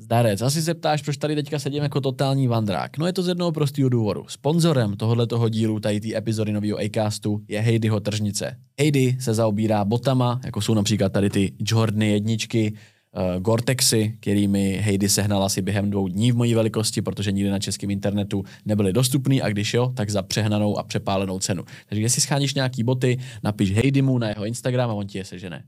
Zdarec, asi se ptáš, proč tady teďka sedím jako totální vandrák. No je to z jednoho prostého důvodu. Sponzorem tohoto dílu, tady té epizody nového Acastu, je Heidyho tržnice. Heidy se zaobírá botama, jako jsou například tady ty Jordany jedničky, uh, Gore-Texy, kterými Heidi sehnala asi během dvou dní v mojí velikosti, protože nikdy na českém internetu nebyly dostupný a když jo, tak za přehnanou a přepálenou cenu. Takže jestli scháníš nějaký boty, napiš Heidimu na jeho Instagram a on ti je sežene.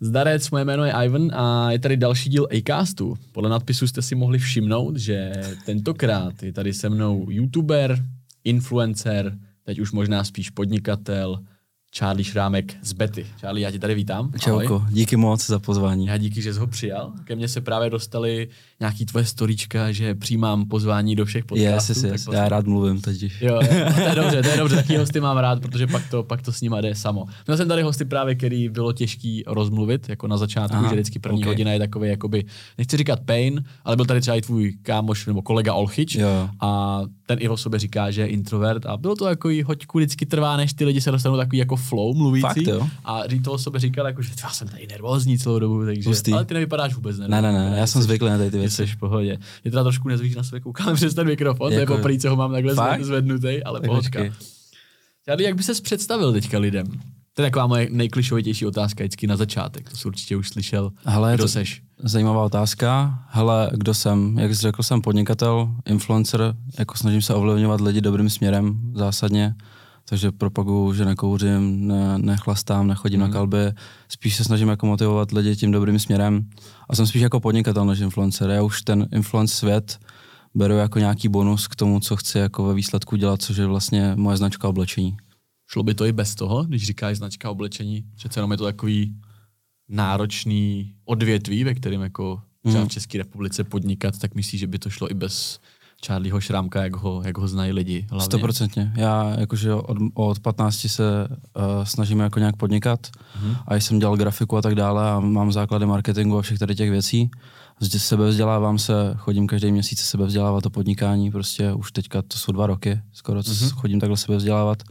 Zdarec, moje jméno je Ivan a je tady další díl Acastu. Podle nadpisu jste si mohli všimnout, že tentokrát je tady se mnou youtuber, influencer, teď už možná spíš podnikatel, Charlie Šrámek z Betty. Charlie, já tě tady vítám. Čauko, díky moc za pozvání. Já díky, že jsi ho přijal. Ke mně se právě dostali nějaký tvoje storička, že přijímám pozvání do všech podcastů. Yes, yes, yes. Já rád mluvím teď. Jo, jo, to je dobře, to je dobře, taký hosty mám rád, protože pak to, pak to s nima jde samo. Měl jsem tady hosty právě, který bylo těžký rozmluvit, jako na začátku, Aha, že vždycky první okay. hodina je takový, jakoby, nechci říkat pain, ale byl tady třeba i tvůj kámoš nebo kolega Olchyč jo. a ten i o sobě říká, že je introvert a bylo to jako hoďku vždycky trvá, než ty lidi se dostanou takový jako flow mluvící. Fakt, jo? A to o sobě říkal, jako, že já jsem tady nervózní celou dobu, takže, Pustý. ale ty nevypadáš vůbec nervózní. Ne, ne, ne, já jsem zvyklý na ty věci. Jsi v pohodě. Je teda trošku nezvyk na sebe koukám přes ten mikrofon, jako, to je jako- poprvé, co ho mám takhle fakt? zvednutý, ale pohodka. Tady, jak by ses představil teďka lidem? To je taková moje nejklišovitější otázka vždycky na začátek. To jsi určitě už slyšel. Hele, kdo to seš? Zajímavá otázka. Hele, kdo jsem? Jak jsi řekl, jsem podnikatel, influencer, jako snažím se ovlivňovat lidi dobrým směrem zásadně. Takže propaguju, že nekouřím, ne, nechlastám, nechodím mm. na mhm. kalby. Spíš se snažím jako motivovat lidi tím dobrým směrem. A jsem spíš jako podnikatel než influencer. Já už ten influence svět beru jako nějaký bonus k tomu, co chci jako ve výsledku dělat, což je vlastně moje značka oblečení. Šlo by to i bez toho, když říkáš značka oblečení? Přece jenom je to takový náročný odvětví, ve kterém jako třeba v mhm. České republice podnikat, tak myslíš, že by to šlo i bez Charlieho Šrámka, jak ho, jak ho znají lidi. Stoprocentně. Já jakože od, od 15 se uh, snažím jako nějak podnikat mm-hmm. a jsem dělal grafiku a tak dále a mám základy marketingu a všech tady těch věcí. Sebevzdělávám se, chodím každý měsíc sebevzdělávat to podnikání, prostě už teďka to jsou dva roky, skoro mm-hmm. chodím takhle sebevzdělávat.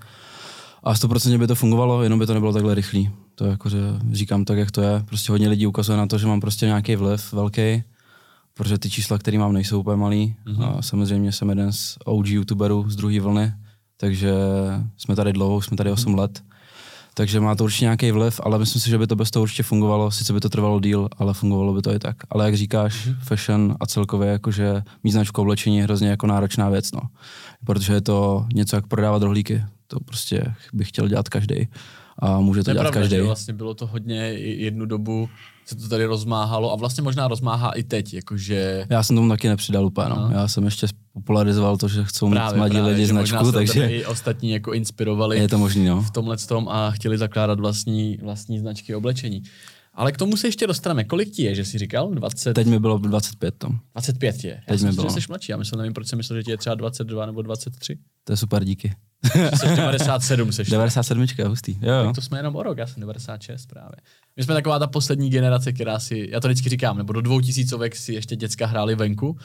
A 100% by to fungovalo, jenom by to nebylo takhle rychlý. To jakože říkám tak, jak to je. Prostě hodně lidí ukazuje na to, že mám prostě nějaký vliv velký protože ty čísla, které mám, nejsou úplně malý. Mm-hmm. A samozřejmě jsem jeden z OG youtuberů z druhé vlny, takže jsme tady dlouho, jsme tady 8 mm-hmm. let. Takže má to určitě nějaký vliv, ale myslím si, že by to bez toho určitě fungovalo. Sice by to trvalo díl, ale fungovalo by to i tak. Ale jak říkáš, mm-hmm. fashion a celkově jakože mít značku oblečení je hrozně jako náročná věc, no. Protože je to něco jak prodávat rohlíky. To prostě bych chtěl dělat každý a může to, to dělat každý. Vlastně bylo to hodně jednu dobu se to tady rozmáhalo a vlastně možná rozmáhá i teď, jakože... Já jsem tomu taky nepřidal úplně, no. Já jsem ještě popularizoval to, že chcou mít právě, mladí právě, lidi značku, takže... i ostatní jako inspirovali je to možný, no. v tomhle tom a chtěli zakládat vlastní, vlastní značky oblečení. Ale k tomu se ještě dostaneme. Kolik ti je, že jsi říkal? 20... Teď mi bylo 25 tam. 25 je. Já Teď jsem mi bylo. že jsi mladší. Já myslím, nevím, proč jsem myslel, že ti je třeba 22 nebo 23. To je super, díky. Jsi 97 seš. 97, hustý. Jo, Tak to jsme jenom o rok, já jsem 96 právě. My jsme taková ta poslední generace, která si, já to vždycky říkám, nebo do dvou tisícovek si ještě děcka hráli venku.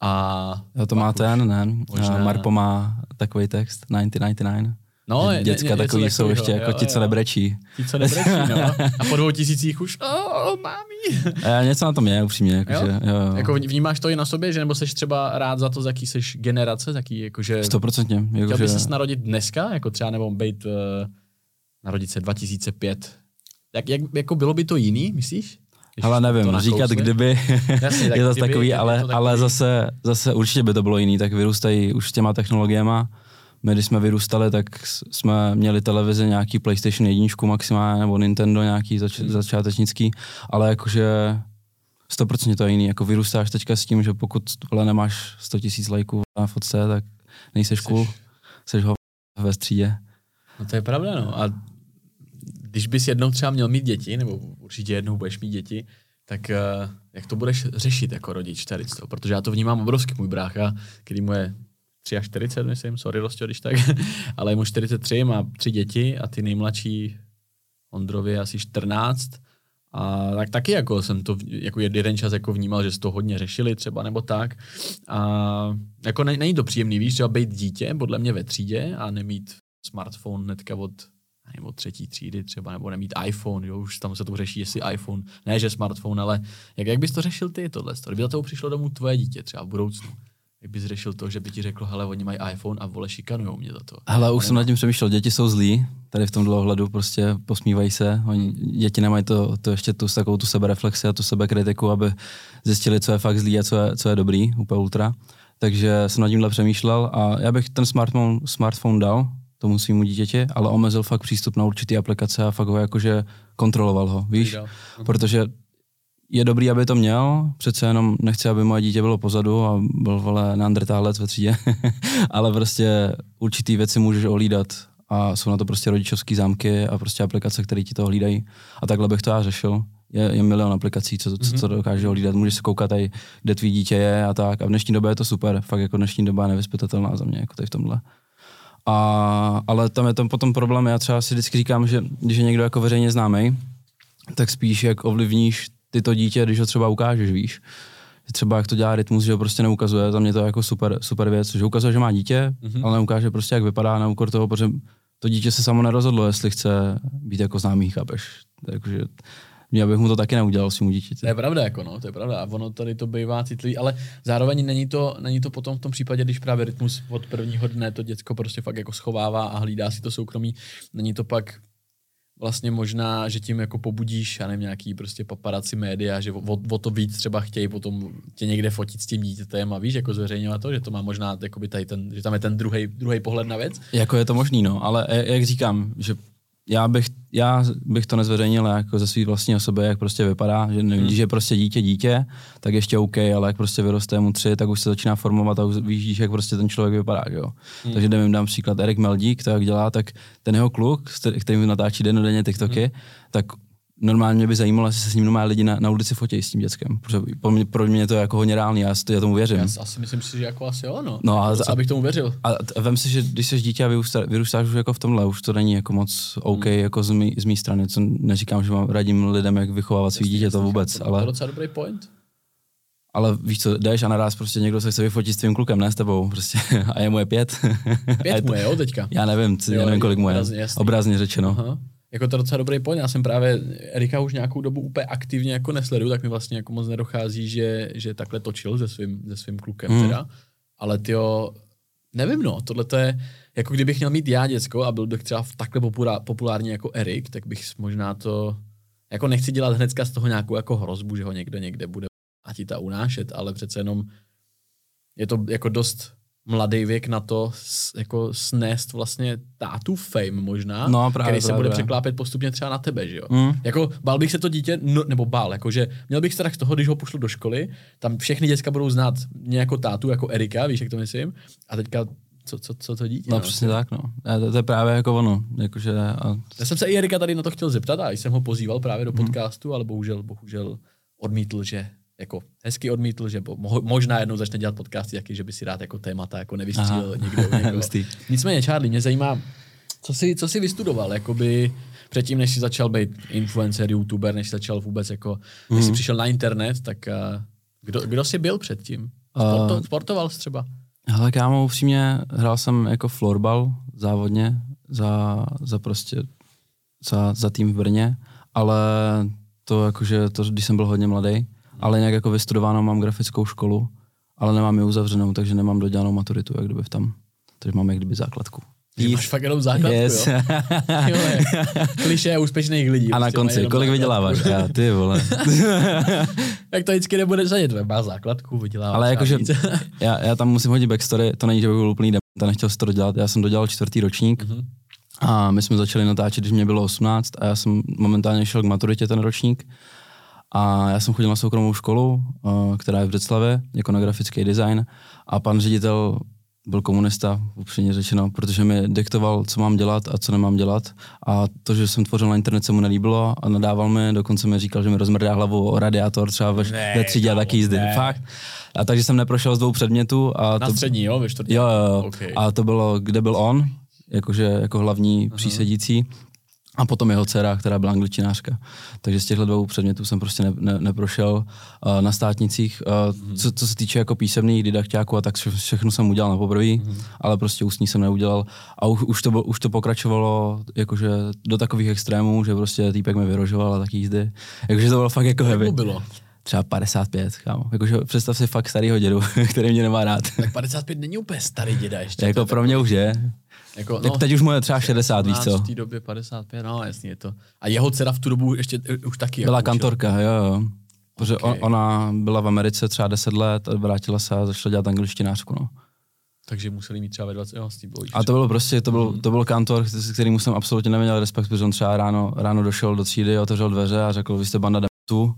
A jo, to má ten, ne? Možná... Marpo má takový text, 1999. No, je, děcka je, takový jsou ještě jako jo, ti, co nebrečí. Ti, co nebrečí, no. A po dvou tisících už, oh, mámi. A něco na tom je, upřímně. Jako, jo? Že, jo, jo. Jako vnímáš to i na sobě, že nebo jsi třeba rád za to, z jaký jsi generace, z jaký, jakože... Stoprocentně. Jako, chtěl bys že... se narodit dneska, jako třeba nebo být, uh, narodit se 2005. Jak, jak, jako bylo by to jiný, myslíš? ale nevím, říkat kdyby Jasně, je zase takový, ale, to takový... ale zase, zase určitě by to bylo jiný, tak vyrůstají už s těma technologiemi my, když jsme vyrůstali, tak jsme měli televize nějaký PlayStation 1 maximálně, nebo Nintendo nějaký zač- hmm. začátečnický, ale jakože 100% to je jiný. Jako vyrůstáš teďka s tím, že pokud vole nemáš 100 000 lajků na fotce, tak nejseš cool, seš ho ve střídě. No to je pravda, no. A když bys jednou třeba měl mít děti, nebo určitě jednou budeš mít děti, tak uh, jak to budeš řešit jako rodič tady z toho? Protože já to vnímám obrovsky, můj brácha, který mu je 43, myslím, sorry, Rostio, když tak, ale je mu 43, má tři děti a ty nejmladší Ondrovi asi 14 A tak taky jako jsem to jako jeden čas jako vnímal, že to hodně řešili třeba nebo tak. A jako ne, není to příjemný, víš, třeba být dítě, podle mě ve třídě a nemít smartphone hnedka od nebo třetí třídy třeba, nebo nemít iPhone, jo, už tam se to řeší, jestli iPhone, ne, že smartphone, ale jak, jak bys to řešil ty tohle? Kdyby do toho přišlo domů tvoje dítě třeba v budoucnu, jak bys řešil to, že by ti řekl, hele, oni mají iPhone a vole šikanujou mě za to. Hele, už jsem nad tím přemýšlel, děti jsou zlí, tady v tomhle ohledu prostě posmívají se, oni, děti nemají to, to ještě tu, takovou tu sebereflexi a tu sebekritiku, aby zjistili, co je fakt zlý a co je, co je dobrý, úplně ultra. Takže jsem nad tímhle přemýšlel a já bych ten smartphone, smartphone dal tomu svýmu dítěti, ale omezil fakt přístup na určitý aplikace a fakt ho jakože kontroloval ho, víš? Protože je dobrý, aby to měl, přece jenom nechci, aby moje dítě bylo pozadu a byl vole neandrtálec ve třídě, ale prostě určitý věci můžeš ohlídat a jsou na to prostě rodičovský zámky a prostě aplikace, které ti to hlídají. A takhle bych to já řešil. Je, je milion aplikací, co, co, co mhm. dokáže hlídat. Můžeš se koukat tady, kde tvý dítě je a tak. A v dnešní době je to super. Fakt jako dnešní doba je nevyspytatelná za mě, jako tady v tomhle. A, ale tam je tam potom problém, já třeba si vždycky říkám, že když je někdo jako veřejně známý, tak spíš jak ovlivníš ty to dítě, když ho třeba ukážeš, víš. Třeba jak to dělá rytmus, že ho prostě neukazuje, za mě to je jako super, super věc, že ukazuje, že má dítě, mm-hmm. ale neukáže prostě, jak vypadá na úkor toho, protože to dítě se samo nerozhodlo, jestli chce být jako známý, chápeš. Takže já bych mu to taky neudělal svým dítěti. To je pravda, jako no, to je pravda. A ono tady to bývá citlivý, ale zároveň není to, není to potom v tom případě, když právě rytmus od prvního dne to děcko prostě fakt jako schovává a hlídá si to soukromí, není to pak vlastně možná, že tím jako pobudíš, já nevím, nějaký prostě paparaci média, že o, o, to víc třeba chtějí potom tě někde fotit s tím dítětem a víš, jako zveřejňovat to, že to má možná, jakoby tady ten, že tam je ten druhý pohled na věc. Jako je to možný, no, ale jak říkám, že já bych, já bych to nezveřejnil jako ze své vlastní osoby, jak prostě vypadá, že hmm. když je prostě dítě dítě, tak ještě OK, ale jak prostě vyroste mu tři, tak už se začíná formovat a už víš, jak prostě ten člověk vypadá, jo. Hmm. Takže nevím, dám příklad Erik Meldík, to jak dělá, tak ten jeho kluk, který natáčí denně TikToky, hmm. tak normálně mě by zajímalo, jestli se s ním normálně lidi na, na ulici fotí s tím dětskem. Protože pro mě, pro mě to je jako hodně reálný, já, já tomu věřím. Já asi myslím si, že jako asi jo, no. no a, a, abych tomu věřil. A, a vem si, že když jsi dítě a vyrůstá, vyrůstáš už jako v tomhle, už to není jako moc OK hmm. jako z mý, z mý strany, co neříkám, že mám radím lidem, jak vychovávat svý dítě, to vůbec. To, ale... to je docela dobrý point. Ale víš co, jdeš a naraz prostě někdo se chce vyfotit s tvým klukem, ne s tebou, prostě. A je mu je pět. Pět mu je, jo, teďka. Já nevím, jo, nevím, kolik mu je. Obrazně, obrazně řečeno. Aha jako to docela dobrý point. Já jsem právě Erika už nějakou dobu úplně aktivně jako nesleduju, tak mi vlastně jako moc nedochází, že, že takhle točil se svým, se svým klukem hmm. teda. Ale ty nevím no, tohle to je, jako kdybych měl mít já děcko a byl bych třeba takhle populární jako Erik, tak bych možná to, jako nechci dělat hnedka z toho nějakou jako hrozbu, že ho někdo někde bude a ti ta unášet, ale přece jenom je to jako dost mladý věk na to jako snést vlastně tátu fame možná, no, právě, který se právě. bude překlápět postupně třeba na tebe, že jo. Mm. Jako bál bych se to dítě, no, nebo bál, jakože měl bych strach z toho, když ho pošlu do školy, tam všechny děcka budou znát mě jako tátu, jako Erika, víš, jak to myslím, a teďka co, co, co to dítě. No, no přesně tak, no. To, to, je právě jako ono. Jakože, a... Já jsem se i Erika tady na to chtěl zeptat a jsem ho pozýval právě do mhm. podcastu, mm. ale bohužel, bohužel odmítl, že jako hezky odmítl, že mo- možná jednou začne dělat podcasty, jaký, že by si rád jako témata jako nevystřílel někdo. někdo. Nicméně, Charlie, mě zajímá, co jsi, co jsi vystudoval, jakoby předtím, než jsi začal být influencer, youtuber, než jsi začal vůbec jako, než mm. jsi mhm. přišel na internet, tak uh, kdo, kdo jsi byl předtím? Sporto, uh, sportoval jsi třeba? Hele, kámo, upřímně hrál jsem jako florbal závodně za, za prostě za, za tým v Brně, ale to jakože, to, když jsem byl hodně mladý, ale nějak jako vystudováno mám grafickou školu, ale nemám ji uzavřenou, takže nemám dodělanou maturitu, jak kdyby v tam. Takže mám jak kdyby základku. Ty máš fakt jenom základku, yes. jo? Kliše úspěšných lidí. A na prostě konci, kolik vyděláváš? Já, ty vole. Jak to vždycky nebude zadit, má základku, vyděláváš. Ale jakože, já, já, tam musím hodit backstory, to není, že bych byl úplný dem, nechtěl si to dodělat, já jsem dodělal čtvrtý ročník, mm-hmm. a my jsme začali natáčet, když mě bylo 18 a já jsem momentálně šel k maturitě ten ročník a já jsem chodil na soukromou školu, eh, která je v Břeclavě, jako na grafický design. A pan ředitel byl komunista, upřímně řečeno, protože mi diktoval, co mám dělat a co nemám dělat. A to, že jsem tvořil na internet, se mu nelíbilo a nadával mi, dokonce mi říkal, že mi rozmrdá hlavu o radiátor třeba ve, ne, ve třídě a taky jízdy. Ne. Fakt. A takže jsem neprošel z dvou předmětů. A na to, střední, jo, ve čtvrtý. Jo, jo, okay. A to bylo, kde byl on, jakože jako hlavní Aha. přísedící a potom jeho dcera, která byla angličtinářka. Takže z těchto dvou předmětů jsem prostě ne, ne, neprošel uh, na státnicích. Uh, mm-hmm. co, co se týče jako písemných didakťáků a tak vše, všechno jsem udělal na poprvé, mm-hmm. ale prostě ústní jsem neudělal. A už, už, to, už to pokračovalo jakože do takových extrémů, že prostě týpek mi vyrožoval a taky jízdy. Jakože to bylo fakt jako heavy. Jak bylo? Třeba 55, kámo. Jakože představ si fakt starýho dědu, který mě nemá rád. Tak 55 není úplně starý děda ještě. jako pro mě už je. Jako, no, teď už mu je třeba 60, víš co? V té době 55, no jasně je to. A jeho dcera v tu dobu ještě uh, už taky. Byla jako kantorka, jo, jo. Protože okay. on, ona byla v Americe třeba 10 let, vrátila se a začala dělat angličtinářku, no. Takže museli mít třeba ve 20, jo, tím A to bylo prostě, to byl, to byl kantor, který jsem absolutně neměl respekt, protože on třeba ráno, ráno došel do třídy, otevřel dveře a řekl, vy jste banda tu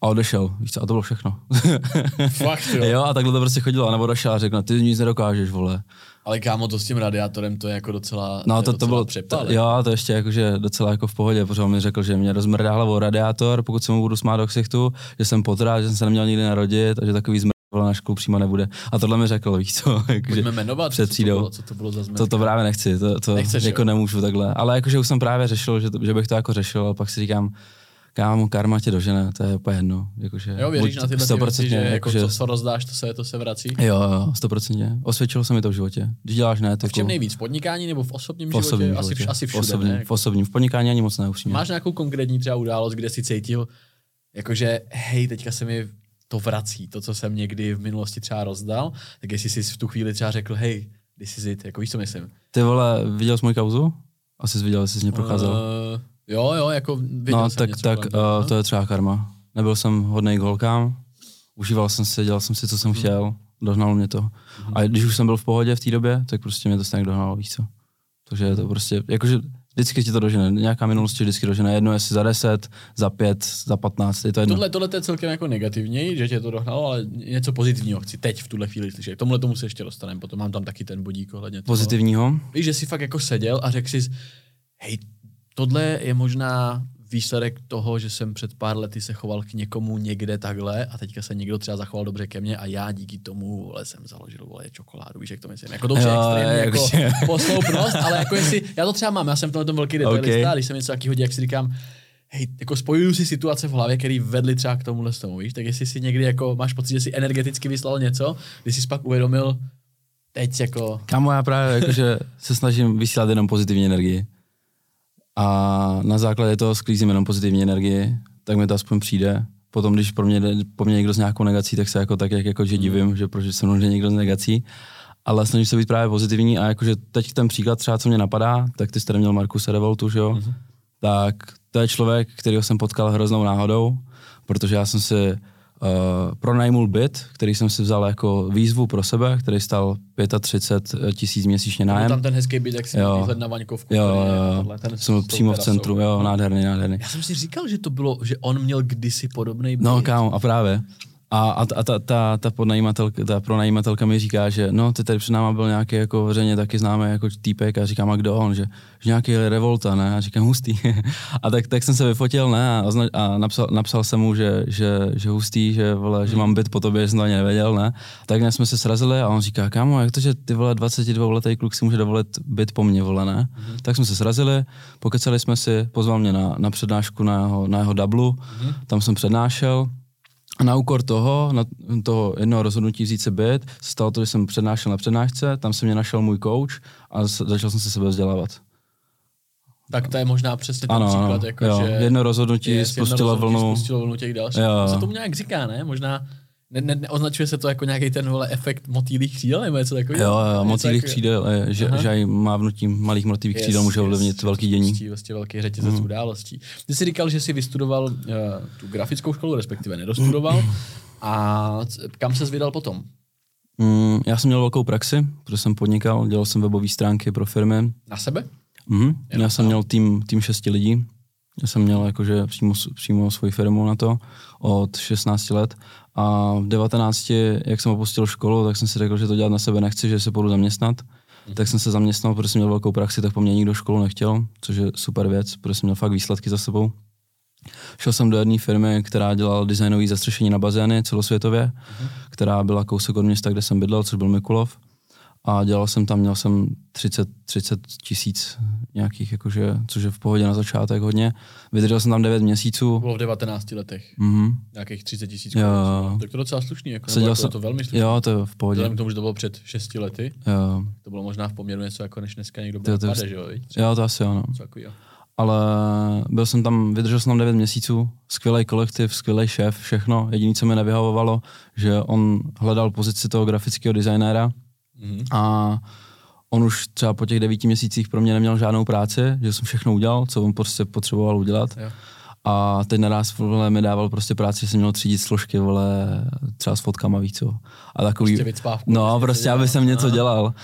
a odešel, víš co, a to bylo všechno. Fakt, jo. jo, a takhle to prostě chodilo, a nebo došel a řekl, ty nic nedokážeš, vole. Ale kámo, to s tím radiátorem, to je jako docela No to, to, to bylo, přepad, to, jo, to ještě jakože docela jako v pohodě, protože on mi řekl, že mě rozmrdá hlavou radiátor, pokud se mu budu smát do ksichtu, že jsem potrát, že jsem se neměl nikdy narodit a že takový zmrt na školu přímo nebude. A tohle mi řekl, víš co, jakože jmenovat, před co to, bylo, co to bylo za zmrt? To, to právě nechci, to, to Nechceš, jako jo? nemůžu takhle. Ale jakože už jsem právě řešil, že, to, že bych to jako řešil, ale pak si říkám, kámo, karma tě dožene, to je úplně jedno. Jakože, jo, věříš na tyhle věci, že, jako že, to, co rozdáš, to se, to se vrací? Jo, jo, stoprocentně. Osvědčilo se mi to v životě. Když děláš ne, to v čem nejvíc? V podnikání nebo v osobním v osobním životě? životě? Asi, asi všude, v osobním, ne? V osobním, v podnikání ani moc ne, upřímně. Máš nějakou konkrétní třeba událost, kde si cítil, jakože hej, teďka se mi to vrací, to, co jsem někdy v minulosti třeba rozdal, tak jestli jsi v tu chvíli třeba řekl, hej, this is it, jako víš, co myslím? Ty vole, viděl jsi můj kauzu? Asi jsi viděl, jsi z mě procházel. Uh, Jo, jo, jako viděl No, jsem tak, něco tak kolem uh, no. to je třeba karma. Nebyl jsem hodnej k holkám, užíval jsem si, dělal jsem si, co jsem hmm. chtěl, dohnalo mě to. Hmm. A když už jsem byl v pohodě v té době, tak prostě mě to stejně dohnalo, víš co. Takže je to prostě, jakože vždycky ti to dožene, nějaká minulost ti vždycky dožene, jedno jestli za 10, za 5, za 15, je to jedno. Tohle, tohle je celkem jako negativní, že tě to dohnalo, ale něco pozitivního chci teď v tuhle chvíli slyšet. K tomuhle tomu se ještě dostaneme, potom mám tam taky ten bodík ohledně toho. Pozitivního? Víš, že jsi fakt jako seděl a řekl si, hej, tohle je možná výsledek toho, že jsem před pár lety se choval k někomu někde takhle a teďka se někdo třeba zachoval dobře ke mně a já díky tomu vole, jsem založil vole, čokoládu, víš, jak to myslím. Jako dobře, jo, extrémně, jako posloupnost, ale jako jestli, já to třeba mám, já jsem v tomhle tom velký detailista, okay. když jsem něco takového jak si říkám, hej, jako spojuju si situace v hlavě, které vedly třeba k tomuhle tomu, víš, tak jestli si někdy jako máš pocit, že si energeticky vyslal něco, když jsi pak uvědomil, teď jako... Kamo, já právě jakože se snažím vysílat jenom pozitivní energii a na základě toho sklízím jenom pozitivní energii, tak mi to aspoň přijde. Potom, když pro mě, po mě někdo s nějakou negací, tak se jako tak, jak, jako, že divím, mm. že proč se mnou někdo s negací. Ale snažím se být právě pozitivní a jakože teď ten příklad třeba, co mě napadá, tak ty jsi tady měl Markuse Revoltu, že jo? Mm-hmm. Tak to je člověk, kterého jsem potkal hroznou náhodou, protože já jsem si uh, pronajmul byt, který jsem si vzal jako výzvu pro sebe, který stal 35 tisíc měsíčně nájem. tam ten hezký byt, jak si výhled na Vaňkovku. Jo, jo, ten jsem přímo v centru, jo, nádherný, nádherný. Já jsem si říkal, že to bylo, že on měl kdysi podobný byt. No kámo, a právě. A, a, a ta, ta, ta, podnajímatelka, ta pronajímatelka mi říká, že no, ty tady před náma byl nějaký jako veřejně taky známý jako týpek a říkám, a kdo on, že, že nějaký revolta, ne? A říkám, hustý. a tak, tak jsem se vyfotil, ne? A, a napsal, napsal jsem mu, že, že, že hustý, že, vole, hmm. že mám byt po tobě, že jsem to ani nevěděl, ne? Tak jsme se srazili a on říká, kámo, jak to, že ty vole 22 letý kluk si může dovolit byt po mně, vole, ne? Hmm. Tak jsme se srazili, pokecali jsme si, pozval mě na, na přednášku na jeho, na jeho dublu, hmm. tam jsem přednášel, a na úkor toho, na toho jednoho rozhodnutí vzít se byt, se stalo to, že jsem přednášel na přednášce, tam se mě našel můj coach a začal jsem se sebe vzdělávat. Tak to je možná přesně ten ano, příklad, jako jo. že... Jedno rozhodnutí spustilo vlnu. Spustilo vlnu těch dalších. Jo. Se tomu nějak říká, ne? Možná ne, ne, neoznačuje se to jako nějaký ten vole efekt motýlých křídel nebo něco takového? Jo, jo, motýlých křídel, je, že, že aj mávnutím malých motýlých yes, křídel může ovlivnit yes, velký dění. Vlastně, vlastně velký řetězec mm. událostí. Ty jsi říkal, že jsi vystudoval uh, tu grafickou školu, respektive nedostudoval. A kam se vydal potom? Mm, já jsem měl velkou praxi, protože jsem podnikal, dělal jsem webové stránky pro firmy. Na sebe? Mm, já jsem měl tým, tým šesti lidí. Já jsem měl jakože přímo, přímo svoji firmu na to od 16 let a v 19, jak jsem opustil školu, tak jsem si řekl, že to dělat na sebe nechci, že se půjdu zaměstnat. Mm. Tak jsem se zaměstnal, protože jsem měl velkou praxi, tak po mně nikdo školu nechtěl, což je super věc, protože jsem měl fakt výsledky za sebou. Šel jsem do jedné firmy, která dělala designové zastřešení na bazény celosvětově, mm. která byla kousek od města, kde jsem bydlel, což byl Mikulov. A dělal jsem tam, měl jsem 30, 30 tisíc nějakých, jakože, což je v pohodě na začátek hodně. Vydržel jsem tam 9 měsíců. Bylo v 19 letech. Mhm. Nějakých 30 tisíc korun. Tak to docela slušný. Jako, Seděl jako jsem- to velmi slušný. Jo, to je v pohodě. Vzhledem k tomu, že to bylo před 6 lety, Jo, to bylo možná v poměru něco jako než dneska někdo To- to pade, že jo? jo, to asi ano. Takovýho. Ale byl jsem tam, vydržel jsem tam 9 měsíců, skvělý kolektiv, skvělý šéf, všechno. Jediné, co mi nevyhovovalo, že on hledal pozici toho grafického designéra Mhm. a on už třeba po těch devíti měsících pro mě neměl žádnou práci, že jsem všechno udělal, co on prostě potřeboval udělat. Jo. A teď naraz vole, mi dával prostě práci, že jsem měl třídit složky, vole, třeba s fotkama, víc co. A takový, Prostě vycpávku, no, prostě prostě, aby jsem něco Aha. dělal.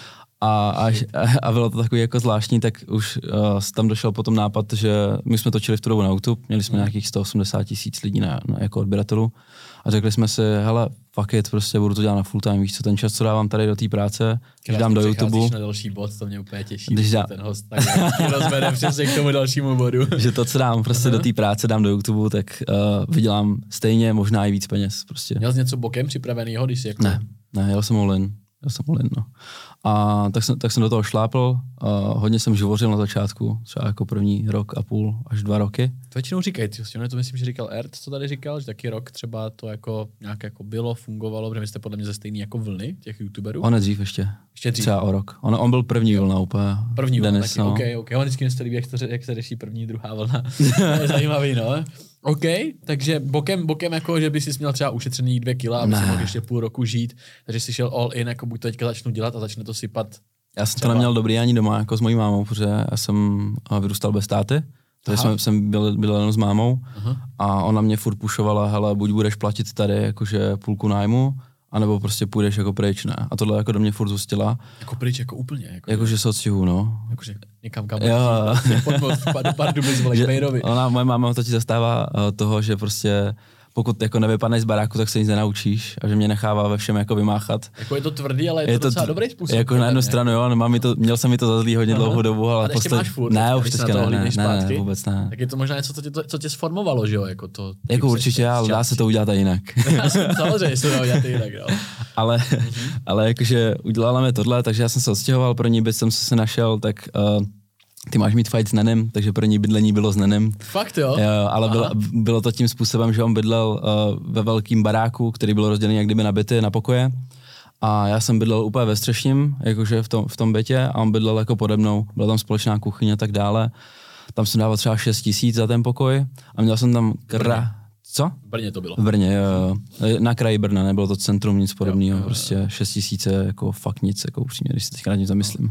A, až, a bylo to takový jako zvláštní, tak už uh, tam došel potom nápad, že my jsme točili v tu dobu na YouTube, měli Mhm. jsme nějakých 180 tisíc lidí na, na, jako odběratelů a řekli jsme si, hele, fuck it, prostě budu to dělat na full time, víš co, ten čas, co dávám tady do té práce, když dám do YouTube, na další bod, to mě úplně těší, Když když dá- ten host tak rozvede přesně k tomu dalšímu bodu. že to, co dám prostě Aha. do té práce, dám do YouTube, tak uh, vydělám stejně, možná i víc peněz. Prostě. Měl jsi něco bokem připravenýho, když jsi jako... Ne, ne, jel jsem all in. Jel jsem all in, no. A tak jsem, tak jsem do toho šlápl, uh, hodně jsem živořil na začátku, třeba jako první rok a půl až dva roky. To většinou říkají, je to myslím, že říkal Ert, co tady říkal, že taky rok třeba to jako nějak jako bylo, fungovalo, protože jste podle mě ze stejný jako vlny těch youtuberů. On je dřív ještě, Ještě dřív. třeba o rok. On, on byl první vlna úplně. První vlna Denis, taky, no. OK, OK. On vždycky líbí, jak, to, jak se řeší první, druhá vlna. to je zajímavý, no. OK, takže bokem, bokem jako, že by si měl třeba ušetřený dvě kila, aby si mohl ještě půl roku žít, takže jsi šel all in, jako buď to teďka začnu dělat a začne to sypat. Já jsem Třeba- to neměl dobrý ani doma, jako s mojí mámou, protože já jsem uh, vyrůstal bez táty, takže jsem, jsem byl, byl jenom s mámou Aha. a ona mě furt pušovala, hele, buď budeš platit tady jakože půlku nájmu, anebo prostě půjdeš jako pryč, ne. A tohle jako do mě furt zůstila, Jako pryč, jako úplně. Jako, jakože se odstěhu, no. jakože někam kam. Jo. Pod k Že Pejrovi. ona, moje máma totiž zastává uh, toho, že prostě pokud jako nevypadneš z baráku, tak se nic nenaučíš a že mě nechává ve všem jako vymáchat. Jako je to tvrdý, ale je, to, docela t- dobrý způsob. Jako na jednu mě. stranu, jo, mám to, měl jsem mi to za zlý hodně Aha. dlouhou dobu, ale, poslední- máš furt, Ne, už teďka to ne, ne, ne, ne, vůbec ne. Tak je to možná něco, co tě, to, co tě sformovalo, že jo? Jako, to, Jako určitě, ale dá se to udělat i jinak. Samozřejmě se to udělat jinak, no. ale, ale jakože udělala mi tohle, takže já jsem se odstěhoval, pro ní byt jsem se našel, tak uh, ty máš mít fight s Nenem, takže pro ní bydlení bylo s Nenem. Fakt jo? Jo, ale bylo, bylo to tím způsobem, že on bydlel uh, ve velkém baráku, který byl rozdělený jak kdyby na byty, na pokoje. A já jsem bydlel úplně ve střešním, jakože v tom, v tom bytě a on bydlel jako pode mnou. Byla tam společná kuchyně a tak dále. Tam jsem dával třeba 6 tisíc za ten pokoj a měl jsem tam kra... Co? V Brně to bylo. V Brně, jo, jo. Na kraji Brna, nebylo to centrum, nic podobného, jo, prostě 6 tisíce, jako fakt nic, jako upřímně, když se teďka nad tím zamyslím.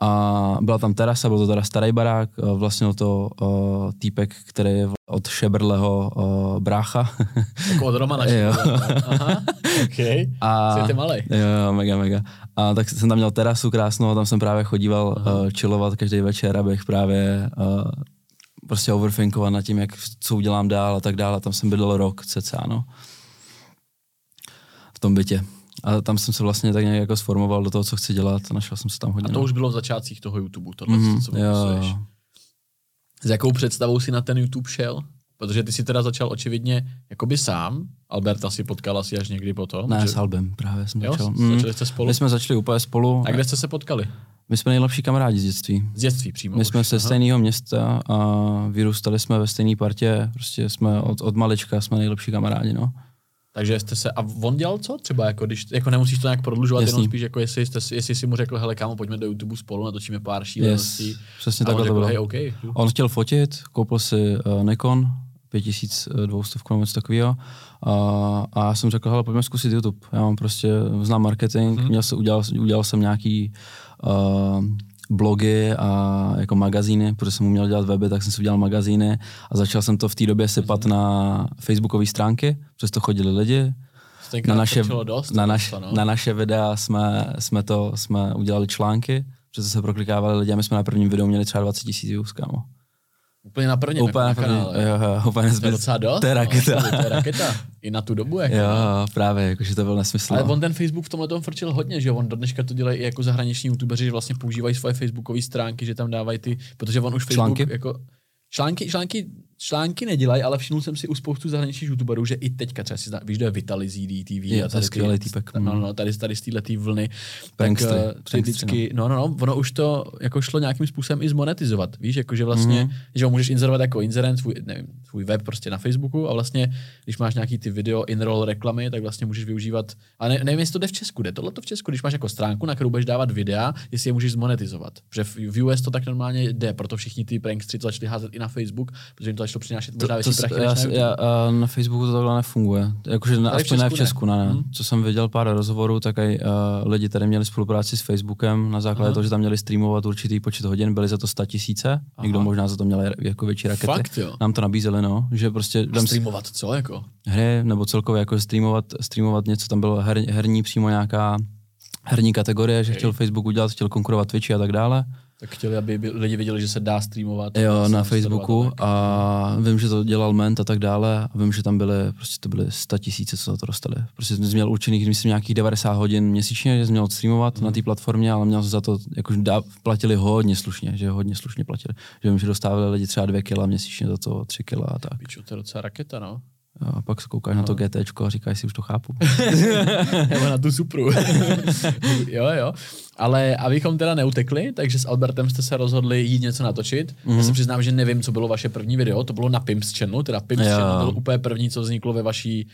A byla tam terasa, byl to teda starý barák, vlastnil to uh, týpek, který je od Šebrleho uh, brácha. Jako od Romana. Aha, OK. A, Svět je malej. Jo, mega, mega. A tak jsem tam měl terasu krásnou a tam jsem právě chodíval uh, chillovat každý večer, abych právě uh, prostě overthinkovat nad tím, jak, co udělám dál a tak dále. Tam jsem bydlel rok cca, no. V tom bytě. A tam jsem se vlastně tak nějak jako sformoval do toho, co chci dělat a našel jsem se tam A hodně. to no. už bylo v začátcích toho YouTube, tohle, Mhm, co jo. S jakou představou si na ten YouTube šel? Protože ty si teda začal očividně jakoby sám, Alberta si potkal asi až někdy potom. Ne, že... s Albem právě jsem Jo, začal. s- začali jste spolu? My jsme začali úplně spolu. A kde jste se potkali? My jsme nejlepší kamarádi z dětství. Z dětství přímo. My už. jsme ze Aha. stejného města a vyrůstali jsme ve stejné partě, prostě jsme od, od malička jsme nejlepší kamarádi, no. Takže jste se, a on dělal co třeba, jako když, jako nemusíš to nějak prodlužovat, Jasný. jenom spíš jako jestli, jste, si- jestli si mu řekl, hele kámo, pojďme do YouTube spolu, natočíme pár šíleností. Yes, přesně takhle to bylo. hej, OK. jdu. On chtěl fotit, koupil si uh, Nikon, 5200 nebo něco takového. A, a já jsem řekl, hele, pojďme zkusit YouTube. Já mám prostě, znám marketing, Mhm. měl se, udělal, udělal jsem nějaký uh, blogy a jako magazíny, protože jsem uměl dělat weby, tak jsem si udělal magazíny a začal jsem to v té době sypat na facebookové stránky, přes to chodili lidi. Na naše, dost, na, naš, to, no. na naše videa jsme, jsme, to, jsme udělali články, to se proklikávali lidi a my jsme na prvním videu měli třeba 20 000 views, kámo. Úplně na prvním, Úplně na první, jo, jo, úplně To je docela dost. To je raketa. No, to je raketa. I na tu dobu. Jako. Jo, právě, jakože to byl nesmysl. Ale no. on ten Facebook v tomhle tom frčil hodně, že on do dneška to dělají i jako zahraniční youtubeři, že vlastně používají svoje facebookové stránky, že tam dávají ty, protože on už Facebook Články? jako články, články články nedělají, ale všiml jsem si u spoustu zahraničních youtuberů, že i teďka třeba si zna, víš, kdo je Vitali z EDTV Je, a tady skvělý týpek. No, no, tady, tady z této vlny. Prankstry, tak, eh, prankstry, vždycky, no. no, no, ono už to jako šlo nějakým způsobem i zmonetizovat. Víš, jako že vlastně, mm-hmm. že ho můžeš inzerovat jako inzerent, svůj, nevím, svůj web prostě na Facebooku a vlastně, když máš nějaký ty video in-roll reklamy, tak vlastně můžeš využívat, a ne, nevím, jestli to jde v Česku, jde tohle to v Česku, když máš jako stránku, na kterou budeš dávat videa, jestli je můžeš zmonetizovat. Protože v, v US to tak normálně jde, proto všichni ty prankstři to začali házet i na Facebook, protože jim to začalo přinášet možná větší prachy já, než na já, a na Facebooku to takhle nefunguje. Jakože na, aspoň ne v Česku ne. ne. Mhm. Co jsem viděl pár rozhovorů, tak i uh, lidi tady měli spolupráci s Facebookem na základě Aha. toho, že tam měli streamovat určitý počet hodin, byly za to 100 tisíce, někdo možná za to měl jako větší rakety. Fakt jo. Nám to nabízeli, no, že prostě A streamovat co jako? hry, nebo celkově jako streamovat, streamovat něco, tam bylo her, herní přímo nějaká herní kategorie, že chtěl Facebook udělat, chtěl konkurovat Twitchi a tak dále. Tak chtěli, aby by lidi věděli, že se dá streamovat. Jo, na Facebooku a vím, že to dělal Ment a tak dále a vím, že tam byly, prostě to byly 100 tisíce, co za to dostali. Prostě jsi měl určených, myslím, nějakých 90 hodin měsíčně, že jsi měl streamovat Mhm. na té platformě, ale měl jsi za to, jakož dá, platili hodně slušně, že hodně slušně platili. Že vím, že dostávali lidi třeba 2 kila měsíčně za to, 3 kila a tak. Pičo, to je docela raketa, no. A pak se koukáš na to GTčko a říkáš si, už to chápu. Nebo na tu supru. jo, jo. Ale abychom teda neutekli, takže s Albertem jste se rozhodli jít něco natočit. Mm-hmm. Já se přiznám, že nevím, co bylo vaše první video. To bylo na Pimps Channelu, teda Pimps Jo. Channel byl úplně první, co vzniklo ve vaší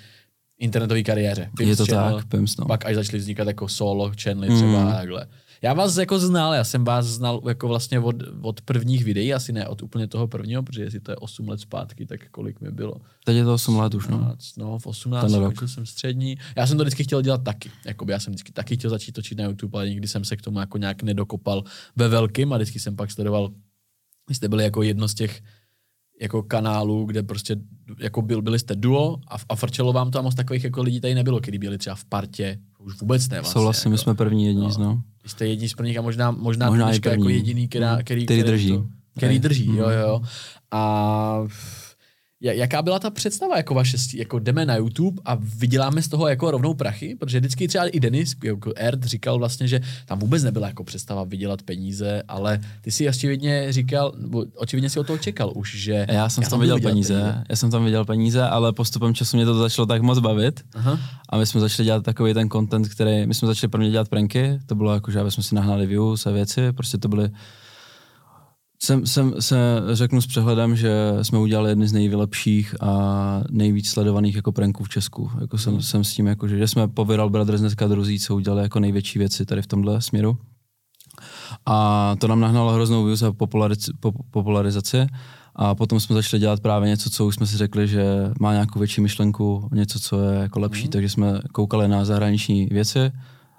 internetové kariéře. Pimps Je to Channel, tak, Pimps, no. Pak až začaly vznikat jako solo channely třeba mm. a takhle. Já vás jako znal, já jsem vás znal jako vlastně od, od prvních videí, asi ne od úplně toho prvního, protože jestli to je 8 let zpátky, tak kolik mi bylo. Teď je to 8 let už, no. 15, no, v 18 Tenhle rok. jsem střední. Já jsem to vždycky chtěl dělat taky. Jakoby já jsem vždycky taky chtěl začít točit na YouTube, ale nikdy jsem se k tomu jako nějak nedokopal ve velkým a vždycky jsem pak sledoval, vy jste byli jako jedno z těch jako kanálů, kde prostě jako byl, byli jste duo a, a frčelo vám to a moc takových jako lidí tady nebylo, který byli třeba v partě, už vůbec ne vlastně. Souhlasím, my jako. jsme první jedni, No. no. Jste jedni z prvních a možná, možná, Možná dneška jako jediný, která, který, Který drží. To, který drží, jo, Mhm. jo. A jaká byla ta představa jako vaše, jako jdeme na YouTube a vyděláme z toho jako rovnou prachy? Protože vždycky třeba i Denis, jako Erd, říkal vlastně, že tam vůbec nebyla jako představa vydělat peníze, ale ty si očividně říkal, nebo očividně si o toho čekal už, že... Já jsem tam viděl vydělat peníze, já jsem tam viděl peníze, ale postupem času mě to začalo tak moc bavit, Aha. A my jsme začali dělat takový ten content, který, my jsme začali prvně dělat pranky, to bylo jako, že aby jsme si nahnali views a věci, prostě to byly, jsem, jsem se řeknu s přehledem, že jsme udělali jedny z nejlepších a nejvíc sledovaných jako pranků v Česku. Jako jsem, jsem s tím, jako, že, že jsme po Viral Brothers dneska druzí, co udělali jako největší věci tady v tomhle směru. A to nám nahnalo hroznou views a populariz, po, popularizaci. A potom jsme začali dělat právě něco, co už jsme si řekli, že má nějakou větší myšlenku, něco, co je jako lepší. Mm. Takže jsme koukali na zahraniční věci,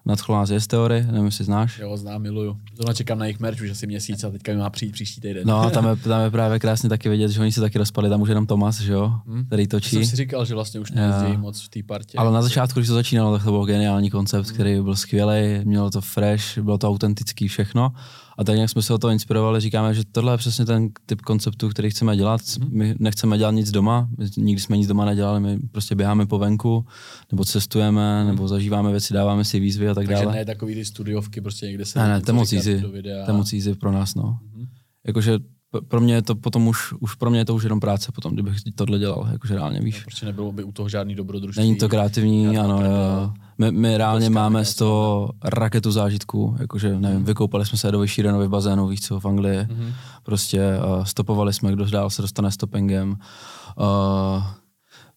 nadchlo nás jest teorie, nevím, jestli znáš. Jo, znám, miluju. Zrovna čekám na jejich merch už asi měsíc a teďka mi má přijít příští týden. No a tam je, tam je právě krásně taky vidět, že oni se taky rozpadli, tam už jenom Tomas, že jo, Hmm. který To točí. jsem si říkal, že vlastně už nejezdí moc v té partě. Ale na začátku, když to začínalo, tak to byl geniální koncept, Hmm. který byl skvělý, mělo to fresh, bylo to autentický všechno. A tak nějak jsme se o to inspirovali, říkáme, že tohle je přesně ten typ konceptu, který chceme dělat. Hmm. My nechceme dělat nic doma, nikdy jsme nic doma nedělali, my prostě běháme po venku, nebo cestujeme, nebo zažíváme věci, dáváme si výzvy a tak Hmm. Takže dále. ne takový ty studiovky, prostě někde se Ne, ne, to je moc easy. To je moc easy pro nás, no. Mhm. Jakože pro mě je to potom už, už pro mě je to už jenom práce potom, kdybych tohle dělal, jakože reálně víš. Prostě nebylo by u toho žádný dobrodružství. Není to kreativní, ano, jo. My, my reálně máme z toho raketu zážitků, jakože nevím, vykoupali jsme se do Vyšírenovy v bazénu, víš co, v Anglii, Mhm. prostě uh, stopovali jsme, kdo dál se dostane stoppingem, uh,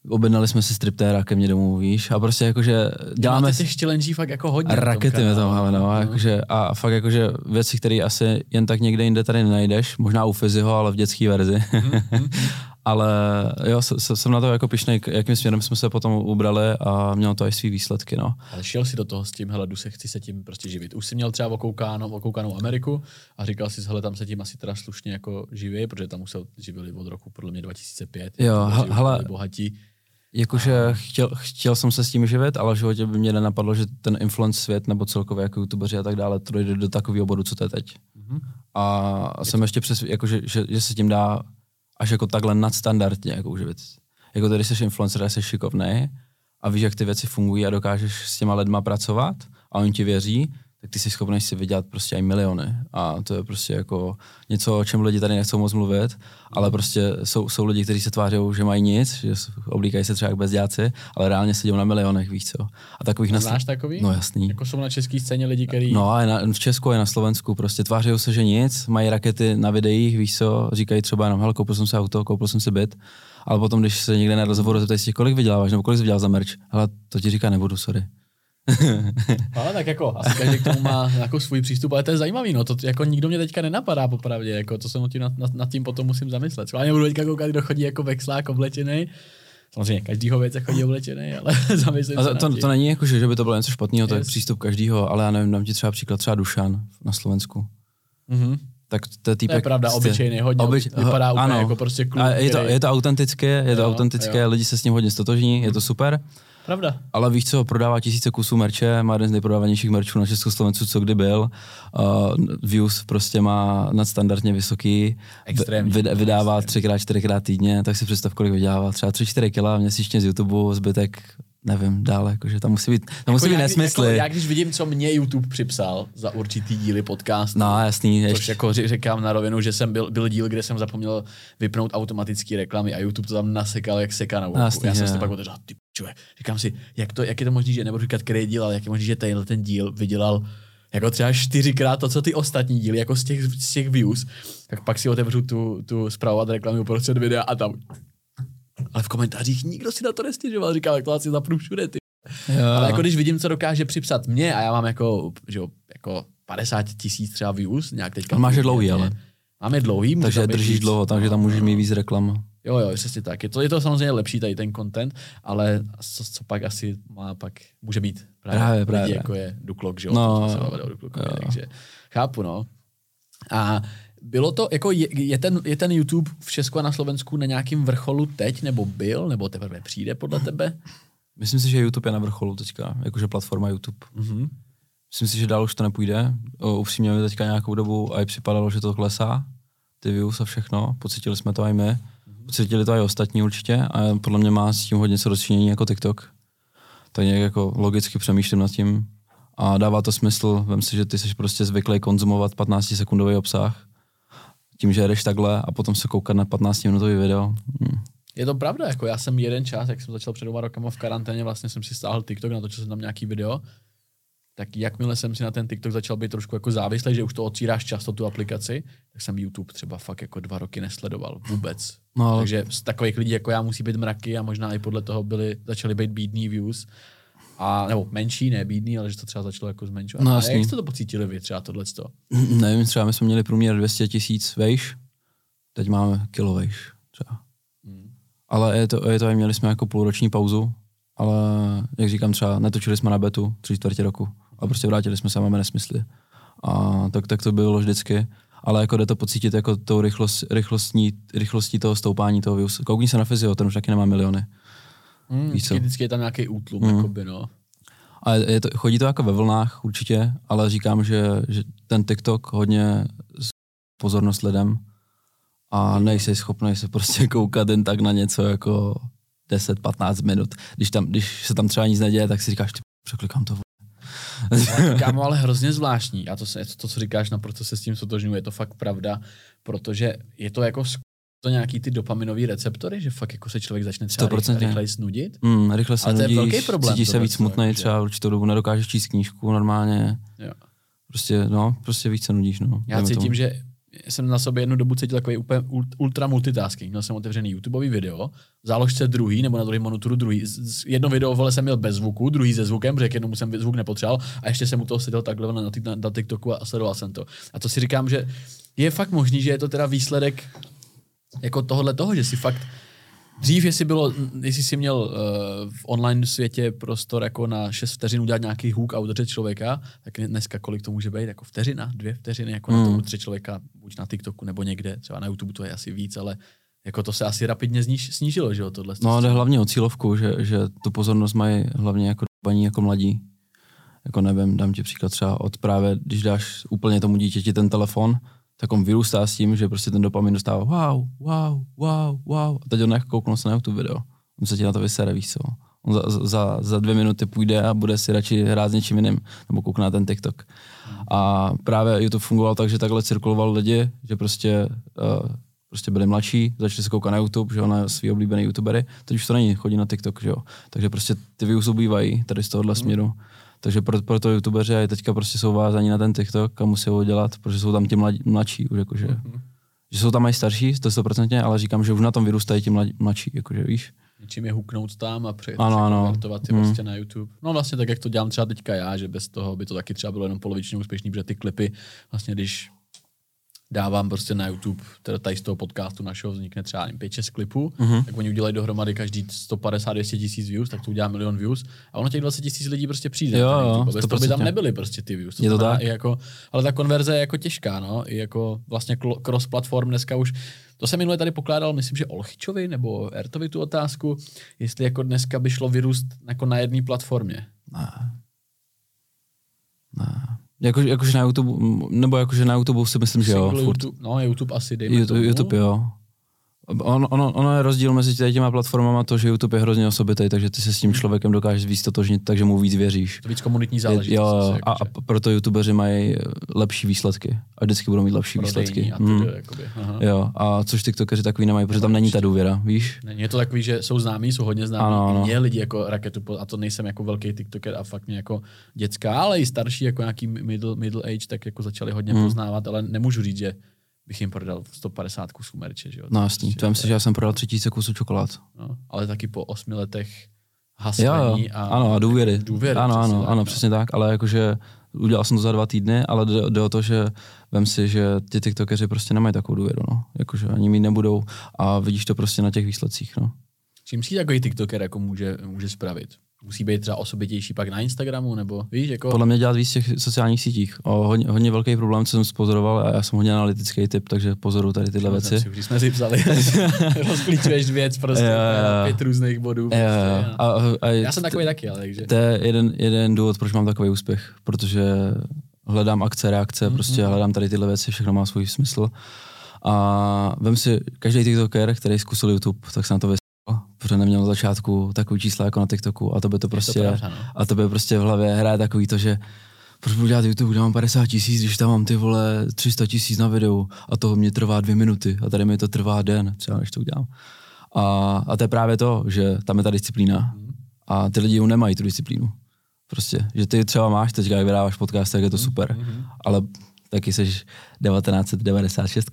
objednali jsme si striptéra ke mně domů, víš, a prostě jakože děláme Máte těch challenge fakt jako hodně. rakety my tam máme, no, a jakože, a fakt jakože věci, které asi jen tak někde jinde tady nenajdeš, možná u Fiziho, ale v dětské verzi. Mhm, ale jo, jsem na to jako pišnej, jakým směrem jsme se potom ubrali a mělo to i svý výsledky, no. Ale šel si do toho s tím, hele, jdu se, chci se tím prostě živit. Už jsi měl třeba okoukánou, okoukanou Ameriku a říkal si, hele, tam se tím asi teda slušně jako živí, protože tam už se živili od roku podle mě 2005. Jo, hele- bohatí. Jakože chtěl, chtěl jsem se s tím živit, ale v životě by mě nenapadlo, že ten influence svět nebo celkově jako youtubeři a tak dále, to dojde do takového bodu, co to je teď. Mhm. A, a jsem ještě přes, jakože, že, že, se tím dá až jako takhle nadstandardně jako uživit. Jako tady jsi influencer, jsi šikovný a víš, jak ty věci fungují a dokážeš s těma lidma pracovat a oni ti věří, tak ty jsi schopný si vydělat prostě i miliony. A to je prostě jako něco, o čem lidi tady nechcou moc mluvit, ale prostě jsou, jsou lidi, kteří se tváří, že mají nic, že oblíkají se třeba jak bezděláci, ale reálně sedí na milionech, víš co. A takových na... Znáš takový? No jasný. Jako jsou na české scéně lidi, kteří... No a na, v Česku a na Slovensku prostě tváří se, že nic, mají rakety na videích, víš co, říkají třeba jenom, hele, koupil jsem si auto, koupil jsem si byt, ale potom, když se někde na rozhovoru zeptají kolik vyděláváš, nebo kolik jsi vydělal za merch, hele, to ti říká nebudu, sorry. ale tak jako, asi každý k tomu má jako svůj přístup, ale to je zajímavý, no, to jako nikdo mě teďka nenapadá popravdě, jako to se tím nad, nad, nad, tím potom musím zamyslet. Schválně budu teďka koukat, kdo chodí jako vexlák oblečený, Samozřejmě každýho věc chodí oblečený, ale zamyslím a to, to, to, není jako, že, že by to bylo něco špatného, to yes. je přístup každýho, ale já nevím, dám ti třeba příklad třeba Dušan na Slovensku. Mm-hmm tak to je týpek... To je pravda, obyčejný, hodně obyč, vypadá úplně ano. jako prostě kluk, a je to, je to autentické, je to jo, autentické, jo. lidi se s ním hodně stotožní, je to super. Pravda. Ale víš co, prodává tisíce kusů merče, má jeden z nejprodávanějších merčů na Československu, co kdy byl. Uh, views prostě má nadstandardně vysoký. Extrémně. Vyd, vydává třikrát, čtyřikrát týdně, tak si představ, kolik vydělává. Třeba 3-4 kila měsíčně z YouTube, zbytek nevím, dále, jakože tam musí být, tam jako musí být nesmysly. Jako, já když vidím, co mě YouTube připsal za určitý díly podcastu, no, jasný, což jako říkám na rovinu, že jsem byl, byl díl, kde jsem zapomněl vypnout automatické reklamy a YouTube to tam nasekal jak seka na no, jasný, Já jsem si pak otevřel, ty čuje, říkám si, jak, to, jak je to možné, že nebudu říkat, který díl, ale jak je možné, že tenhle ten díl vydělal jako třeba čtyřikrát to, co ty ostatní díly, jako z těch, z těch views, tak pak si otevřu tu, tu zpravovat reklamu uprostřed videa a tam ale v komentářích nikdo si na to nestěžoval, říkal, jak to asi zapnu všude, ty. Jo. Ale jako když vidím, co dokáže připsat mě a já mám jako, že jo, jako 50 tisíc třeba views, nějak teďka. Máš je dlouhý, ale. Máme dlouhý. Takže držíš víc. dlouho, takže tam můžeš mít víc reklam. Jo, jo, přesně tak. Je to, je to samozřejmě lepší tady ten content, ale co, co pak asi má, pak může být právě, právě, právě. lidi, jako je Duklok, že jo? No, jo. takže chápu, no. A bylo to, jako je, je, ten, je ten YouTube v Česku a na Slovensku na nějakém vrcholu teď, nebo byl, nebo teprve přijde podle tebe? Myslím si, že YouTube je na vrcholu teďka, jakože platforma YouTube. Mm-hmm. Myslím si, že dál už to nepůjde. O, upřímně mi teďka nějakou dobu a i připadalo, že to klesá, ty views a všechno. Pocítili jsme to i my. Pocítili to i ostatní určitě a podle mě má s tím hodně co dočinění jako TikTok. Tak nějak jako logicky přemýšlím nad tím a dává to smysl. Vem si, že ty jsi prostě zvyklý konzumovat 15 sekundový obsah tím, že jdeš takhle a potom se koukat na 15 minutový video. Hmm. Je to pravda, jako já jsem jeden čas, jak jsem začal před dvěma rokama v karanténě, vlastně jsem si stáhl TikTok, natočil jsem tam nějaký video, tak jakmile jsem si na ten TikTok začal být trošku jako závislý, že už to otvíráš často tu aplikaci, tak jsem YouTube třeba fakt jako dva roky nesledoval vůbec. No. Takže z takových lidí jako já musí být mraky a možná i podle toho byly, začaly být bídný views. A, nebo menší, ne bídný, ale že to třeba začalo jako zmenšovat. No, a jak jste to pocítili vy třeba tohle? Nevím, třeba my jsme měli průměr 200 tisíc vejš, teď máme kilo vejš třeba. Hmm. Ale je to, je to, měli jsme jako půlroční pauzu, ale jak říkám třeba, netočili jsme na betu tři čtvrtě roku a prostě vrátili jsme se a máme nesmysly. A tak, tak to bylo vždycky ale jako jde to pocítit jako tou rychlost, rychlostní, rychlostí toho stoupání toho views. Koukni se na fyzio, ten už taky nemá miliony. Mm, Víš co? Vždycky je tam nějaký útlum, mm. jakoby, no. A je to, chodí to jako ve vlnách určitě, ale říkám, že, že ten TikTok hodně pozornost lidem a nejsi schopný se prostě koukat jen tak na něco jako 10-15 minut. Když, tam, když se tam třeba nic neděje, tak si říkáš, ty překlikám to. Kámo, ale hrozně zvláštní. A to, to, to, co říkáš, naprosto se s tím sotožňuji, je to fakt pravda, protože je to jako to nějaký ty dopaminové receptory, že fakt jako se člověk začne třeba 100%. rychleji snudit. Mm, rychle se Ale nudíš, to je velký problém. Cítíš se víc smutný, třeba určitou dobu nedokážeš číst knížku normálně. Jo. Prostě, no, prostě víc se nudíš, no. Já cítím, tomu. že jsem na sobě jednu dobu cítil takový úplně ultra multitasking. Měl jsem otevřený YouTubeový video, v záložce druhý, nebo na druhém monitoru druhý. Jedno video vole jsem měl bez zvuku, druhý se zvukem, protože k jednomu jsem zvuk nepotřeboval a ještě jsem u toho seděl takhle na, na, na TikToku a sledoval jsem to. A to si říkám, že je fakt možný, že je to teda výsledek jako tohle toho, že si fakt Dřív, jestli bylo, jestli jsi měl uh, v online světě prostor jako na 6 vteřin udělat nějaký hůk a udržet člověka, tak dneska kolik to může být? Jako vteřina, dvě vteřiny, jako mm. na to hmm. udržet člověka, buď na TikToku nebo někde, třeba na YouTube to je asi víc, ale jako to se asi rapidně zniž, snížilo, že jo, tohle. No, ale hlavně o cílovku, že, že tu pozornost mají hlavně jako paní jako mladí. Jako nevím, dám ti příklad třeba od právě, když dáš úplně tomu dítěti ten telefon, tak on vyrůstá s tím, že prostě ten dopamin dostává wow, wow, wow, wow. A teď on jako kouknul se na YouTube video. On se ti na to vysere, víš co. On za, za, za dvě minuty půjde a bude si radši hrát s něčím jiným, nebo koukne na ten TikTok. A právě YouTube fungoval tak, že takhle cirkuloval lidi, že prostě uh, prostě byli mladší, začali se koukat na YouTube, že jo, na svý oblíbený youtubery, teď už to není, chodí na TikTok, že jo. Takže prostě ty views ubývají tady z tohohle mm. směru. Takže pro, proto youtubeři teďka prostě jsou vázaní na ten TikTok a musí ho dělat, protože jsou tam ti mladí, mladší už jakože. Mm-hmm. Že jsou tam i starší, to 100%, ale říkám, že už na tom vyrůstají ti mladí, mladší, jakože víš. Něčím je huknout tam a přejít ano, ano. konvertovat je mm. prostě na YouTube. No vlastně tak, jak to dělám třeba teďka já, že bez toho by to taky třeba bylo jenom polovičně úspěšný, protože ty klipy vlastně, když dávám prostě na YouTube, teda tady z toho podcastu našeho vznikne třeba 5-6 klipů, uh-huh. tak oni udělají dohromady každý 150-200 tisíc views, tak to udělá milion views a ono těch 20 tisíc lidí prostě přijde. Jo, jo, bez toho by tam nebyly prostě ty views. To je to tak? I jako, ale ta konverze je jako těžká, no, i jako vlastně cross platform dneska už to jsem minule tady pokládal, myslím, že Olchyčovi nebo Ertovi tu otázku, jestli jako dneska by šlo vyrůst jako na jedné platformě. Ne. Ne. Jako, jakože na YouTube, nebo jakože na YouTube si myslím, že jo. Furt. YouTube, no, YouTube asi, dejme YouTube, tomu. YouTube, jo. On, ono, ono je rozdíl mezi těma platformama to, že YouTube je hrozně osobitý, takže ty se s tím hmm. člověkem dokážeš víc totožnit, takže mu víc věříš. To víc komunitní záležitost. Jo, a, a proto YouTubeři mají lepší výsledky a vždycky budou mít lepší Prodejní výsledky. A, hmm. Aha. Jo, a což TikTokeři takový nemají, protože tam není ta důvěra, víš? Není, je to takový, že jsou známí, jsou hodně známí. Ano, ano. Mě lidi jako raketu, a to nejsem jako velký TikToker a fakt mě jako dětská, ale i starší, jako nějaký middle, middle age, tak jako začali hodně hmm. poznávat, ale nemůžu říct, že bych jim prodal 150 kusů merče, že jo? No jasný, prostě to myslím, že já jsem prodal 3000 kusů čokolád. No, ale taky po osmi letech hasení a... Ano, a důvěry. důvěry ano, ano, tak, ano, no. přesně tak, ale jakože udělal jsem to za dva týdny, ale jde, jde o to, že vem si, že ty tiktokeři prostě nemají takovou důvěru, no. Jakože ani mít nebudou a vidíš to prostě na těch výsledcích, no. Čím si takový tiktoker jako může, může spravit? Musí být třeba osobitější pak na Instagramu, nebo víš, jako... Podle mě dělat víc těch sociálních sítích. O, hodně, hodně velký problém, co jsem spozoroval, a já jsem hodně analytický typ, takže pozoruju tady tyhle věci. Si, když jsme si psali, rozklíčuješ věc prostě, jo. pět různých bodů. Prostě, a, a, a já jsem takový taky, ale takže... To je jeden, jeden důvod, proč mám takový úspěch, protože hledám akce, reakce, mm-hmm. prostě hledám tady tyhle věci, všechno má svůj smysl. A vem si, každý TikToker, který zkusil YouTube, tak se na to protože neměl na začátku takový čísla jako na TikToku a to by to prostě, to pravda, no. a to by prostě v hlavě hraje takový to, že proč budu dělat YouTube, kde mám 50 tisíc, když tam mám ty vole 300 tisíc na videu a toho mě trvá dvě minuty a tady mi to trvá den, třeba než to udělám. A, a to je právě to, že tam je ta disciplína a ty lidi nemají tu disciplínu. Prostě, že ty třeba máš teďka, jak vydáváš podcast, tak je to super, mm-hmm. ale taky jsi 1996.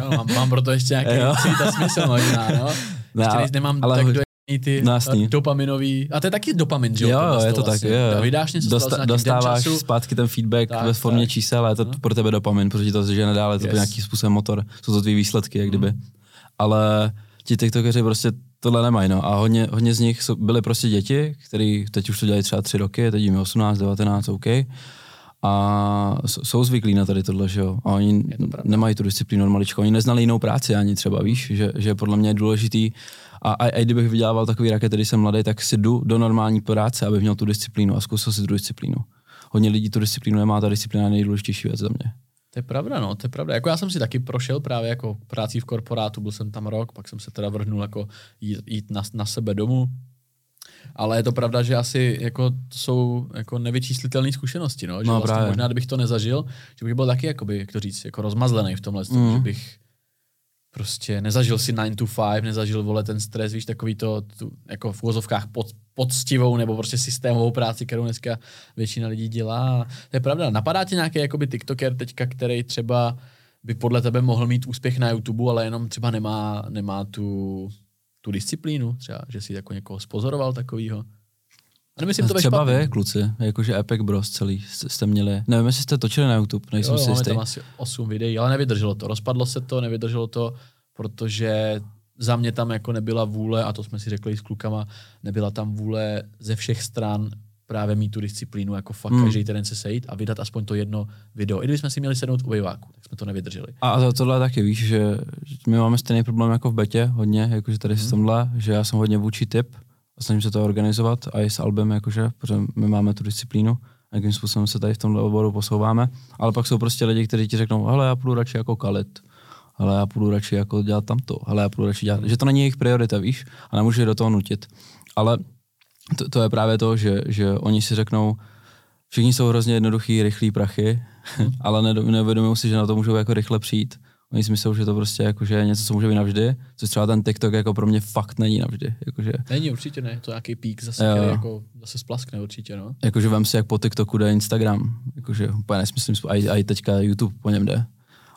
no, mám, mám proto ještě nějaký ta smysl možná, no. no ještě nemám ale tak do ty no, dopaminový, a to je taky dopamin, že jo? Jo, je to vlastně. tak, jo. Vydáš něco, Dosta, dostáváš času. zpátky ten feedback tak, ve formě tak. čísel, a je to no. pro tebe dopamin, protože to že nadále, to yes. nějaký způsobem motor, jsou to tvý výsledky, jak kdyby. Mm. Ale ti tiktokeři prostě tohle nemají, no. A hodně, hodně z nich byly prostě děti, který teď už to dělají třeba tři roky, teď jim je 18, 19, OK a jsou zvyklí na tady tohle, že jo. A oni nemají tu disciplínu maličko, oni neznali jinou práci ani třeba, víš, že, že podle mě je důležitý a, a, a kdybych vydělával takový raket, když jsem mladý, tak si jdu do normální práce, abych měl tu disciplínu a zkusil si tu disciplínu. Hodně lidí tu disciplínu nemá, ta disciplína je nejdůležitější věc za mě. To je pravda, no, to je pravda. Jako já jsem si taky prošel právě jako práci v korporátu, byl jsem tam rok, pak jsem se teda vrhnul jako jít, jít na, na sebe domů, ale je to pravda, že asi jako jsou jako nevyčíslitelné zkušenosti, no? že no, vlastně právě. možná, kdybych to nezažil, že bych byl taky, jakoby, jak to říct, jako rozmazlený v tomhle, mm. že bych prostě nezažil si 9 to 5, nezažil, vole, ten stres, víš, takový to, tu, jako v úvozovkách pod, poctivou nebo prostě systémovou práci, kterou dneska většina lidí dělá. To je pravda. Napadá ti nějaký jakoby TikToker teďka, který třeba by podle tebe mohl mít úspěch na YouTube, ale jenom třeba nemá, nemá tu, tu disciplínu, třeba, že si jako někoho spozoroval takovýho? A nemyslím to Třeba vy, kluci, jakože Epic Bros celý jste měli. Nevím, jestli jste točili na YouTube, nejsem jo, si jistý. tam asi 8 videí, ale nevydrželo to. Rozpadlo se to, nevydrželo to, protože za mě tam jako nebyla vůle, a to jsme si řekli s klukama, nebyla tam vůle ze všech stran právě mít tu disciplínu, jako fakt hmm. každý den se sejít a vydat aspoň to jedno video. I kdybychom si měli sednout u bejváku, tak jsme to nevydrželi. A za tohle taky víš, že my máme stejný problém jako v betě hodně, jakože tady hmm. s tomhle, že já jsem hodně vůči typ a snažím se to organizovat a i s albem, jakože, protože my máme tu disciplínu, jakým způsobem se tady v tomhle oboru posouváme, ale pak jsou prostě lidi, kteří ti řeknou, hele, já půjdu radši jako kalit, ale já půjdu radši jako dělat tamto, ale já půjdu radši dělat, že to není jejich priorita, víš, a nemůžu je do toho nutit. ale to, to je právě to, že, že oni si řeknou, všichni jsou hrozně jednoduchý, rychlý prachy, ale nevědomují si, že na to můžou jako rychle přijít. Oni si myslí, že to prostě jako, že je něco, co může být navždy, což třeba ten TikTok jako pro mě fakt není navždy. Jakože, není, určitě ne, to je nějaký pík zase, jo. který jako zase splaskne určitě, no. Jakože vem si, jak po TikToku jde Instagram, jakože úplně nesmyslím, a i teďka YouTube po něm jde.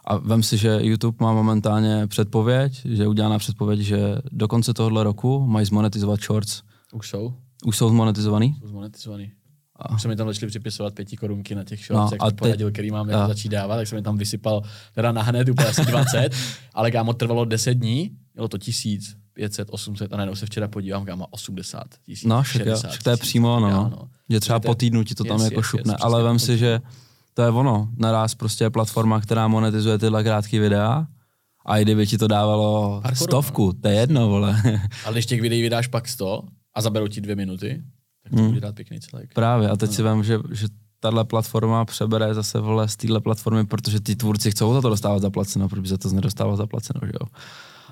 A vem si, že YouTube má momentálně předpověď, že udělaná předpověď, že do konce tohohle roku mají zmonetizovat shorts. Už jsou? Už jsou zmonetizovaný? Jsou zmonetizovaný. A... Už se mi tam začali připisovat pěti korunky na těch shorts, no, jak a poradil, te... který mám jako začít dávat, tak jsem mi tam vysypal teda na hned úplně asi 20, ale kámo trvalo 10 dní, mělo to tisíc, 500, 800 a najednou se včera podívám, kámo 80 tisíc, No, však, 60, však to je přímo, no. no. Že třeba po týdnu ti to tam yes, jako yes, šupne, yes, ale vem si, že to je ono. Naraz prostě je platforma, která monetizuje tyhle krátké videa a i kdyby ti to dávalo Hardcore, stovku, no. to je jedno, vole. Ale když těch videí vydáš pak 100 a zaberou ti dvě minuty, tak to hmm. bude dát pěkný celek. Právě a teď no. si vím, že, že tahle platforma přebere zase vole z téhle platformy, protože ty tvůrci chcou za to dostávat zaplaceno, protože za to nedostává zaplaceno, že jo.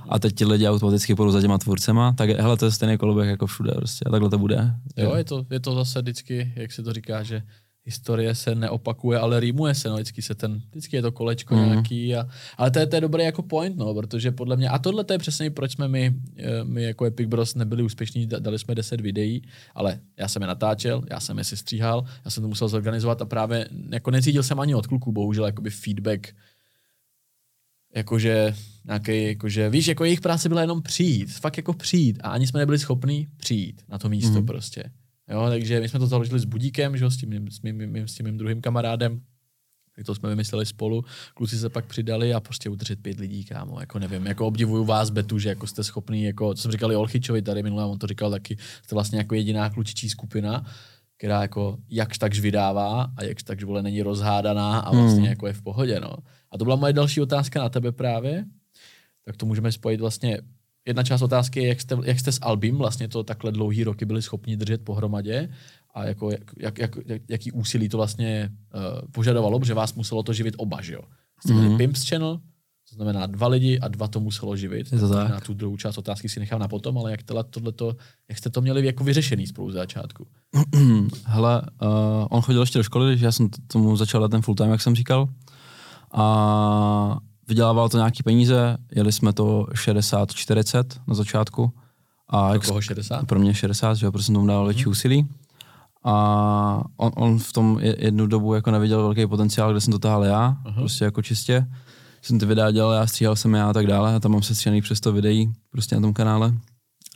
A teď ti lidi automaticky půjdou za těma tvůrcema, tak hele, to je stejný koloběh jako všude prostě a takhle to bude. Jo, je to, je to zase vždycky, jak se to říká, že historie se neopakuje, ale rýmuje se, no, vždycky, se ten, vždycky je to kolečko mm. nějaký, a, ale to je, to je dobrý jako point, no, protože podle mě, a tohle to je přesně, proč jsme my, eh, my jako Epic Bros nebyli úspěšní, dali jsme 10 videí, ale já jsem je natáčel, já jsem je si stříhal, já jsem to musel zorganizovat a právě jako necítil jsem ani od kluků, bohužel, jakoby feedback, jakože nějaký, jakože, víš, jako jejich práce byla jenom přijít, fakt jako přijít a ani jsme nebyli schopni přijít na to místo mm. prostě. Jo, takže my jsme to založili s Budíkem, že, s, tím, s, mým, mým, s tím mým druhým kamarádem, tak to jsme vymysleli spolu, kluci se pak přidali a prostě udržet pět lidí, kámo, jako nevím, jako obdivuju vás, Betu, že jako jste schopný, jako, co jsem říkal i Olchyčovi tady minule, on to říkal taky, jste vlastně jako jediná klučičí skupina, která jako jakž takž vydává a jakž takž vole není rozhádaná a vlastně hmm. jako je v pohodě, no. A to byla moje další otázka na tebe právě, tak to můžeme spojit vlastně jedna část otázky je, jak jste, jak jste s Albím vlastně to takhle dlouhý roky byli schopni držet pohromadě a jako, jak, jak, jak, jaký úsilí to vlastně uh, požadovalo, protože vás muselo to živit oba, že jo? Jste měli mm-hmm. Pimps Channel, to znamená dva lidi a dva to muselo živit. To tak. Na tu druhou část otázky si nechám na potom, ale jak, tohleto, jak jste to měli jako vyřešený spolu z začátku? Hele, uh, on chodil ještě do školy, když já jsem tomu začal dát ten full time, jak jsem říkal. A vydělával to nějaký peníze, jeli jsme to 60-40 na začátku. A pro koho 60? Pro mě 60, že jo, protože jsem tomu dával větší mhm. úsilí. A on, on, v tom jednu dobu jako neviděl velký potenciál, kde jsem to tahal já, uh-huh. prostě jako čistě. Jsem ty videa dělal, já stříhal jsem já a tak dále a tam mám sestříhaný přes to videí prostě na tom kanále.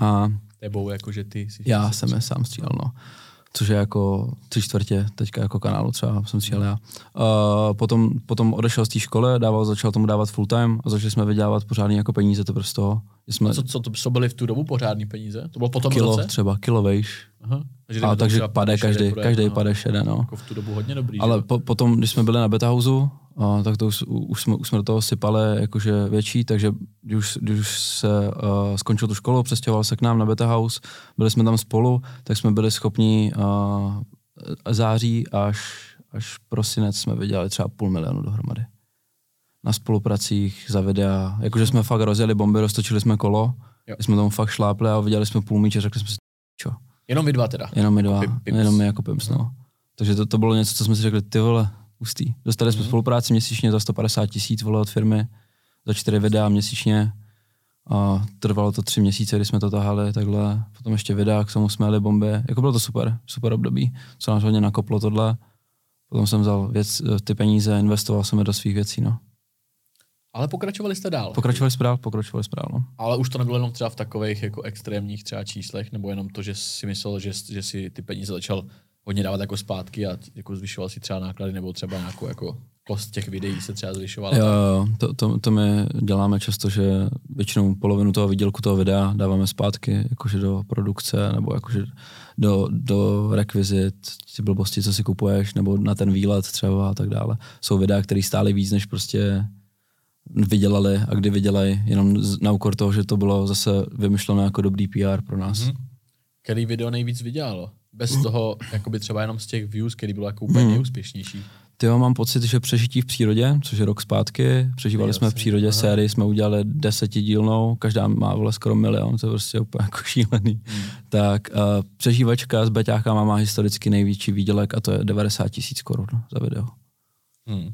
A Tebou jako, že ty si Já jsem je sám stříhal, no což je jako tři čtvrtě teďka jako kanálu třeba, jsem stříhal já. Uh, potom, potom odešel z té školy, dával, začal tomu dávat full time a začali jsme vydělávat pořádný jako peníze to prostě. Jsme... A co, co, to byly v tu dobu pořádný peníze? To bylo potom kilo roce? třeba, kilo vejš. Aha. Takže a takže pade každý, každý pade šede, no. Jako v tu dobu hodně dobrý. Ale po, potom, když jsme byli na beta houseu, a, tak to už, už, jsme, už jsme do toho sypali jakože větší, takže když už, když už se uh, skončil tu školu, přestěhoval se k nám na beta house, byli jsme tam spolu, tak jsme byli schopni uh, září až, až prosinec jsme vydělali třeba půl milionu dohromady. Na spolupracích za videa, jakože jsme fakt rozjeli bomby, roztočili jsme kolo, jo. jsme tomu fakt šlápli a viděli jsme půl míče, řekli jsme si, čo. Jenom my dva teda. Jenom my dva, Pim, jenom my jako Pims, no. Takže to, to bylo něco, co jsme si řekli, ty vole, Hustý. Dostali jsme mm-hmm. spolupráci měsíčně za 150 tisíc vole od firmy, za čtyři videa měsíčně. A trvalo to tři měsíce, kdy jsme to tahali, takhle. Potom ještě videa, k tomu jsme jeli bomby. Jako bylo to super, super období, co nás hodně nakoplo tohle. Potom jsem vzal věc, ty peníze, investoval jsem je do svých věcí, no. Ale pokračovali jste dál. Pokračovali jsme dál, pokračovali jsme dál, no. Ale už to nebylo jenom třeba v takových jako extrémních třeba číslech, nebo jenom to, že si myslel, že, že si ty peníze začal hodně dávat jako zpátky a jako zvyšoval si třeba náklady nebo třeba nějakou jako kost těch videí se třeba zvyšovala. Jo, jo, to, to, to my děláme často, že většinou polovinu toho výdělku toho videa dáváme zpátky, jakože do produkce nebo jakože do, do rekvizit, ty blbosti, co si kupuješ, nebo na ten výlet třeba a tak dále. Jsou videa, které stály víc, než prostě vydělali a kdy vydělají, jenom na úkor toho, že to bylo zase vymyšleno jako dobrý PR pro nás. Mm-hmm. Který video nejvíc vydělalo? Bez toho, jakoby třeba jenom z těch views, který bylo jako úplně nejúspěšnější. Ty jo, mám pocit, že přežití v přírodě, což je rok zpátky, přežívali Jo, jsme v přírodě aha. sérii, jsme udělali desetidílnou, každá má vole skoro milion, to je prostě úplně jako šílený. Hmm. Tak uh, přežívačka s beťákama má historicky největší výdělek a to je 90 tisíc korun za video. Hmm.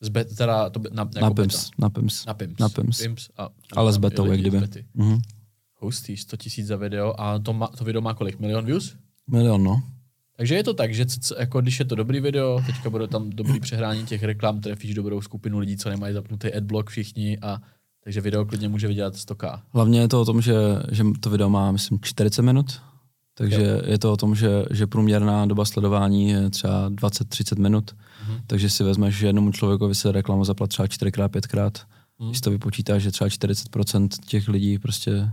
Z bet, teda to by, na, jako na beta. PIMS, na PIMS. Na Pimps. Na Pimps. Pimps a, Ale s betou, jak kdyby. Mhm. Hustý, 100 tisíc za video a to, má, to video má kolik? Milion views? Milion, no. Takže je to tak, že c, c, jako když je to dobrý video, teďka bude tam dobrý přehrání těch reklam, trefíš dobrou skupinu lidí, co nemají zapnutý adblock všichni a takže video klidně může vydělat 100k. Hlavně je to o tom, že, že to video má, myslím, 40 minut, takže Jo. je to o tom, že, že průměrná doba sledování je třeba 20-30 minut. Takže si vezmeš, že jednomu člověkovi se reklamu zaplat třeba 4x, 5x, Mhm. když to vypočítáš, že třeba 40% těch lidí prostě,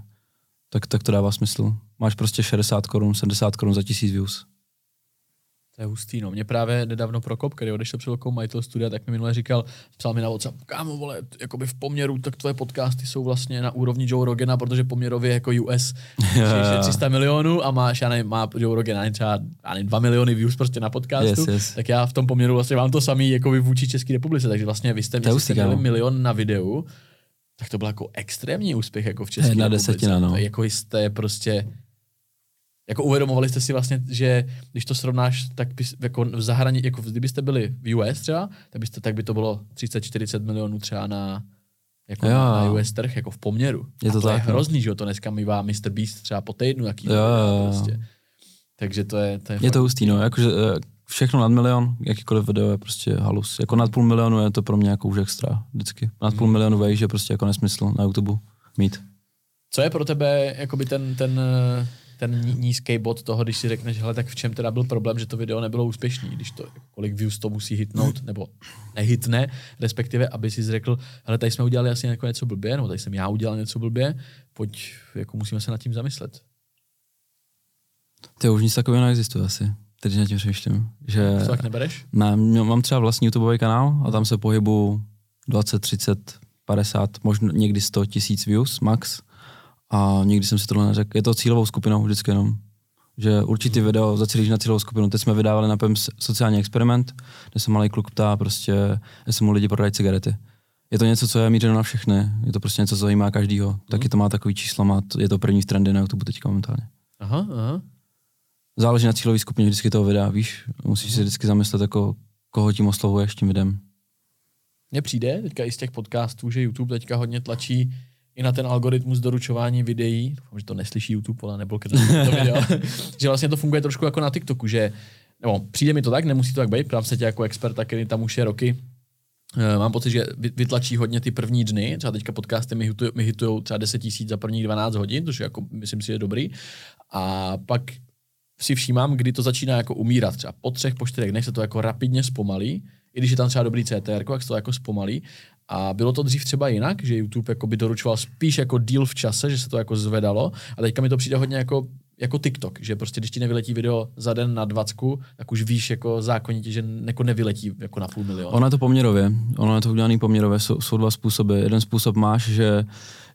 tak, tak to dává smysl. Máš prostě 60 korun, 70 korun za tisíc views. To je hustý, no. Mě právě nedávno Prokop, který odešel před velkou majitel studia, tak mi minule říkal, psal mi na WhatsApp, kámo, vole, jakoby v poměru, tak tvoje podcasty jsou vlastně na úrovni Joe Rogana, protože poměrově jako US je 300 milionů a máš, já nevím, má Joe Rogan, nevím, třeba nevím, 2 miliony views prostě na podcastu, Yes, yes. tak já v tom poměru vlastně mám to samý jako vůči České republice, takže vlastně vy jste, měli milion na videu, tak to byl jako extrémní úspěch jako v České jedna republice. desetina, no. To je Jako jste prostě jako uvědomovali jste si vlastně, že když to srovnáš, tak bys, jako v zahrani, jako kdybyste byli v US třeba, tak, byste, tak by to bylo 30-40 milionů třeba na, jako Jo. na, US trh, jako v poměru. Je to A to tak, je no. hrozný, že jo, to dneska mývá Mr. Beast třeba po týdnu, jaký Jo, jo, prostě. Takže to je, to je, Je to hustý, no, jakože eh, všechno nad milion, jakýkoliv video je prostě halus. Jako nad půl milionu je to pro mě jako už extra, vždycky. Nad Hmm. půl milionu vejš je prostě jako nesmysl na YouTube mít. Co je pro tebe jakoby ten, ten, eh, ten ní- nízký bod toho, když si řekneš, hele, tak v čem teda byl problém, že to video nebylo úspěšný, když to, kolik views to musí hitnout, nebo nehitne, respektive, aby si řekl, hele, tady jsme udělali asi jako něco blbě, nebo tady jsem já udělal něco blbě, pojď, jako musíme se nad tím zamyslet. To už nic takového neexistuje asi. Teď na tím přemýšlím. Že To tak nebereš? ne, mám třeba vlastní YouTubeový kanál a tam se pohybu 20, 30, 50, možná někdy 100 tisíc views max. A nikdy jsem si tohle neřekl. Je to cílovou skupinou vždycky jenom. Že určitý video zacílíš na cílovou skupinu. Teď jsme vydávali na PEMS sociální experiment, kde se malý kluk ptá prostě, jestli mu lidi prodají cigarety. Je to něco, co je mířeno na všechny. Je to prostě něco, co zajímá každýho. Taky to má takový číslo, má to, je to první v trendy na YouTube teďka momentálně. Aha, aha. Záleží na cílové skupině vždycky toho videa, víš? Musíš si vždycky zamyslet, jako, koho tím oslovuješ tím videem. Mně přijde teďka i z těch podcastů, že YouTube teďka hodně tlačí i na ten algoritmus doručování videí. Doufám, že to neslyší YouTube, ale nebo to video. že vlastně to funguje trošku jako na TikToku, že nebo přijde mi to tak, nemusí to tak být, ptám se tě jako experta, který tam už je roky. Eh, Mám pocit, že vy- vytlačí hodně ty první dny, třeba teďka podcasty mi hitujou, mi hitujou třeba 10 tisíc za prvních 12 hodin, což je jako, myslím si, je dobrý. A pak si všímám, kdy to začíná jako umírat. Třeba po třech, po čtyřech dnech se to jako rapidně zpomalí, i když je tam třeba dobrý CTR, jak se to jako zpomalí. A bylo to dřív třeba jinak, že YouTube jako by doručoval spíš jako díl v čase, že se to jako zvedalo. A teďka mi to přijde hodně jako, jako TikTok, že prostě když ti nevyletí video za den na 20, tak už víš jako zákonitě, že jako nevyletí jako na půl milionu. Ono je to poměrově, ono je to udělané poměrově, jsou, jsou dva způsoby. Jeden způsob máš, že,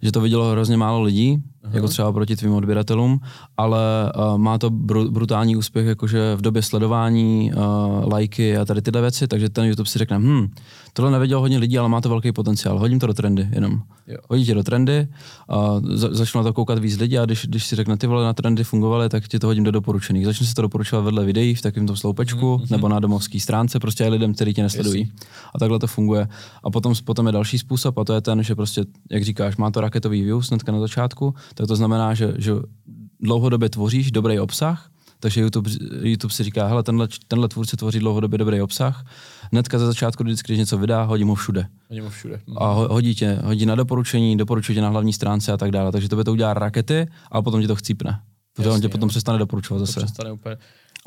že to vidělo hrozně málo lidí, Aha. jako třeba proti tvým odběratelům, ale uh, má to br- brutální úspěch jakože v době sledování, uh, lajky a tady tyhle věci, takže ten YouTube si řekne, hm, tohle nevidělo hodně lidí, ale má to velký potenciál, hodím to do trendy jenom. Jo. Hodí tě do trendy, a za, začnou na to koukat víc lidí a když, když si řekne, ty vole, na trendy fungovaly, tak ti to hodím do doporučených. Začne se to doporučovat vedle videí v takovém tom sloupečku mm-hmm. nebo na domovské stránce, prostě i lidem, kteří tě nesledují. A takhle to funguje. A potom, potom je další způsob a to je ten, že prostě, jak říkáš, má to raketový views hnedka na začátku, tak to znamená, že, že dlouhodobě tvoříš dobrý obsah, takže YouTube, YouTube si říká, hele, tenhle, tenhle tvůrce tvoří dlouhodobě dobrý obsah. Hnedka za začátku, vždycky, když něco vydá, hodí mu všude. Oni mu všude. A ho- hodí tě, hodí na doporučení, doporučuje tě na hlavní stránce a tak dále. Takže to by to udělá rakety a potom ti to chcípne. Protože on tě potom jo. přestane doporučovat to zase. přestane úplně.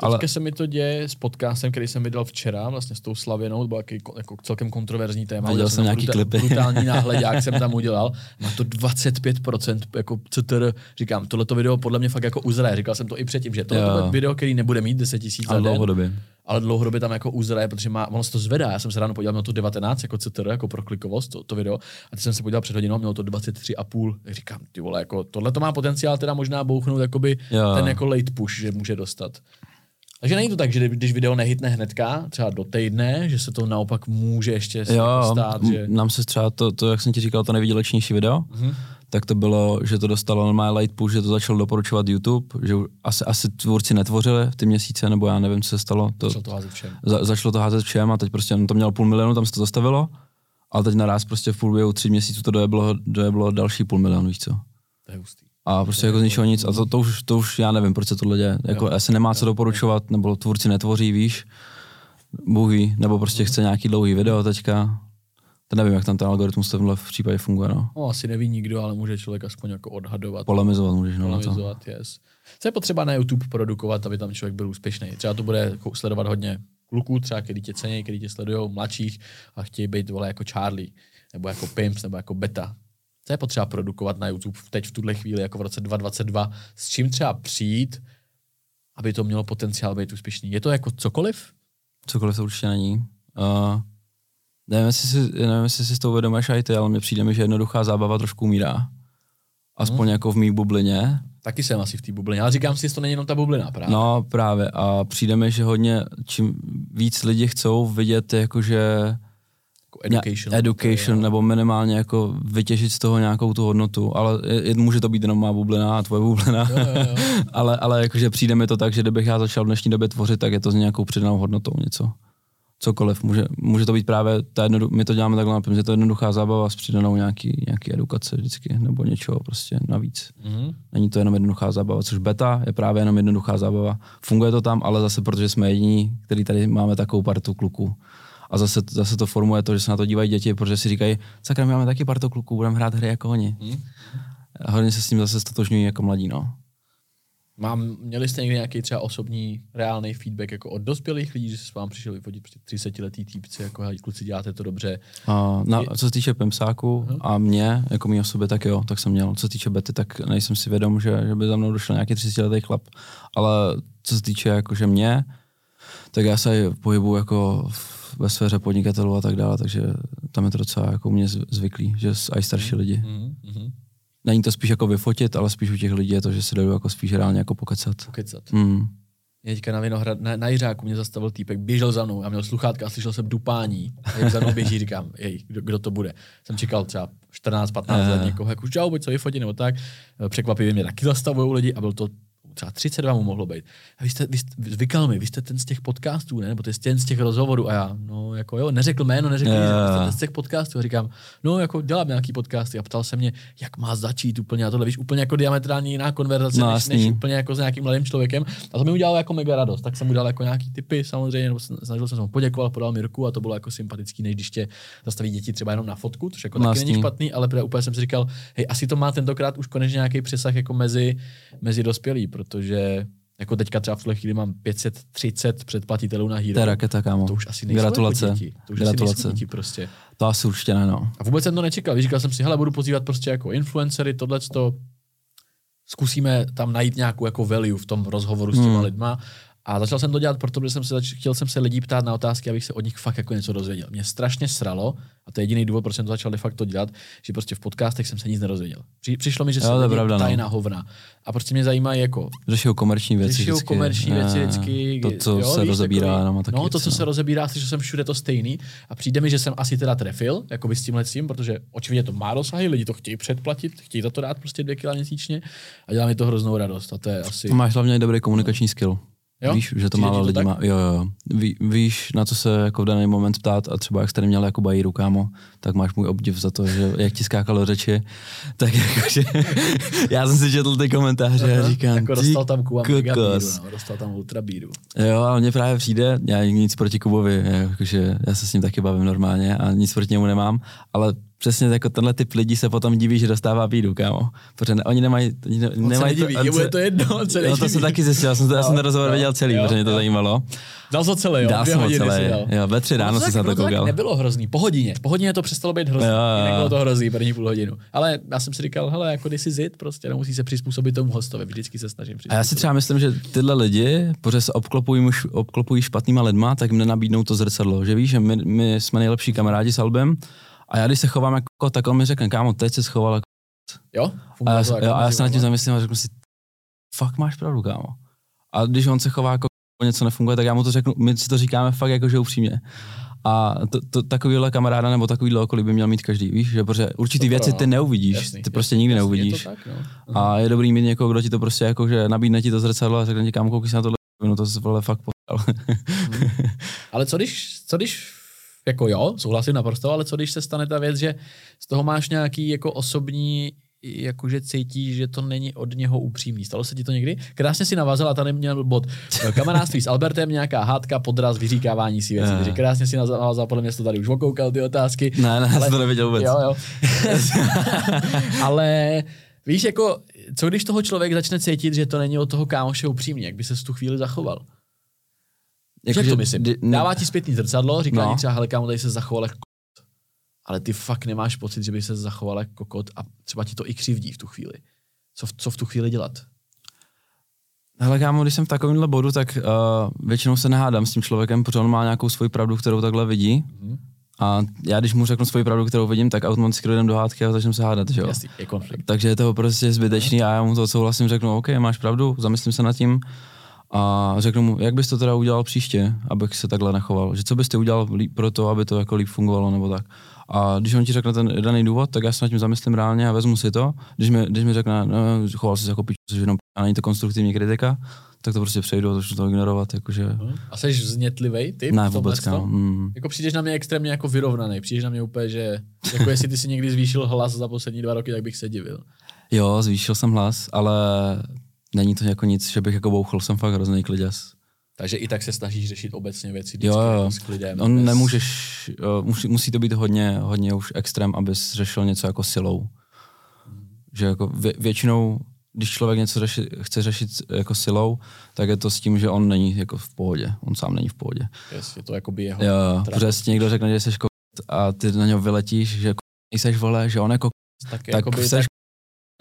Ale... Teďka se mi to děje s podcastem, který jsem vydal včera, vlastně s tou Slavěnou, byl jaký, jako celkem kontroverzní téma. Viděl jsem nějaký bruta- klipy. Brutální jak jsem tam udělal. Má to 25% jako CTR. Říkám, tohleto video podle mě fakt jako uzraje. Říkal jsem to i předtím, že tohle je video, který nebude mít 10 tisíc za dlouhodobě. Ale dlouhodobě tam jako uzraje, protože má, ono se to zvedá. Já jsem se ráno podíval na to 19 jako CTR, jako pro klikovost, to, to video. A teď jsem se podíval před hodinou, mělo to 23,5. Říkám, ty vole, jako tohle to má potenciál teda možná bouchnout jakoby jo. ten jako late push, že může dostat. Takže není to tak, že když video nehytne hnedka, třeba do týdne, že se to naopak může ještě jo, stát. Že... nám se třeba to, to, jak jsem ti říkal, to nejvýdělečnější video, mm-hmm. tak to bylo, že to dostalo normální light push, že to začal doporučovat YouTube, že asi, asi tvůrci netvořili v ty měsíce, nebo já nevím, co se stalo. To, začalo to házet všem. Za, začalo to házet všem a teď prostě to mělo půl milionu, tam se to zastavilo, ale teď naraz prostě v průběhu tři měsíců to dojeblo, dojeblo další půl milionu, víš co. To je hustý. A prostě jako z ničeho nic. A to, to, už, to už já nevím, proč se tohle děje. Jako, asi nemá co doporučovat, nebo tvůrci netvoří, víš. Bůh ví, nebo prostě chce nějaký dlouhý video teďka. To nevím, jak tam ten algoritmus tohle v případě funguje. No. no. asi neví nikdo, ale může člověk aspoň jako odhadovat. Polemizovat můžeš. No, Polemizovat, yes. Co je potřeba na YouTube produkovat, aby tam člověk byl úspěšný? Třeba to bude jako sledovat hodně kluků, třeba který tě cení, který tě sledují, mladších a chtějí být vole jako Charlie, nebo jako Pimps, nebo jako Beta co je potřeba produkovat na YouTube teď v tuhle chvíli, jako v roce 2022, s čím třeba přijít, aby to mělo potenciál být úspěšný. Je to jako cokoliv? Cokoliv to určitě není. Uh, nevím, jestli si, nevím, jestli si s tou uvědomuješ i ty, ale mně přijde mi, že jednoduchá zábava trošku umírá. Aspoň hmm. jako v mý bublině. Taky jsem asi v té bublině, ale říkám si, že to není jenom ta bublina právě. No právě a přijde mi, že hodně, čím víc lidi chcou vidět, jakože education. Education, nebo minimálně jako vytěžit z toho nějakou tu hodnotu, ale je, může to být jenom má bublina a tvoje bublina, jo, jo, jo. ale, ale jakože přijde mi to tak, že kdybych já začal v dnešní době tvořit, tak je to s nějakou přidanou hodnotou něco. Cokoliv. Může, může to být právě, ta jednodu, my to děláme takhle, že to je jednoduchá zábava s přidanou nějaký, nějaký edukace vždycky, nebo něčeho prostě navíc. Mm-hmm. Není to jenom jednoduchá zábava, což beta je právě jenom jednoduchá zábava. Funguje to tam, ale zase protože jsme jediní, který tady máme takovou partu kluků a zase, zase to formuje to, že se na to dívají děti, protože si říkají, sakra, my máme taky parto kluků, budeme hrát hry jako oni. Hmm. A hodně se s tím zase stotožňují jako mladí, no. Mám, měli jste někdy nějaký třeba osobní, reálný feedback jako od dospělých lidí, že se s vámi přišli vyfotit prostě 30 letý týpci, jako hej, kluci děláte to dobře. A, na, co se týče Pemsáku uh-huh. a mě, jako mý osoby, tak jo, tak jsem měl. Co se týče Betty, tak nejsem si vědom, že, že by za mnou došel nějaký 30 letý chlap. Ale co se týče jakože mě, tak já se pohybu jako v ve sféře podnikatelů a tak dále, takže tam je to docela jako mě zvyklý, že i starší lidi. Mm-hmm. Není to spíš jako vyfotit, ale spíš u těch lidí je to, že se jdou jako spíš reálně jako pokecat. Pokecat. Mm. Teďka na Vinohrad, na, na Jiřáku mě zastavil týpek, běžel za mnou, a měl sluchátka a slyšel jsem dupání. A jak za mnou běží, říkám, jej, kdo, kdo, to bude. Jsem čekal třeba 14-15 let někoho, jako čau, buď co vyfotit nebo tak. Překvapivě mě taky zastavují lidi a byl to třeba 32 mu mohlo být. A vy jste, vy jste, zvykal mi, vy jste ten z těch podcastů, ne? Nebo ty jste ten z těch rozhovorů. A já, no jako jo, neřekl jméno, neřekl, yeah. jste ten z těch podcastů. A říkám, no jako dělám nějaký podcasty. A ptal se mě, jak má začít úplně a tohle, víš, úplně jako diametrální jiná konverzace, no, než, než, úplně jako s nějakým mladým člověkem. A to mi udělalo jako mega radost. Tak jsem mu dal jako nějaký typy, samozřejmě, nebo snažil jsem se mu poděkoval, podal mi ruku a to bylo jako sympatický, než když tě zastaví děti třeba jenom na fotku, což jako taky není špatný, ale úplně jsem si říkal, hej, asi to má tentokrát už konečně nějaký přesah jako mezi, mezi dospělí, protože jako teďka třeba v tuhle chvíli mám 530 předplatitelů na Hero. To je raketa, kámo. To už asi nejsou Gratulace. Jako děti. To už Gratulace. asi děti prostě. To asi určitě ne, no. A vůbec jsem to nečekal. Říkal jsem si, hele, budu pozývat prostě jako influencery, tohleto. Zkusíme tam najít nějakou jako value v tom rozhovoru s těma hmm. lidma a začal jsem to dělat, protože jsem se, chtěl jsem se lidí ptát na otázky, abych se od nich fakt jako něco dozvěděl. Mě strašně sralo, a to je jediný důvod, proč jsem to začal de facto dělat, že prostě v podcastech jsem se nic nerozvěděl. Při, přišlo mi, že se lidi ptají no. na hovna. A prostě mě zajímají jako... Řešil komerční věci Řešil komerční věci vždycky. To, co jo, se víš, rozebírá. Takový, no, taky no, to, co no. se rozebírá, že jsem všude to stejný. A přijde mi, že jsem asi teda trefil, jako by s tímhle tím, protože očividně to má dosahy, lidi to chtějí předplatit, chtějí za to dát prostě dvě kila měsíčně a dělá mi to hroznou radost. A to je asi... Máš hlavně dobrý komunikační skill. Jo? Víš, že to málo lidí má. Jo, jo. Ví, víš, na co se jako v daný moment ptát a třeba jak jste měl jako bajíru, kámo, tak máš můj obdiv za to, že jak ti skákalo řeči, tak jakože já jsem si četl ty komentáře a říkám, jako dostal tam Kuba bíru, no, dostal tam ultra bíru. Jo, ale mně právě přijde, já nic proti Kubovi, jakože já se s ním taky bavím normálně a nic proti němu nemám, ale přesně jako tenhle typ lidí se potom diví, že dostává bídu, kámo. Protože ne, oni nemají, oni ne, On nemají se nediví, on jemu je se- to jedno, on se No to jsem taky zjistil, já jsem, to, já jsem ten rozhovor viděl celý, jo, protože mě to jo. zajímalo. Dal to celé, jo? Dvě jsem ho celé, dal. jo, ve tři ráno No to jsem se na to tak koukal. nebylo hrozný, po hodině. Po hodině to přestalo být hrozný. Jo, jo. Jinak bylo to hrozný první půl hodinu. Ale já jsem si říkal, hele, jako když si zit, prostě nemusí se přizpůsobit tomu hostovi. Vždycky se snažím A já si přizpůsobit. třeba myslím, že tyhle lidi, protože se obklopují, muž- obklopují špatnýma lidma, tak jim nenabídnou to zrcadlo. Že víš, že my, my jsme nejlepší kamarádi s Albem a já když se chovám jako, kot, tak on mi řekne, kámo, teď se schoval jako Jo? a já, jo, jako a já se nad tím zamyslím a řeknu si, fakt máš pravdu, kámo. A když on se chová jako něco nefunguje, tak já mu to řeknu, my si to říkáme fakt jako, že upřímně. A to, to, takovýhle kamaráda nebo takovýhle okolí by měl mít každý, víš, že protože určitý To věci ty no. neuvidíš, Jasný, ty prostě jasný, nikdy jasný, neuvidíš. Je to tak, no. A je dobrý mít někoho, kdo ti to prostě jako, že nabídne ti to zrcadlo a řekne ti, kámo, koukej se na tohle, no to se vole fakt poslal. Ale co když, co když, jako jo, souhlasím naprosto, ale co když se stane ta věc, že z toho máš nějaký jako osobní jakože cítíš, že to není od něho upřímný. Stalo se ti to někdy? Krásně si navázala, tady měl bod kamarádství s Albertem, nějaká hádka, podraz, vyříkávání si věcí. Takže krásně si navázala, podle mě to tady už okoukal ty otázky. ne, ne, Ale- to neviděl vůbec. Jo, jo. ale víš, jako, co když toho člověk začne cítit, že to není od toho kámoše upřímný, jak by se v tu chvíli zachoval? Jako, jak to myslím? kdy- ne- Dává ti zpětný zrcadlo, říká No. ti třeba, hele kámo, tady se zachoval jako kokot. Ale ty fakt nemáš pocit, že by se zachoval jako kokot a třeba ti to i křivdí v tu chvíli. Co, v- co v tu chvíli dělat? Hele, kámo, když jsem v takovémhle bodu, tak uh, většinou se nehádám s tím člověkem, protože on má nějakou svoji pravdu, kterou takhle vidí. Mhm. A já, když mu řeknu svoji pravdu, kterou vidím, tak automaticky jdem do hádky a začneme se hádat, že jo? Jasný, je konflikt. Takže je to prostě zbytečný a já mu to souhlasím, řeknu, OK, máš pravdu, zamyslím se nad tím a řeknu mu, jak bys to teda udělal příště, abych se takhle nechoval, že co byste udělal líp pro to, aby to jako líp fungovalo nebo tak. A když on ti řekne ten daný důvod, tak já se nad tím zamyslím reálně a vezmu si to. Když mi, když mi řekne, no, choval jsi se jako pič, což jenom a není to konstruktivní kritika, tak to prostě přejdu a začnu to ignorovat, jakože Mhm. A jsi vznětlivej ty? ne vůbec, tomhletom? kámo. Mm. Jako přijdeš na mě extrémně jako vyrovnaný, přijdeš na mě úplně, že jako jestli ty si někdy zvýšil hlas za poslední dva roky, tak bych se divil. Jo, zvýšil jsem hlas, ale není to jako nic, že bych jako bouchl, jsem fakt hrozný kliděs. Takže i tak se snažíš řešit obecně věci Jo, jo. s klidem. On bez- nemůžeš, musí, musí to být hodně, hodně už extrém, abys řešil něco jako silou. Že jako vě, většinou, když člověk něco řeši, chce řešit jako silou, tak je to s tím, že on není jako v pohodě. On sám není v pohodě. Yes, je to jako by jeho Jo, si někdo řekne, že jsi a ty na něho vyletíš, že jako nejseš vole, že on jako tak, tak jakoby, tak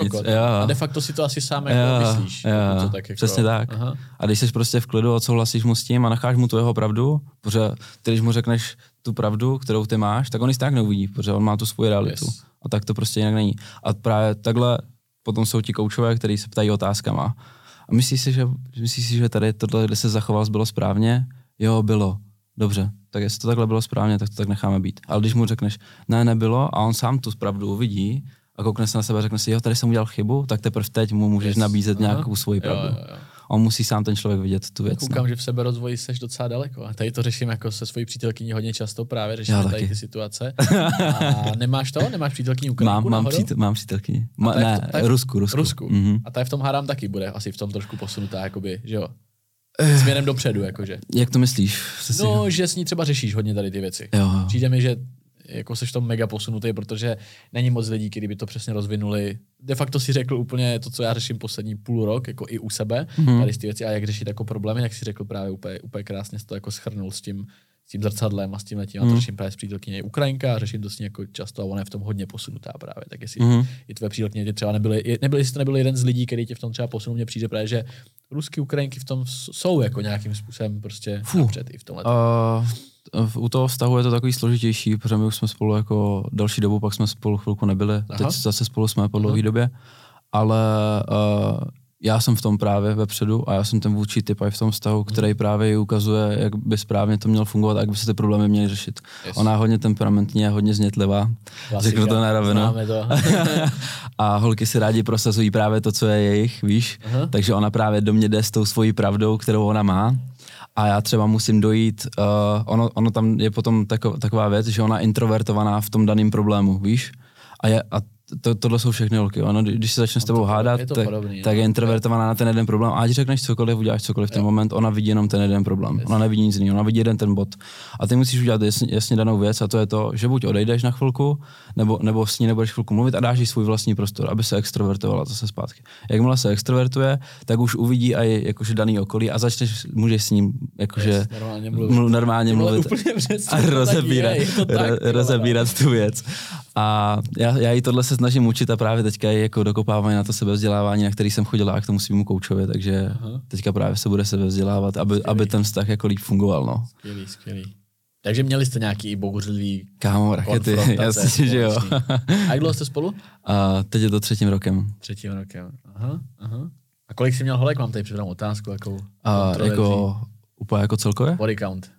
nic. Jo. A de facto si to asi sám jako Jo, myslíš. jo, to tak jako, přesně tak. Aha. A když jsi prostě v klidu, odsouhlasíš mu s tím a necháš mu tu jeho pravdu, protože ty, když mu řekneš tu pravdu, kterou ty máš, tak on ji tak neuvidí, protože on má tu svoji realitu. Yes. A tak to prostě jinak není. A právě takhle potom jsou ti koučové, kteří se ptají otázkama. A myslíš si, že, myslíš si, že tady tohle, kde se zachoval, bylo správně? Jo, bylo. Dobře, tak jestli to takhle bylo správně, tak to tak necháme být. Ale když mu řekneš, ne, nebylo, a on sám tu pravdu uvidí a koukne se na sebe a řekne si, jo, tady jsem udělal chybu, tak teprve teď mu můžeš Yes. nabízet Aha. nějakou svoji Jo, pravdu. jo, jo. On musí sám ten člověk vidět tu věc. no. Koukám, že v sebe rozvoji seš docela daleko. A tady to řeším jako se svojí přítelkyní hodně často právě, Já řešíme tady taky. ty situace. A nemáš to? Nemáš přítelkyni Ukrajinku Mám, mám, přítel, mám přítelkyni. Ma, ne, to- ta je v- Rusku, Rusku. Rusku. Mhm. A ta je v tom hádám taky bude asi v tom trošku posunutá, jakoby, že jo? Eh. Směrem dopředu, jakože. Jak to myslíš? Jsi si- No, že s ní třeba řešíš hodně tady ty věci. Jo, jo. Přijde mi, že jako seš v tom mega posunutý, protože není moc lidí, kteří by to přesně rozvinuli. De facto si řekl úplně to, co já řeším poslední půl rok, jako i u sebe, Mhm. mm-hmm. tady ty věci a jak řešit jako problémy, jak si řekl právě úplně, úplně krásně, to jako schrnul s tím, s tím zrcadlem a s tím letím. A to Mhm. řeším právě s přítelkyní Ukrajinka a řeším to s ní jako často a ona je v tom hodně posunutá právě. Tak jestli Mhm. i tvoje přítelkyně tě třeba nebyly, nebyly, jestli to nebyl jeden z lidí, který tě v tom třeba posunul, mně přijde právě, že rusky Ukrajinky v tom jsou jako nějakým způsobem prostě Fuh. napřed i v tomhle. Uh, u toho vztahu je to takový složitější, protože my už jsme spolu jako další dobu, pak jsme spolu chvilku nebyli, Aha. teď zase spolu jsme po dlouhé době, ale uh, já jsem v tom právě vepředu a já jsem ten vůči typ i v tom vztahu, který právě ji ukazuje, jak by správně to mělo fungovat a jak by se ty problémy měly řešit. Yes. Ona je hodně temperamentní a hodně znětlivá, řeknu to na rovinu. A holky si rádi prosazují právě to, co je jejich, víš? Aha. Takže ona právě do mě jde s tou svojí pravdou, kterou ona má. A já třeba musím dojít, uh, ono, ono tam je potom tako, taková věc, že ona introvertovaná v tom daném problému, víš? A, je, a to, tohle jsou všechny holky. Ono, když se začne s tebou hádat, je tak, podobný, tak no. je introvertovaná na ten jeden problém. A ať řekneš cokoliv, uděláš cokoliv v ten moment, ona vidí jenom ten jeden problém. Ona nevidí nic jiného, ona vidí jeden ten bod. A ty musíš udělat jasně, jasně danou věc a to je to, že buď odejdeš na chvilku, nebo, nebo s ní nebudeš chvilku mluvit a dáš jí svůj vlastní prostor, aby se extrovertovala zase zpátky. Jakmile se extrovertuje, tak už uvidí i jakože daný okolí a začneš, můžeš s ním jakože Yes, normálně mluvit. mlu- normálně mluvit a rozebírat, je, je tak, rozebírat tu věc. A já, já jí tohle se snažím učit a právě teďka je jako dokopávání na to sebevzdělávání, na který jsem chodila a k tomu svýmu koučovi, takže Aha. teďka právě se bude sebevzdělávat, aby, aby ten vztah jako líp fungoval, no. Skvělý, skvělý. Takže měli jste nějaký i bouřlivý Kámo, rakety, jasně, že jo. A jak dlouho jste spolu? A teď je to třetím rokem. Třetím rokem. Aha, aha. A kolik jsi měl holek? Mám tady připravenou otázku, jakou A jako úplně jako celkově? Body count.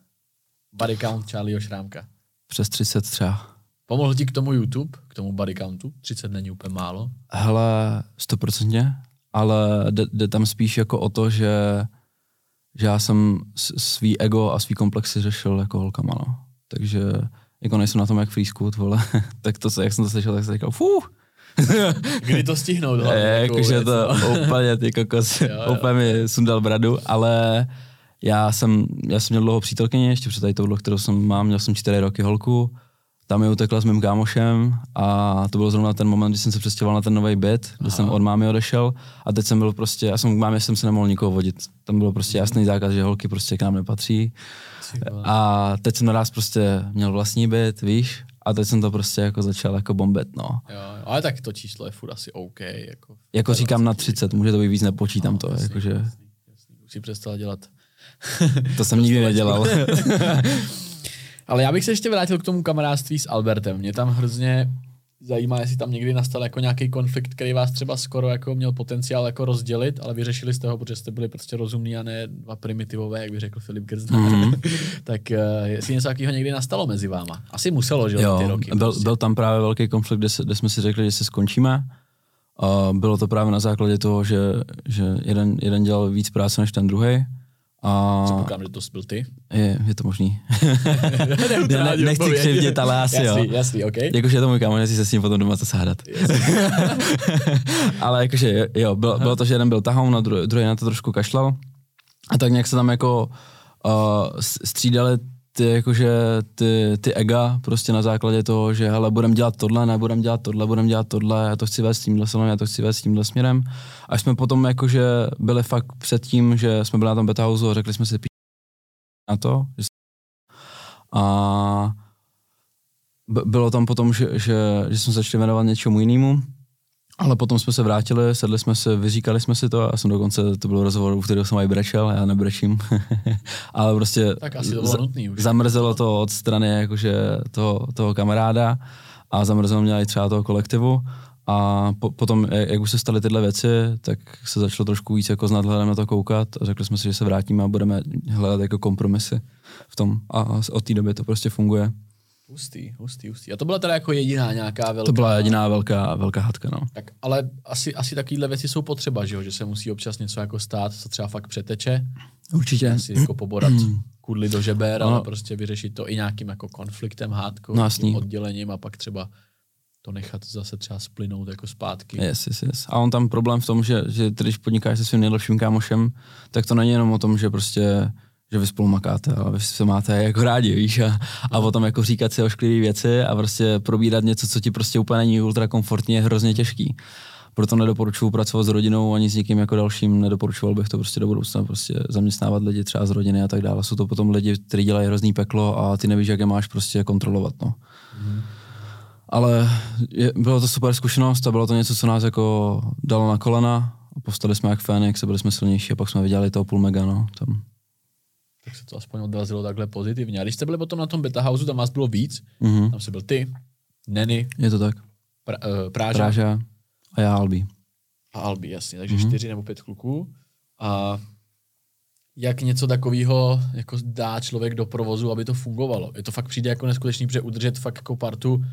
Body count Charlieho Šrámka. Přes 30 třeba. Pomohl ti k tomu YouTube, k tomu body countu? 30 není úplně málo. Hele, stoprocentně, ale jde, jde tam spíš jako o to, že, že já jsem svý ego a svý komplexy řešil jako holkama, no. Takže jako nejsem na tom jak scoot, vole, tak to, jak jsem to slyšel, tak jsem říkal, fuh, Kdy to stihnout? hlavně, je, takovou jakože věc, to no. úplně, ty kokos, Jo, jo. úplně mi sundal bradu, ale já jsem, já jsem měl dlouho přítelkyni, ještě před tady touhle, kterou jsem mám, měl jsem čtyři roky holku, tam mi utekla s mým kámošem a to byl zrovna ten moment, kdy jsem se přestěhoval na ten nový byt, kde jsem od mámy odešel a teď jsem byl prostě, já jsem k mámě jsem se nemohl nikoho vodit. Tam bylo prostě jasný zákaz, že holky prostě k nám nepatří. A teď jsem naraz prostě měl vlastní byt, víš, a teď jsem to prostě jako začal jako bombet, no. Jo, ale tak to číslo je furt asi OK. Jako, Jako říkám na 30, může to být víc, nepočítám to, jasný, jakože jasný, jasný. Už si dělat. to jsem nikdy nedělal. Ale já bych se ještě vrátil k tomu kamarádství s Albertem. Mě tam hrozně zajímá, jestli tam někdy nastal jako nějaký konflikt, který vás třeba skoro jako měl potenciál jako rozdělit, ale vyřešili jste ho, protože jste byli prostě rozumní a ne dva primitivové, jak by řekl Filip Grzdár. Mm-hmm. tak uh, jestli něco takového někdy nastalo mezi váma. Asi muselo, že jo, ty roky. byl, prostě. byl tam právě velký konflikt, kde, se, kde jsme si řekli, že se skončíme. A bylo to právě na základě toho, že, že jeden, jeden dělal víc práce než ten druhý. A Předpokládám, že to byl ty. je, je to možný. Já ne, nechci křivdit, ale asi jasný, jo. Jasný, OK. Jakože je to můj kámoš, jestli se s ním potom doma co sádat. Ale jakože jo, bylo, bylo to, že jeden byl tahoun a druhý, druhý na to trošku kašlal. A tak nějak se tam jako uh, střídali ty, jakože ty, ty ega prostě na základě toho, že hele, budem dělat tohle, ne, budem dělat tohle, budem dělat tohle, já to chci vést tímhle směrem, já to chci vést tímhle směrem. Až jsme potom jakože byli fakt před tím, že jsme byli na tom beta a řekli jsme si pí- na to. Že a bylo tam potom, že, že, že jsme začali věnovat něčemu jinému, ale potom jsme se vrátili, sedli jsme se, vyříkali jsme si to a jsem dokonce, to byl rozhovor, u kterého jsem aj brečel, já nebrečím, ale prostě Tak asi to bylo nutný už. zamrzelo to od strany jakože toho, toho kamaráda a zamrzelo mě i třeba toho kolektivu a po, potom, jak jak už se staly tyhle věci, tak se začalo trošku víc jako s nadhledem na to koukat a řekli jsme si, že se vrátíme a budeme hledat jako kompromisy v tom a od té doby to prostě funguje. Hustý, hustý, hustý. A to byla teda jako jediná nějaká velká... To byla jediná velká, velká hadka, no. Tak, ale asi, asi takovéhle věci jsou potřeba, že, jo? že se musí občas něco jako stát, co třeba fakt přeteče, Určitě. si jako poborat kudly do žeber, Ano. ale prostě vyřešit to i nějakým jako konfliktem, hádkou, No, oddělením a pak třeba to nechat zase třeba splynout jako zpátky. Yes, yes, yes. A on tam problém v tom, že, že když podnikáš se svým nejlepším kámošem, tak to není jenom o tom, že prostě že vy spolu makáte, ale vy se máte jako rádi, víš, a, a potom jako říkat si ošklivé věci a prostě probírat něco, co ti prostě úplně není ultra komfortní, je hrozně těžký. Proto nedoporučuju pracovat s rodinou ani s někým jako dalším, nedoporučoval bych to prostě do budoucna, prostě zaměstnávat lidi třeba z rodiny a tak dále. Jsou to potom lidi, kteří dělají hrozný peklo a ty nevíš, jak je máš prostě kontrolovat, no. Ale je, bylo to super zkušenost a bylo to něco, co nás jako dalo na kolena. A povstali jsme jak Fénix a byli jsme silnější a pak jsme vydělali toho půl mega, no. Tam. Tak se to aspoň odrazilo takhle pozitivně. A když jste byli potom na tom beta houseu, tam vás bylo víc, Mhm. tam jsi byl ty, Neny, Je to tak. pra, uh, Práža Práža a já Albi. a Albi, jasně. Takže mm-hmm. čtyři nebo pět kluků. A jak něco takového jako dá člověk do provozu, aby to fungovalo. Je to fakt přijde jako neskutečný, protože udržet fakt jako partu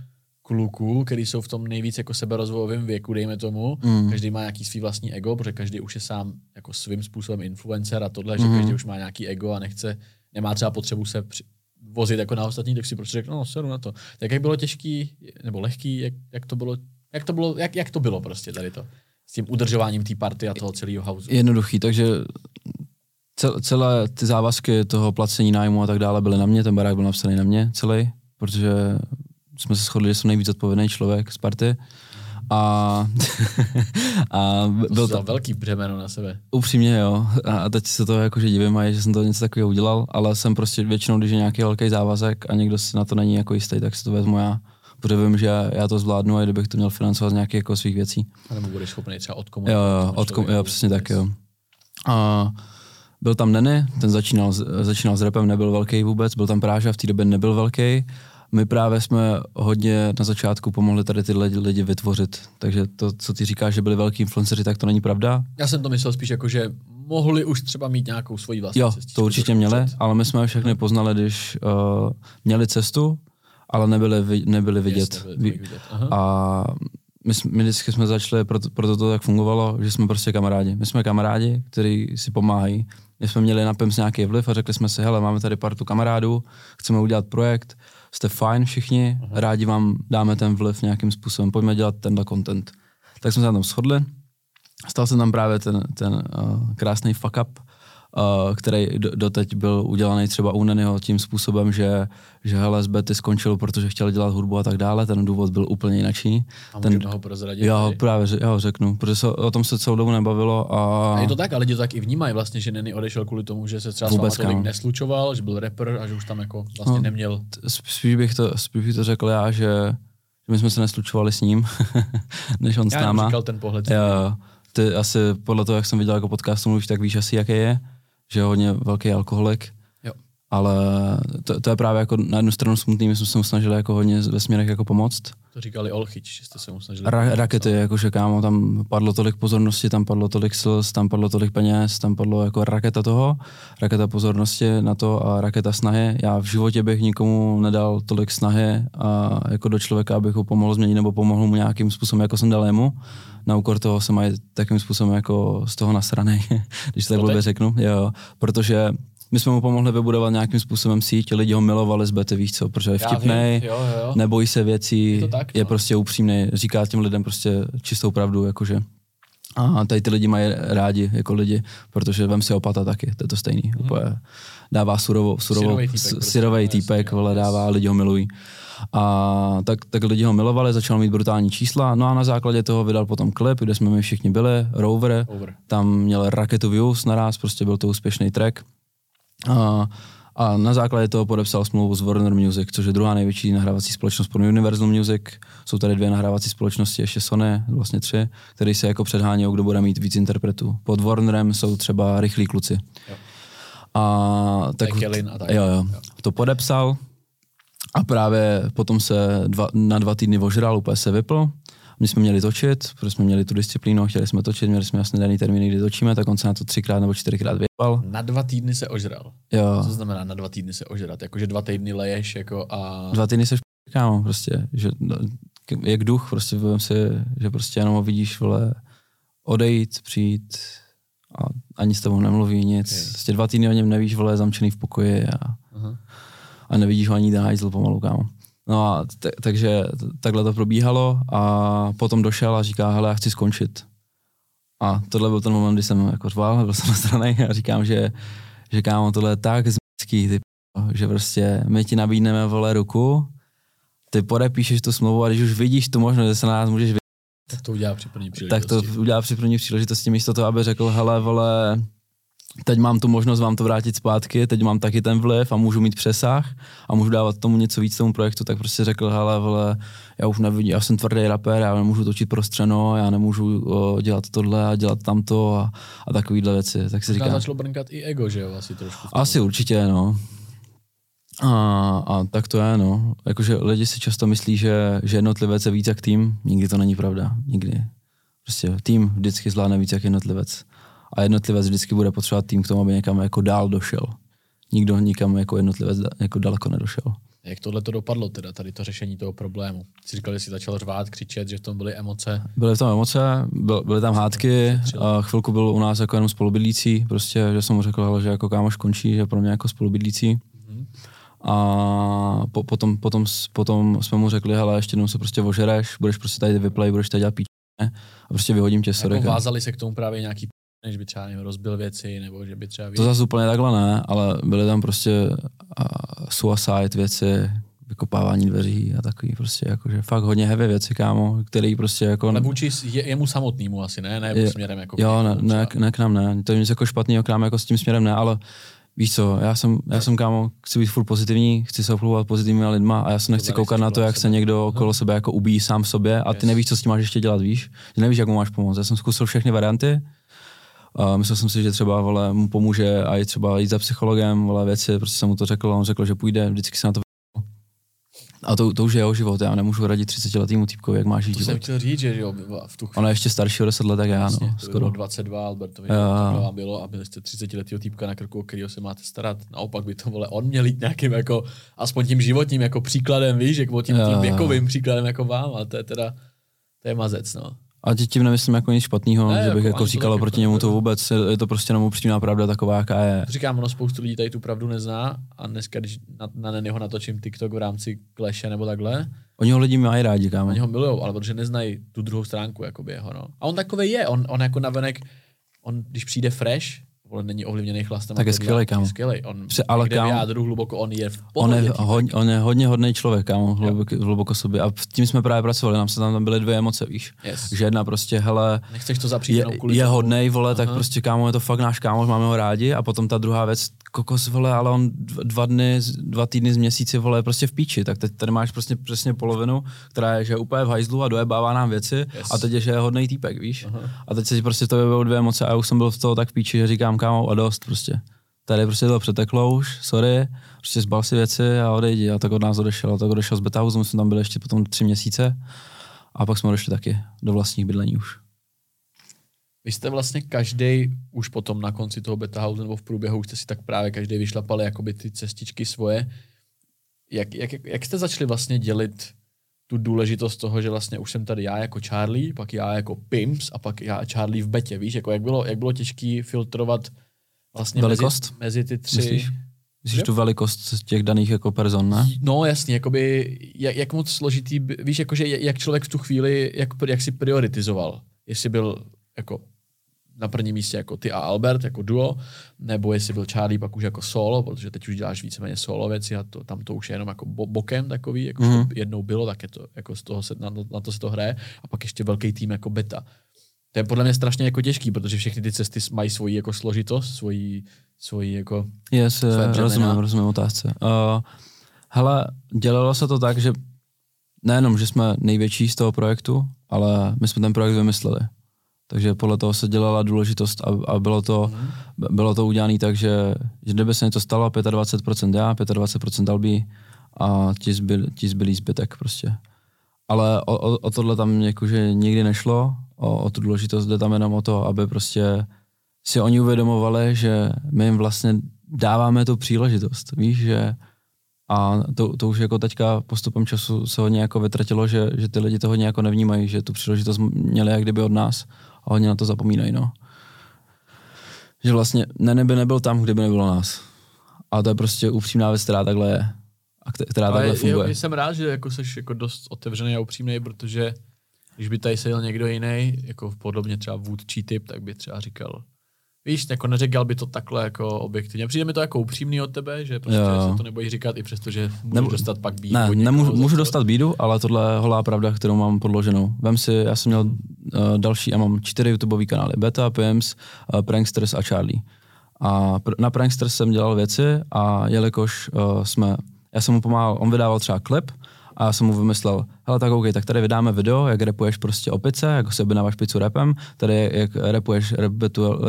kluků, který jsou v tom nejvíc jako seberozvojovém věku, dejme tomu. Mm. Každý má nějaký svý vlastní ego, protože každý už je sám jako svým způsobem influencer a tohle, že Mhm. každý už má nějaký ego a nechce, nemá třeba potřebu se při, vozit jako na ostatní, tak si prostě řekne, no seru na to. Tak jak bylo těžký, nebo lehký, jak, jak to bylo Jak to bylo, jak, jak to bylo prostě tady to? S tím udržováním té party a toho celého house. Jednoduchý, takže cel, celé ty závazky toho placení nájmu a tak dále byly na mě, ten barák byl napsaný na mě celý, protože jsme se shodli, že jsem nejvíc odpovědný člověk z party. A, a byl to velký břemeno na sebe. Upřímně jo. A teď se to jakože divím, a že jsem to něco takového udělal, ale jsem prostě většinou, když je nějaký velký závazek a někdo si na to není jako jistý, tak si to vezmu já. Protože vím, že já to zvládnu a kdybych to měl financovat z nějakých jako svých věcí. A nebo budeš schopný třeba odkomunikovat. Jo, jo, odkom, jo přesně tak, jo. A byl tam Neny, ten začínal, začínal s repem, nebyl velký vůbec, byl tam Práža, v té době nebyl velký my právě jsme hodně na začátku pomohli tady ty lidi, vytvořit. Takže to, co ty říkáš, že byli velký influenceři, tak to není pravda. Já jsem to myslel spíš jako, že mohli už třeba mít nějakou svoji vlastní Jo, to určitě měli, ale my jsme všechny poznali, když uh, měli cestu, ale nebyli, nebyli vidět. Yes, nebyli vidět. A my, my vždycky jsme začali, proto, proto to tak fungovalo, že jsme prostě kamarádi. My jsme kamarádi, kteří si pomáhají. My jsme měli na PIMS nějaký vliv a řekli jsme si, hele, máme tady partu kamarádů, chceme udělat projekt, jste fajn všichni, uh-huh. rádi vám dáme ten vliv nějakým způsobem, pojďme dělat tenhle content. Tak jsme se na tom shodli. Stal se tam právě ten, ten uh, krásný fuck up, uh, který do, doteď byl udělaný třeba u Nenyho tím způsobem, že, že hele, z Betty skončil, protože chtěl dělat hudbu a tak dále, ten důvod byl úplně jiný. A ten, ho prozradit? Já ho právě já ho řeknu, protože se, o tom se celou dobu nebavilo. A... a je to tak, ale lidi to tak i vnímají vlastně, že Nenny odešel kvůli tomu, že se třeba Vůbec, s tolik neslučoval, že byl rapper a že už tam jako vlastně no, neměl. Spíš bych to, spíš bych to řekl já, že, že my jsme se neslučovali s ním, než on já s náma. Já ten pohled. Já, ty asi podle toho, jak jsem viděl jako podcastu mluvíš, tak víš asi, jaký je že je hodně velký alkoholik. Ale to, to, je právě jako na jednu stranu smutný, my jsme se mu snažili jako hodně ve směrech jako pomoct. To říkali Olchyč, že jste se mu snažili. Ra- rakety, jakože kámo, tam padlo tolik pozornosti, tam padlo tolik slz, tam padlo tolik peněz, tam padlo jako raketa toho, raketa pozornosti na to a raketa snahy. Já v životě bych nikomu nedal tolik snahy a jako do člověka, abych ho pomohl změnit nebo pomohl mu nějakým způsobem, jako jsem dal jemu na úkor toho se mají takým způsobem jako z toho nasranej, když to tak blbě řeknu, jo, protože my jsme mu pomohli vybudovat nějakým způsobem síť, lidi ho milovali z bety, víš co, protože je vtipný, nebojí se věcí, je, tak, je no. prostě upřímný, říká těm lidem prostě čistou pravdu, jakože. A tady ty lidi mají rádi jako lidi, protože vem si opata taky, to je to stejný. Mm. Úplně dává surovo, surovo, syrový týpek, týpek vole, dává, lidi ho milují. A tak, tak lidi ho milovali, začal mít brutální čísla, no a na základě toho vydal potom klip, kde jsme my všichni byli, Rover, Over. tam měl raketu views naraz, prostě byl to úspěšný track. A, a na základě toho podepsal smlouvu s Warner Music, což je druhá největší nahrávací společnost pro Universal Music. Jsou tady dvě nahrávací společnosti, ještě Sony, vlastně tři, které se jako předhání, kdo bude mít víc interpretů. Pod Warnerem jsou třeba rychlí kluci. Jo. A tak, a tak. Jo, jo. To podepsal, a právě potom se dva, na dva týdny ožral, úplně se vypl. My jsme měli točit, protože jsme měli tu disciplínu, chtěli jsme točit, měli jsme jasně daný termíny, kdy točíme, tak on se na to třikrát nebo čtyřikrát vypal. Na dva týdny se ožral. Jo. Co znamená na dva týdny se ožrat? Jakože dva týdny leješ jako a... Dva týdny se kámo, prostě, že no, jak duch, prostě vím si, že prostě jenom ho vidíš, vole, odejít, přijít a ani s tebou nemluví nic. Okay. Prostě dva týdny o něm nevíš, vole, zamčený v pokoji a... Uh-huh a nevidíš ho ani hajzl pomalu, kámo. No a t- takže takhle to probíhalo a potom došel a říká, hele, já chci skončit. A tohle byl ten moment, kdy jsem jako řval, byl jsem na straně a říkám, že, že kámo, tohle je tak změcký, ty že prostě my ti nabídneme, vole, ruku, ty podepíšeš tu smlouvu a když už vidíš tu možnost, že se na nás můžeš tak to udělá při první příležitosti. Tak to udělá při první příležitosti místo toho, aby řekl, hele, vole, teď mám tu možnost vám to vrátit zpátky, teď mám taky ten vliv a můžu mít přesah a můžu dávat tomu něco víc tomu projektu, tak prostě řekl, hele, vole, já už nevidím, já jsem tvrdý rapper, já nemůžu točit pro střeno, já nemůžu o, dělat tohle a dělat tamto a, a takovýhle věci. Tak si říkám. začalo brnkat i ego, že jo, asi trošku. Asi určitě, no. A, a tak to je, no. Jakože lidi si často myslí, že, že jednotlivec je víc jak tým, nikdy to není pravda, nikdy. Prostě tým vždycky zvládne víc jak jednotlivec a jednotlivec vždycky bude potřebovat tým k tomu, aby někam jako dál došel. Nikdo nikam jako jednotlivec jako daleko nedošel. Jak tohle to dopadlo teda, tady to řešení toho problému? Jsi říkal, že jsi začal řvát, křičet, že v tom byly emoce? Byly v tom emoce, byl, byly tam hádky, a chvilku byl u nás jako jenom spolubydlící, prostě, že jsem mu řekl, že jako kámoš končí, že pro mě jako spolubydlící. Mm-hmm. A po, potom, potom, potom jsme mu řekli, hele, ještě jednou se prostě ožereš, budeš prostě tady vyplay, budeš tady dělat píč, a prostě vyhodím tě, sorry. Jako vázali se k tomu právě nějaký než by třeba nevím, rozbil věci, nebo že by třeba... To zase úplně takhle ne, ale byly tam prostě uh, suicide věci, vykopávání dveří a takový prostě jakože fakt hodně heavy věci, kámo, který prostě jako... Ale vůči je, jemu samotnému asi, ne? Ne je, směrem jako... Jo, ne, ne, ne, k nám ne, to je nic jako špatného k nám jako s tím směrem ne, ale víš co, já jsem, já jsem kámo, chci být furt pozitivní, chci se obklubovat pozitivními lidma a já se nechci koukat na to, jak se někdo okolo sebe jako ubíjí sám v sobě a ty nevíš, co s tím máš ještě dělat, víš? Ty nevíš, jak mu máš pomoct. Já jsem zkusil všechny varianty, a myslel jsem si, že třeba vole, mu pomůže a i třeba jít za psychologem, vole, věci, prostě jsem mu to řekl, on řekl, že půjde, vždycky se na to a to, to už je jeho život, já nemůžu radit 30 letýmu týpkovi, jak máš žít to život. jsem chtěl říct, že jo, v tu chvíli. Ona je ještě starší o 10 let, tak já, Jasně, no, to skoro. Bylo 22, Albertovi, to vám bylo a byli jste 30 letýho týpka, na krku, o kterého se máte starat. Naopak by to vole, on měl jít nějakým jako, aspoň tím životním jako příkladem, víš, jako tím, tím věkovým příkladem jako vám, a to je teda, to je mazec, no. A teď tím nemyslím jako nic špatného, Ne, že bych jako jako, říkal proti němu to vůbec, je, je to prostě jenom upřímná pravda taková, jaká je. Říkám, ono spoustu lidí tady tu pravdu nezná a dneska, když na, na Nennyho natočím TikTok v rámci Kleše nebo takhle, Oni ho lidi mají rádi, kámo. oni ho milujou, ale protože neznají tu druhou stránku jakoby jeho, no. A on takový je, on, on jako navenek, on když přijde fresh, vole, není ovlivněný chlastem. Tak je tak je kámo. skvělej. On Při- ale kámo- v jádru hluboko, on je v On je, hodně, on je hodně hodný člověk, kámo, hluboko, hluboko sobě. A v- tím jsme právě pracovali, nám se tam, tam byly dvě emoce, víš. Yes. Že jedna prostě, hele, Nechceš to zapřít je, kvůli je hodnej, vole, tak Aha. prostě kámo, je to fakt náš kámoš, máme ho rádi. A potom ta druhá věc, kokos, vole, ale on dva, dny, dva týdny z měsíce, vole, je prostě v píči. Tak teď tady máš prostě přesně polovinu, která je, že je úplně v hajzlu a dojebává nám věci. Yes. A teď je, že je hodnej týpek, víš. A teď se prostě to vyjevou dvě emoce a já už jsem byl v toho tak v píči, že říkám, kámo, a dost prostě. Tady prostě to přeteklo už, sorry, prostě zbal si věci a odejdi. A tak od nás odešel. A tak odešel z Betausu, my jsme tam byli ještě potom tři měsíce. A pak jsme odešli taky do vlastních bydlení už. Vy jste vlastně každý už potom na konci toho beta house nebo v průběhu už jste si tak právě každý vyšlapali jakoby ty cestičky svoje. Jak, jak, jak jste začali vlastně dělit tu důležitost toho, že vlastně už jsem tady já jako Charlie, pak já jako Pimps a pak já a Charlie v betě, víš, jako jak bylo, jak bylo těžký filtrovat vlastně Velikost? Mezi, mezi ty tři. Myslíš? Myslíš Že? tu velikost těch daných jako person, ne? No jasně, jakoby, jak, jak moc složitý, víš, jakože jak člověk v tu chvíli, jak, jak si prioritizoval, jestli byl jako na prvním místě jako ty a Albert jako duo, nebo jestli byl Charlie pak už jako solo, protože teď už děláš víceméně solo věci a to, tam to už je jenom jako bo, bokem takový, jako mm. to jednou bylo, tak je to, jako z toho se, na, to- na to se to hraje a pak ještě velký tým jako beta. To je podle mě strašně jako těžký, protože všechny ty cesty mají svoji jako složitost, svoji, svoji jako Yes, eh, rozumím, rozumím otázce. Uh, hele, dělalo se to tak, že nejenom, že jsme největší z toho projektu, ale my jsme ten projekt vymysleli. Takže podle toho se dělala důležitost a, a bylo to, Mhm. bylo to udělané tak, že, že kdyby se něco stalo, 25% já, 25% Albi a ti, zbyl, ti zbylý zbytek prostě. Ale o, o, o tohle tam jakože nikdy nešlo, o, o tu důležitost jde tam jenom o to, aby prostě si oni uvědomovali, že my jim vlastně dáváme tu příležitost, víš, že a to, to už jako teďka postupem času se hodně jako vytratilo, že, že ty lidi to hodně jako nevnímají, že tu příležitost měli jak kdyby od nás a hodně na to zapomínají, no. Že vlastně Nene by nebyl tam, kdyby nebylo nás. A to je prostě upřímná věc, která takhle je. A kte- která Ale takhle je- funguje. je- jsem rád, že jako jsi jako dost otevřený a upřímný, protože když by tady seděl někdo jiný, jako podobně třeba vůdčí typ, tak by třeba říkal, víš, jako neříkal by to takhle jako objektivně. Přijde mi to jako upřímný od tebe, že prostě Jo. se to nebojí říkat, i přesto, že můžeš Nebo- dostat pak být. Ne, nemůžu, můžu dostat bídu, ale tohle je holá pravda, kterou mám podloženou. Vem si, já jsem měl uh, další, já mám čtyři YouTubeové kanály, Beta, Pims, uh, Pranksters a Charlie. A pr- na Pranksters jsem dělal věci a jelikož uh, jsme, já jsem mu pomáhal, on vydával třeba klip a já jsem mu vymyslel, hele tak OK, tak tady vydáme video, jak repuješ prostě opice, jak si objednáváš pizzu repem, tady jak repuješ,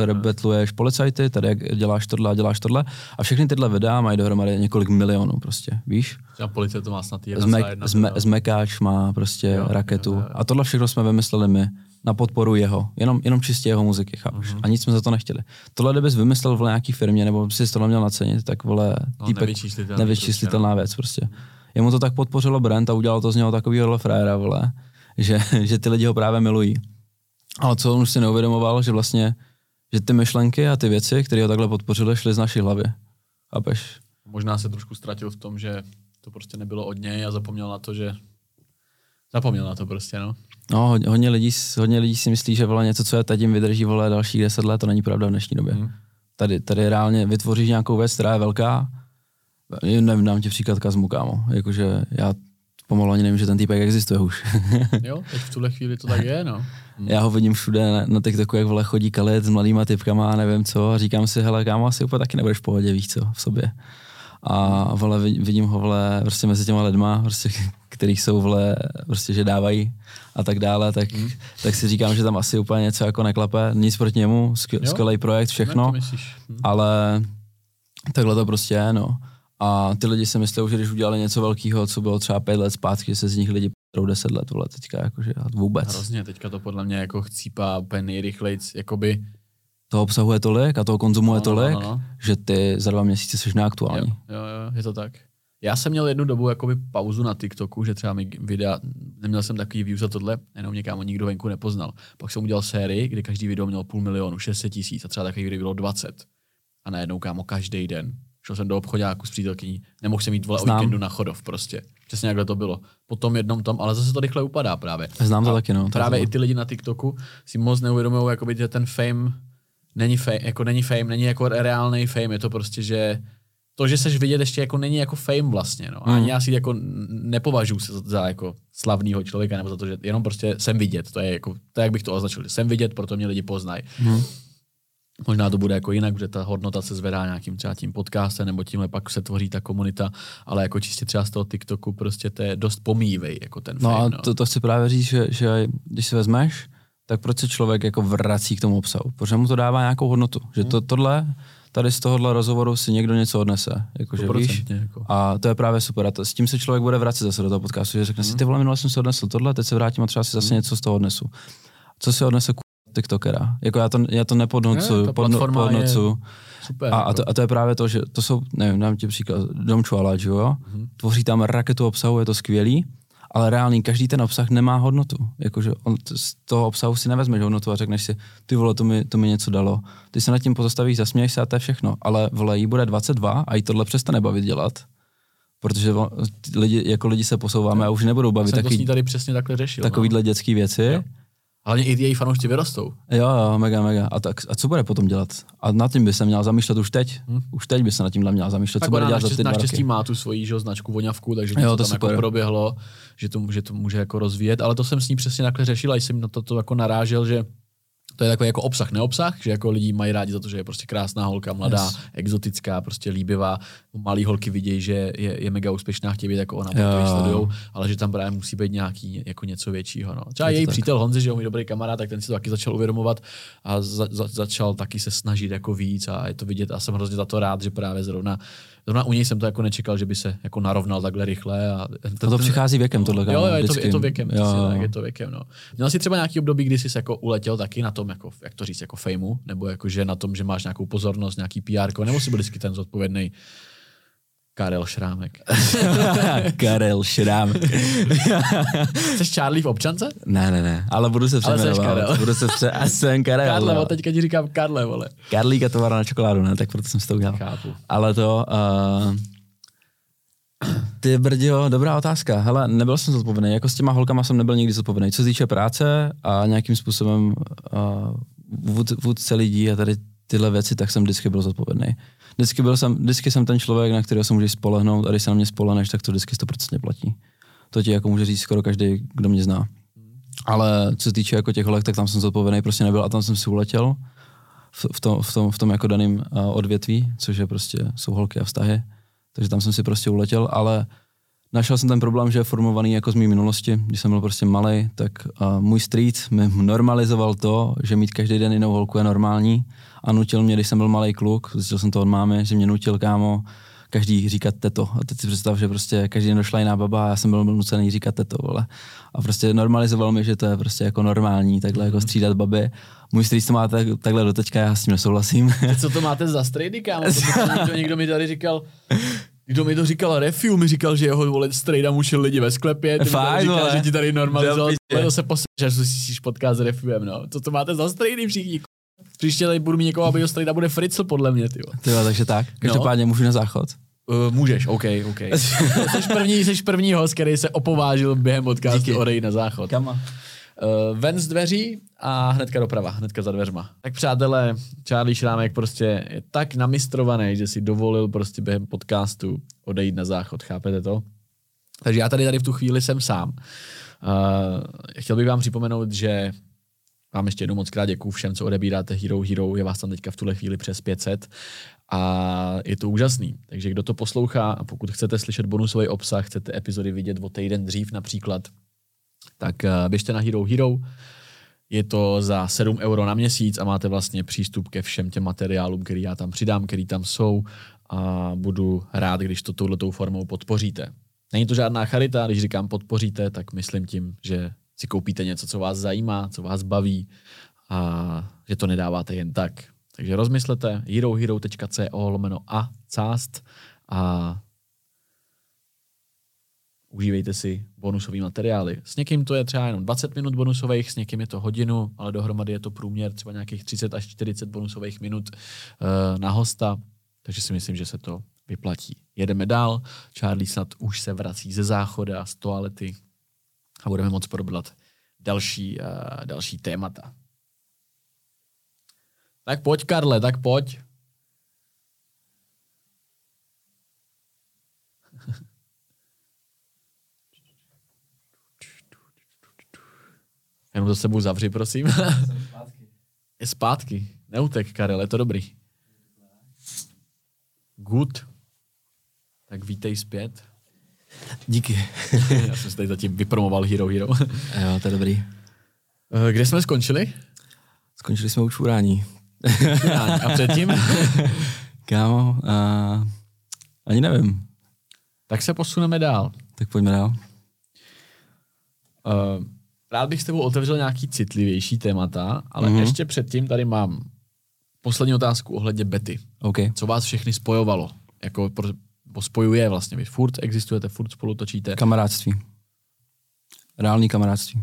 rebetluješ policajty, tady jak děláš tohle a děláš tohle a všechny tyhle videa mají dohromady několik milionů prostě, víš? Třeba policie to má snad jedna Zmek, za jedna. zme, zmekáč má prostě Jo, raketu. jo, Jo, jo. A tohle všechno jsme vymysleli my na podporu jeho. Jenom, jenom čistě jeho muziky, chápeš? Uh-huh. A nic jsme za to nechtěli. Tohle kdybys vymyslel v nějaký firmě, nebo si tohle měl nacenit, tak vole, No, týpek, nevyčíslitelný nevyčíslitelná věc prostě. Jemu to tak podpořilo brand a udělalo to z něho takovýhle fréra, vole, že, že ty lidi ho právě milují. Ale co on už si neuvědomoval, že vlastně, že ty myšlenky a ty věci, které ho takhle podpořily, šly z naší hlavy. Chápeš? Možná se trošku ztratil v tom, že to prostě nebylo od něj a zapomněl na to, že zapomněl na to prostě, no. No, hodně, hodně, lidí, hodně lidí si myslí, že vole něco, co je teď jim vydrží vole dalších deset let, to není pravda v dnešní době. Hmm. Tady, tady reálně vytvoříš nějakou věc, která je velká, nevím, dám ti příklad Kazmu, kámo. Jakože já pomalu ani nevím, že ten týpek existuje už. jo, teď v tuhle chvíli to tak je, no. Hmm. Já ho vidím všude na, na TikToku, jak vole chodí kalit s mladýma typkama a nevím co a říkám si, hele, kámo, asi úplně taky nebudeš v pohodě, víš co, v sobě. A vole, vidím ho vole, prostě mezi těma lidma, prostě, kterých jsou vole, prostě, že dávají a tak dále, tak, hmm. tak si říkám, že tam asi úplně něco jako neklape, nic proti němu, skvělý projekt, všechno, hmm. ale takhle to prostě je, no. A ty lidi si myslí, že když udělali něco velkého, co bylo třeba pět let zpátky, že se z nich lidi pro deset let, vole, teďka jakože vůbec. Hrozně, teďka to podle mě jako chcípá úplně nejrychlejc, jakoby toho obsahuje tolik a toho konzumuje no, tolik, no, no, no. že ty za dva měsíce jsi neaktuální. Jo, jo, jo, je to tak. Já jsem měl jednu dobu jakoby pauzu na TikToku, že třeba mi videa, neměl jsem takový views za tohle, jenom mě kámo nikdo venku nepoznal. Pak jsem udělal sérii, kde každý video měl půl milionu, 600 tisíc a třeba takový video bylo 20. A najednou kámo každý den. Šel jsem do obchodáku s přítelkyní, nemohl jsem jít vole o víkendu na chodov prostě. Přesně jakhle to bylo. Potom jednom tom, ale zase to rychle upadá právě. Znám to a taky, no. Právě i ty lidi na TikToku si moc neuvědomují, že ten fame není fame, jako není fame, není jako reálný fame, je to prostě, že to, že seš vidět, ještě jako není jako fame vlastně, no. Ani mm. já si jako nepovažuji se za jako slavného člověka, nebo za to, že jenom prostě jsem vidět, to je jako, to jak bych to označil, jsem vidět, proto mě lidi poznají. Mm. Možná to bude jako jinak, že ta hodnota se zvedá nějakým třeba tím podcastem, nebo tímhle pak se tvoří ta komunita, ale jako čistě třeba z toho TikToku prostě to je dost pomývej, jako ten no fame, a to, to chci právě říct, že, že když si vezmeš, tak proč se člověk jako vrací k tomu obsahu? Protože mu to dává nějakou hodnotu. Že to, tohle, tady z tohohle rozhovoru si někdo něco odnese. Jako, že víš? Jako. A to je právě super. A to, s tím se člověk bude vracet zase do toho podcastu, že řekne mm. si, ty vole, minule jsem si odnesl tohle, teď se vrátím a třeba si zase mm. něco z toho odnesu. Co si odnese TikTokera? Jako já to, já to nepodnocuju, podno, podnocu. Super, a, a, to, a to, je právě to, že to jsou, nevím, dám ti příklad, Dom Čuala, jo? Mm. Tvoří tam raketu obsahu, je to skvělý, ale reálný, každý ten obsah nemá hodnotu. Jakože on z toho obsahu si nevezmeš hodnotu a řekneš si, ty vole, to mi, to mi něco dalo. Ty se nad tím pozastavíš, zasměješ se a to je všechno. Ale vole, jí bude 22 a jí tohle přestane bavit dělat. Protože lidi, jako lidi se posouváme a už nebudou bavit takový, tady přesně takhle řešil, takovýhle no. dětský věci. Jo. Hlavně i její fanoušci vyrostou. Jo, jo, mega, mega. A, tak, a co bude potom dělat? A nad tím by se měl zamýšlet už teď. Hmm. Už teď by se nad tím měl zamýšlet, tak co bude dělat za ty Naštěstí má tu svoji že, značku voňavku, takže jo, to tam jako proběhlo, že to, že to může jako rozvíjet. Ale to jsem s ní přesně takhle řešil a jsem na to, to jako narážel, že to je takový jako obsah, neobsah, že jako lidi mají rádi za to, že je prostě krásná holka, mladá, yes. exotická, prostě líbivá. Malí holky vidějí, že je, je mega úspěšná, chtějí být jako ona, sledujou, ale že tam právě musí být nějaký jako něco většího. No. Třeba je její tak. přítel Honzi, že je můj dobrý kamarád, tak ten si to taky začal uvědomovat a za, za, začal taky se snažit jako víc a je to vidět a jsem hrozně za to rád, že právě zrovna Zrovna u něj jsem to jako nečekal, že by se jako narovnal takhle rychle. A, ten, to přichází věkem, tohle. Jo, jo, je to, je to věkem, jo. tak, je to věkem, no. Měl jsi třeba nějaký období, kdy jsi jako uletěl taky na tom, jako, jak to říct, jako fejmu, nebo jako, že na tom, že máš nějakou pozornost, nějaký PR, nebo jsi byl vždycky ten zodpovědný Karel Šrámek. Karel Šrámek. Jsi Charlie v občance? Ne, ne, ne, ale budu se přejmenovat. Budu se pře... A jsem Karel. Karle, no. teďka ti říkám Karle, vole. Karlíka tovara na čokoládu, ne, tak proto jsem si to udělal. Chápu. Ale to... Uh... Ty brdio, dobrá otázka. Hele, nebyl jsem zodpovědný. Jako s těma holkama jsem nebyl nikdy zodpovědný. Co se týče práce a nějakým způsobem uh, vůd, vůdce lidí a tady tyhle věci, tak jsem vždycky byl zodpovědný vždycky, byl jsem, vždycky jsem ten člověk, na kterého se můžeš spolehnout a když se na mě spolehneš, tak to vždycky 100% platí. To ti jako může říct skoro každý, kdo mě zná. Ale co se týče jako těch holek, tak tam jsem zodpovědný prostě nebyl a tam jsem si uletěl v, v, tom, v, tom, v tom jako daném odvětví, což je prostě, jsou holky a vztahy. Takže tam jsem si prostě uletěl, ale našel jsem ten problém, že je formovaný jako z mý minulosti. Když jsem byl prostě malý, tak uh, můj street mi normalizoval to, že mít každý den jinou holku je normální a nutil mě, když jsem byl malý kluk, zjistil jsem to od mámy, že mě nutil kámo, každý říkat teto. A teď si představ, že prostě každý den došla jiná baba a já jsem byl nucený říkat teto, vole. A prostě normalizoval mi, že to je prostě jako normální, takhle jako mhm. střídat baby. Můj strýc to má tak, takhle do teďka, já s tím nesouhlasím. Co to máte za strejdy, kámo? To někdo, někdo mi tady říkal, kdo mi to říkal, Refiu mi říkal, že jeho vole strejda mušil lidi ve sklepě, ty Fakt, říkal, vole. že ti tady normalizoval, to se posíš, že si podcast s Refiem, no. Co to máte za strejdy všichni, Příště tady budu mít někoho, aby ho strejda bude Fritzl, podle mě, ty. Tyjo, takže tak. Každopádně no. můžu na záchod. Uh, můžeš, OK, OK. jsi, první, jsi první host, který se opovážil během podcastu Díky. odejít na záchod. Kama. Uh, ven z dveří a hnedka doprava, hnedka za dveřma. Tak přátelé, Charlie Šrámek prostě je tak namistrovaný, že si dovolil prostě během podcastu odejít na záchod, chápete to? Takže já tady tady v tu chvíli jsem sám. Uh, chtěl bych vám připomenout, že vám ještě jednou moc krát děkuju všem, co odebíráte Hero Hero, je vás tam teďka v tuhle chvíli přes 500 a je to úžasný. Takže kdo to poslouchá a pokud chcete slyšet bonusový obsah, chcete epizody vidět o týden dřív například, tak uh, běžte na Hero Hero. Je to za 7 euro na měsíc a máte vlastně přístup ke všem těm materiálům, který já tam přidám, který tam jsou a budu rád, když to touhletou formou podpoříte. Není to žádná charita, když říkám podpoříte, tak myslím tím, že si koupíte něco, co vás zajímá, co vás baví a že to nedáváte jen tak. Takže rozmyslete herohero.co lomeno a cást a užívejte si bonusové materiály. S někým to je třeba jenom 20 minut bonusových, s někým je to hodinu, ale dohromady je to průměr třeba nějakých 30 až 40 bonusových minut uh, na hosta, takže si myslím, že se to vyplatí. Jedeme dál, Charlie snad už se vrací ze záchoda z toalety a budeme moc probrat další, uh, další témata. Tak pojď, Karle, tak pojď. Jenom to sebou zavři, prosím. je zpátky. Neutek, Karel, je to dobrý. Good. Tak vítej zpět. Díky. Já jsem si tady zatím vypromoval Hero Hero. jo, to je dobrý. Eh, Kde jsme skončili? Skončili jsme u čurání. A předtím? Kámo, a... ani nevím. tak se posuneme dál. Tak pojďme dál. Uh, rád bych s tebou otevřel nějaký citlivější témata, ale mm-hmm. Mhm. ještě předtím tady mám poslední otázku ohledně Betty. OK. Co vás všechny spojovalo? Jako pro, spojuje vlastně, vy furt existujete, furt spolu točíte. Kamarádství. Reální kamarádství.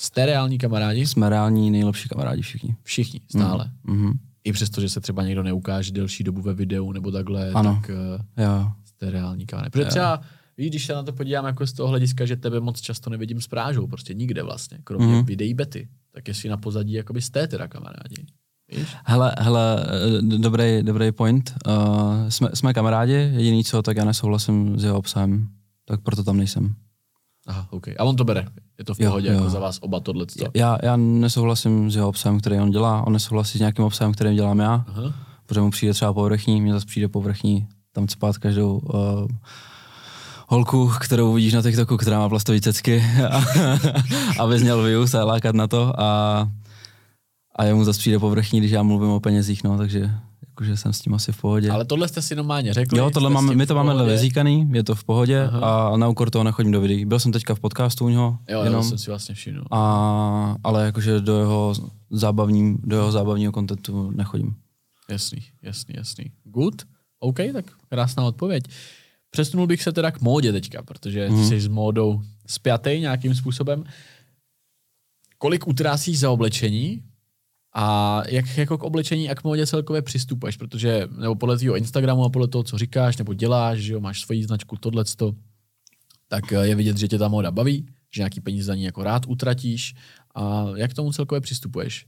Jste reální kamarádi? Jsme reální nejlepší kamarádi všichni. Všichni, stále. Mhm. I přesto, že se třeba někdo neukáže delší dobu ve videu nebo takhle, Ano. tak uh, Jo. jste reální kamarádi. Protože třeba, víš, když se na to podívám jako z toho hlediska, že tebe moc často nevidím s prážou, prostě nikde vlastně, kromě Mhm. mm-hmm. videí Betty, tak jestli na pozadí jakoby jste teda kamarádi. Víš? Hele, hele, eh, dobrý, dobrý point. Uh, jsme, jsme kamarádi, jediný co, tak já nesouhlasím s jeho obsahem, tak proto tam nejsem. Aha, OK. A on to bere. Je to v Jo, pohodě jo. jako za vás oba tohle. Já, já nesouhlasím s jeho obsahem, který on dělá, on nesouhlasí s nějakým obsahem, kterým dělám já, Aha. protože mu přijde třeba povrchní, mně zase přijde povrchní tam spát každou uh, holku, kterou vidíš na TikToku, která má plastový cecky, a, aby měl views a lákat na to a, a jemu zase přijde povrchní, když já mluvím o penězích, no, takže jakože jsem s tím asi v pohodě. Ale tohle jste si normálně řekli. Jo, tohle máme, my to máme vezíkaný, je to v pohodě Aha. a na úkor toho nechodím do videí. Byl jsem teďka v podcastu u něho, Jo, jenom, jo, jsem si vlastně všiml. a, ale jakože do jeho, zábavní, do jeho zábavního kontentu nechodím. Jasný, jasný, jasný. Good? OK, tak krásná odpověď. Přesunul bych se teda k módě teďka, protože ty Mhm. jsi s módou spjatý nějakým způsobem. Kolik utrácíš za oblečení a jak jako k oblečení a k módě celkově přistupuješ, protože nebo podle tvého Instagramu a podle toho, co říkáš nebo děláš, že jo, máš svoji značku tohleto, tak eh, je vidět, že tě ta móda baví, že nějaký peníze za ní jako rád utratíš a jak k tomu celkově přistupuješ?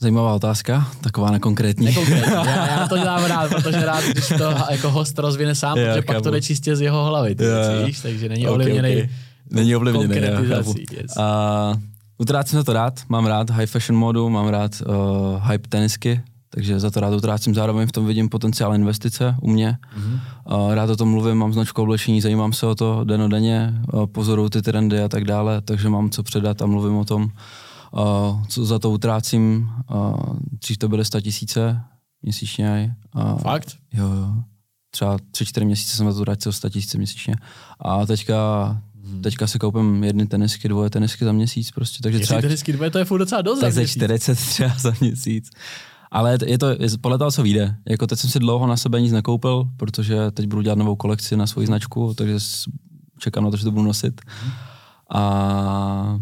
Zajímavá otázka, taková nekonkrétní. Nekonkrétní. Já, já to dělám rád, protože rád, když to jako host rozvine sám, Jo, protože pak chápu. to jde čistě z jeho hlavy, ty Jo, jo. víš, takže není Ok, ovlivněný ok. Není ovlivněný, já chápu. Yes. A utrácím za to rád, mám rád high fashion modu, mám rád uh, hype tenisky, takže za to rád utrácím, zároveň v tom vidím potenciál investice u mě. Mhm. Uh, rád o tom mluvím, mám značku oblečení, zajímám se o to denodenně, uh, pozoruju ty trendy a tak dále, takže mám co předat a mluvím o tom, uh, co za to utrácím. Uh, dřív to byly 100 tisíce měsíčně. Uh, Fakt? Jo, jo. Třeba tři, čtyři měsíce jsem na to utratil 100 tisíce měsíčně. A teďka, teďka si koupím jedny tenisky, dvoje tenisky za měsíc prostě, takže třeba, hezky dvoje, to je furt docela dost. tak za za měsíc. 40 třeba za měsíc. Ale je to je podle toho, co vyjde. Jako teď jsem si dlouho na sebe nic nekoupil, protože teď budu dělat novou kolekci na svoji značku, takže čekám na to, že to budu nosit. A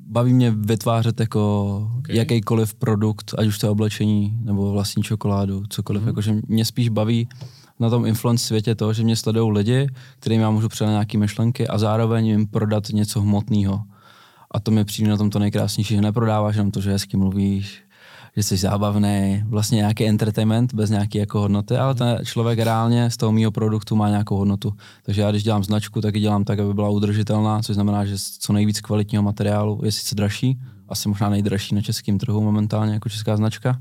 baví mě vytvářet jako Ok. okay. jakýkoliv produkt, ať už to je oblečení nebo vlastní čokoládu, cokoliv. Mhm. Mm. Jakože mě spíš baví na tom influence světě to, že mě sledují lidi, kterým já můžu předat nějaké myšlenky a zároveň jim prodat něco hmotného. A to mi přijde na tom to nejkrásnější, že neprodáváš jenom to, že hezky mluvíš, že jsi zábavný, vlastně nějaký entertainment bez nějaké jako hodnoty, ale ten člověk reálně z toho mého produktu má nějakou hodnotu. Takže já když dělám značku, tak ji dělám tak, aby byla udržitelná, což znamená, že co nejvíc kvalitního materiálu je sice dražší, asi možná nejdražší na českém trhu momentálně jako česká značka.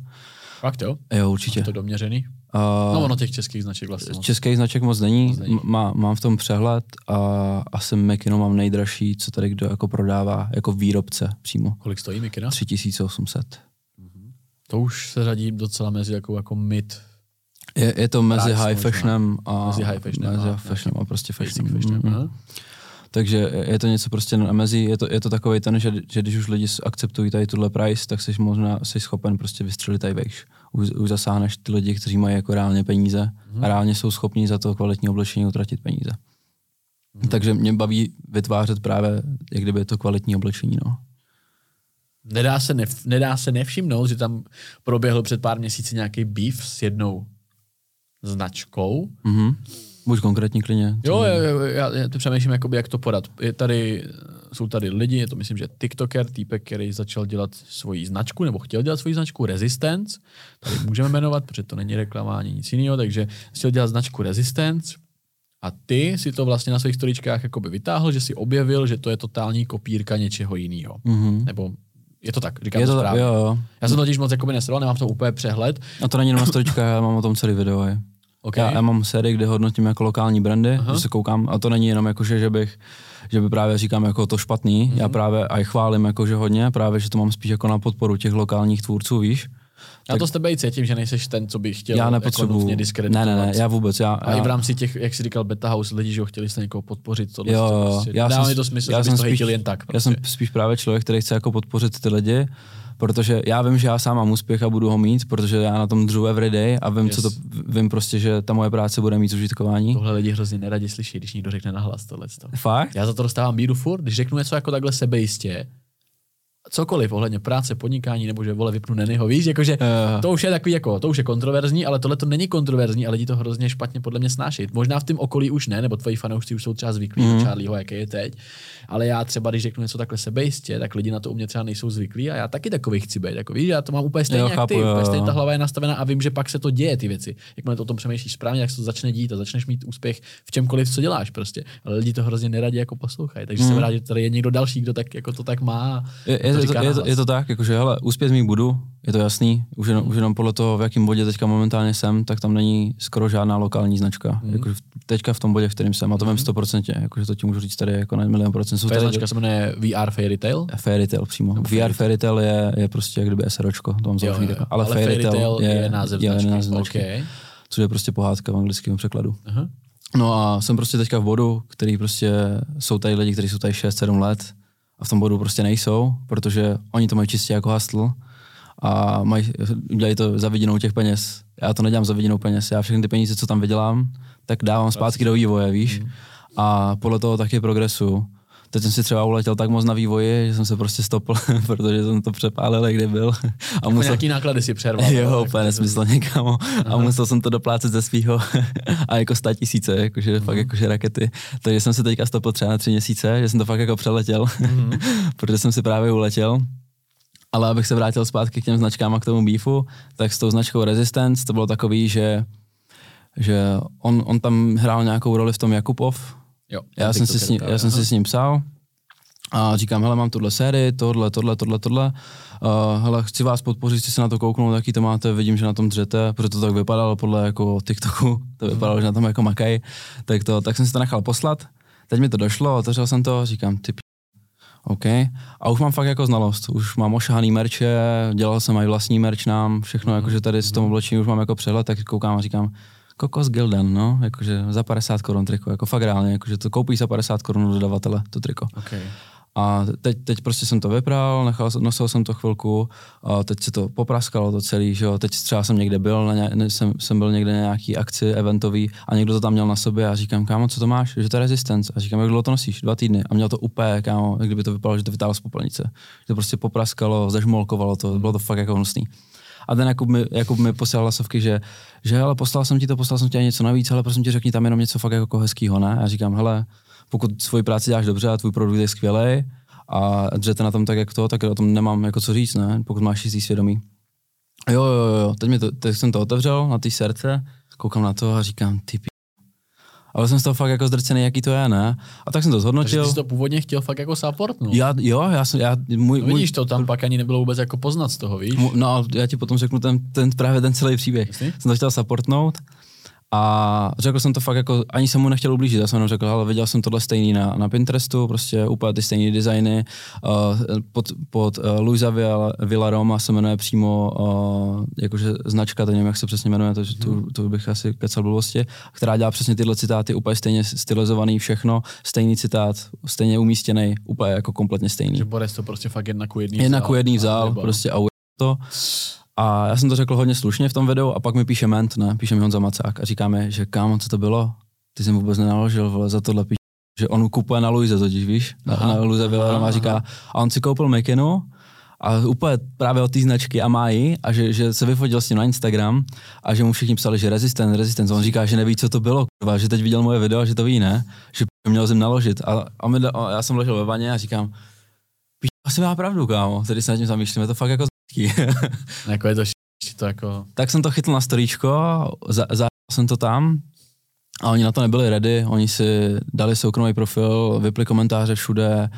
Fakt jo? Jo, určitě. Máš to doměřený? Uh, No ono těch českých značek vlastně moc. Českých značek moc není, Moc není. Má, mám v tom přehled a asi Mekino mám nejdražší, co tady kdo jako prodává, jako výrobce přímo. Kolik stojí Mikina? 3800. To už se řadí docela mezi jako, jako mid. Je, je to mezi high fashionem a, Mezi high fashionem mezi a fashionem a prostě fashionem. fashion. Mhm. Takže je to něco prostě na mezi, je to, je to takový ten, že, že když už lidi akceptují tady tuhle price, tak jsi možná jsi schopen prostě vystřelit tady vejš. Už, už zasáhneš ty lidi, kteří mají jako reálně peníze Mhm. a reálně jsou schopní za to kvalitní oblečení utratit peníze. Mhm. Takže mě baví vytvářet právě, jak kdyby to kvalitní oblečení. No. Nedá se, nef, nedá se nevšimnout, že tam proběhl před pár měsíci nějaký beef s jednou značkou. Mhm. Buď konkrétní klidně. Jo, jo, jo já, já to přemýšlím, jakoby, jak to podat. Je tady, jsou tady lidi, je to myslím, že TikToker, týpek, který začal dělat svoji značku, nebo chtěl dělat svoji značku Resistance, tady můžeme jmenovat, protože to není reklama ani nic jiného, takže chtěl dělat značku Resistance a ty si to vlastně na svých storičkách jakoby vytáhl, že si objevil, že to je totální kopírka něčeho jiného. Mhm. Nebo je to tak, říkám Je to správně. jo, jo. Já jsem to totiž moc jakoby nesledoval, nemám to úplně přehled. A to není jenom na storičkách, já mám o tom celý video. Je. Okay. Já, já mám sérii, kde hodnotím jako lokální brandy, Aha. že se koukám, a to není jenom jako, že, že bych, že by právě říkám jako to špatný, Mhm. já právě aj chválím jako, že hodně, právě, že to mám spíš jako na podporu těch lokálních tvůrců, víš. Já to s tebe i cítím, že nejseš ten, co by chtěl já jako nepotřebuju, nutně ne, diskreditovat. ne, ne, já vůbec, já, A já, i v rámci těch, jak jsi říkal, beta house lidi, že ho chtěli jste někoho podpořit, tohle Jo, prostě, já jsem- to smysl, já jsem to spíš- jen tak. já Prostě. jsem spíš právě člověk, který chce jako podpořit ty lidi, protože já vím, že já sám mám úspěch a budu ho mít, protože já na tom dřu everyday a vím, Yes. co to, vím prostě, že ta moje práce bude mít užitkování. Tohle lidi hrozně neradi slyší, když někdo řekne nahlas tohle. Fakt? Já za to dostávám bídu furt, když řeknu něco jako takhle sebejistě, cokoliv ohledně práce, podnikání, nebo že vole vypnu Nenyho, víš, jakože Eh. to už je takový jako, to už je kontroverzní, ale tohle to není kontroverzní a lidi to hrozně špatně podle mě snáší. Možná v tom okolí už ne, nebo tvoji fanoušci už jsou třeba zvyklí mm. Charlieho, jaký je teď, ale já třeba, když řeknu něco takhle sebejistě, tak lidi na to u mě třeba nejsou zvyklí a já taky takový chci být, jako víš, já to mám úplně stejně Jo, jak chápu, ty, jo, úplně stejně ta hlava je nastavená a vím, že pak se to děje ty věci. Jakmile to o tom přemýšlíš správně, tak se to začne dít a začneš mít úspěch v čemkoliv, co děláš prostě. Ale lidi to hrozně neradi jako poslouchají, takže jsem rád, že tady je někdo další, kdo tak jako to tak má. Je, je, to to, je, to, je to tak, jakože hele, úspět mít budu, je to jasný, už jenom, už jenom podle toho, v jakém bodě teďka momentálně jsem, tak tam není skoro žádná lokální značka. Mm. Jakože teďka v tom bodě, v kterém jsem, a to vím 100%, jakože to ti můžu říct tady jako na milion procent. Jsou To je značka se jmenuje VR Fairy Tail. Fairy Tail přímo. VR Fairy Tail je, je prostě jak kdyby SROčko, to mám založený takhle. Ale, ale Fairy Tail je, je název je značky. název značky Okay. což je prostě pohádka v anglickém překladu. Aha. No a jsem prostě teďka v bodu, který prostě jsou tady lidi, kteří jsou tady 6-7 let a v tom bodu prostě nejsou, protože oni to mají čistě jako hustl a mají, dělají to za vidinou těch peněz. Já to nedělám za vidinou peněz, já všechny ty peníze, co tam vydělám, tak dávám zpátky do vývoje, víš. A podle toho taky progresu. Teď jsem si třeba uletěl tak moc na vývoji, že jsem se prostě stopl, protože jsem to přepálil, kde byl. A Jako nějaký náklady si přerval. Jo, úplně nesmyslně, kámo. A musel jsem to doplácet ze svého a jako sta tisíce, jakože fakt jakože rakety. Takže jsem se teďka stopil třeba na tři měsíce, že jsem to fakt jako přeletěl, protože jsem si právě uletěl. Ale abych se vrátil zpátky k těm značkám a k tomu beefu, tak s tou značkou Resistance to bylo takový, že, že on, on tam hrál nějakou roli v tom Jakubov, Jo, já jsem, si s ním, já jsem si s ním psal a říkám, hele, mám tuhle sérii, tohle, tohle, tohle, tohle. Uh, hele, chci vás podpořit, chci se na to kouknout, jaký to máte, vidím, že na tom dřete, protože to tak vypadalo podle jako TikToku, to vypadalo, že na tom jako makaj, tak, to, tak jsem si to nechal poslat. Teď mi to došlo, otevřel jsem to, říkám, ty. OK. A už mám fakt jako znalost. Už mám ošahaný merče, dělal jsem i vlastní merch nám, všechno, jakože tady s tom oblečení už mám jako přehled, tak koukám a říkám, Kokos Gildan, no, jakože za 50 korun triko, jako fakt reálně, jakože to koupíš za 50 korun od dodavatele, to triko. Okay. A teď, teď prostě jsem to vypral, nechal, nosil jsem to chvilku, a teď se to popraskalo to celý, že jo. Teď třeba jsem někde byl, na ně, jsem, jsem, byl někde na nějaký akci eventový a někdo to tam měl na sobě a říkám, kámo, co to máš? Že to je Resistance. A říkám, jak dlouho to nosíš? Dva týdny. A měl to úplně, kámo, jak kdyby to vypadalo, že to vytáhl z popelnice. Že to prostě popraskalo, zažmolkovalo to, bylo to fakt jako hnusný. A ten Jakub mi, Jakub mi poslal hlasovky, že, že ale poslal jsem ti to, poslal jsem ti něco navíc, ale prosím tě řekni tam jenom něco fakt jako hezkýho, ne? A já říkám, hele, pokud svoji práci děláš dobře a tvůj produkt je skvělý a dřete na tom tak, jak to, tak o tom nemám jako co říct, ne? Pokud máš jistý svědomí. Jo, jo, jo, teď, mi to, teď jsem to otevřel na té srdce, koukám na to a říkám, ty ale jsem z toho fakt jako zdrcený, jaký to je, ne? A tak jsem to zhodnotil. Takže jsi to původně chtěl fakt jako support, no. Já, jo, já jsem, já, můj, no vidíš, to tam pak ani nebylo vůbec jako poznat z toho, víš? No, já ti potom řeknu ten, ten právě ten celý příběh. Jasně? Jsem to chtěl supportnout a řekl jsem to fakt jako, ani jsem mu nechtěl ublížit, já jsem jenom řekl, ale viděl jsem tohle stejný na, na Pinterestu, prostě úplně ty stejné designy, uh, pod, pod uh, Luisa Villaroma se jmenuje přímo uh, jakože značka, to nevím, jak se přesně jmenuje, to, to, to bych asi kecal blbosti, která dělá přesně tyhle citáty, úplně stejně stylizovaný všechno, stejný citát, stejně umístěný, úplně jako kompletně stejný. Že Boris to prostě fakt jedna ku jedný vzal. Jedna ku jedný vzal, prostě a to. A já jsem to řekl hodně slušně v tom videu a pak mi píše ment, ne, píše mi Honza Macák a říkáme, že kámo, co to bylo? Ty jsi vůbec nenaložil, vole, za tohle píš. Že on kupuje na Luise totiž, víš? Aha, na, na Luise a říká, a on si koupil Mekinu a úplně právě od té značky a má ji a že, že, se vyfotil s tím na Instagram a že mu všichni psali, že rezistent, rezistent. On říká, že neví, co to bylo, kurva, že teď viděl moje video a že to ví, ne? Že měl zim naložit. A, a, my, a já jsem ležel ve vaně a říkám, píš, asi má pravdu, kámo, tady se nad tím zamýšlím, je to fakt jako jako je to to jako... Tak jsem to chytl na storíčko, za, za jsem to tam a oni na to nebyli ready, oni si dali soukromý profil, vypli komentáře všude,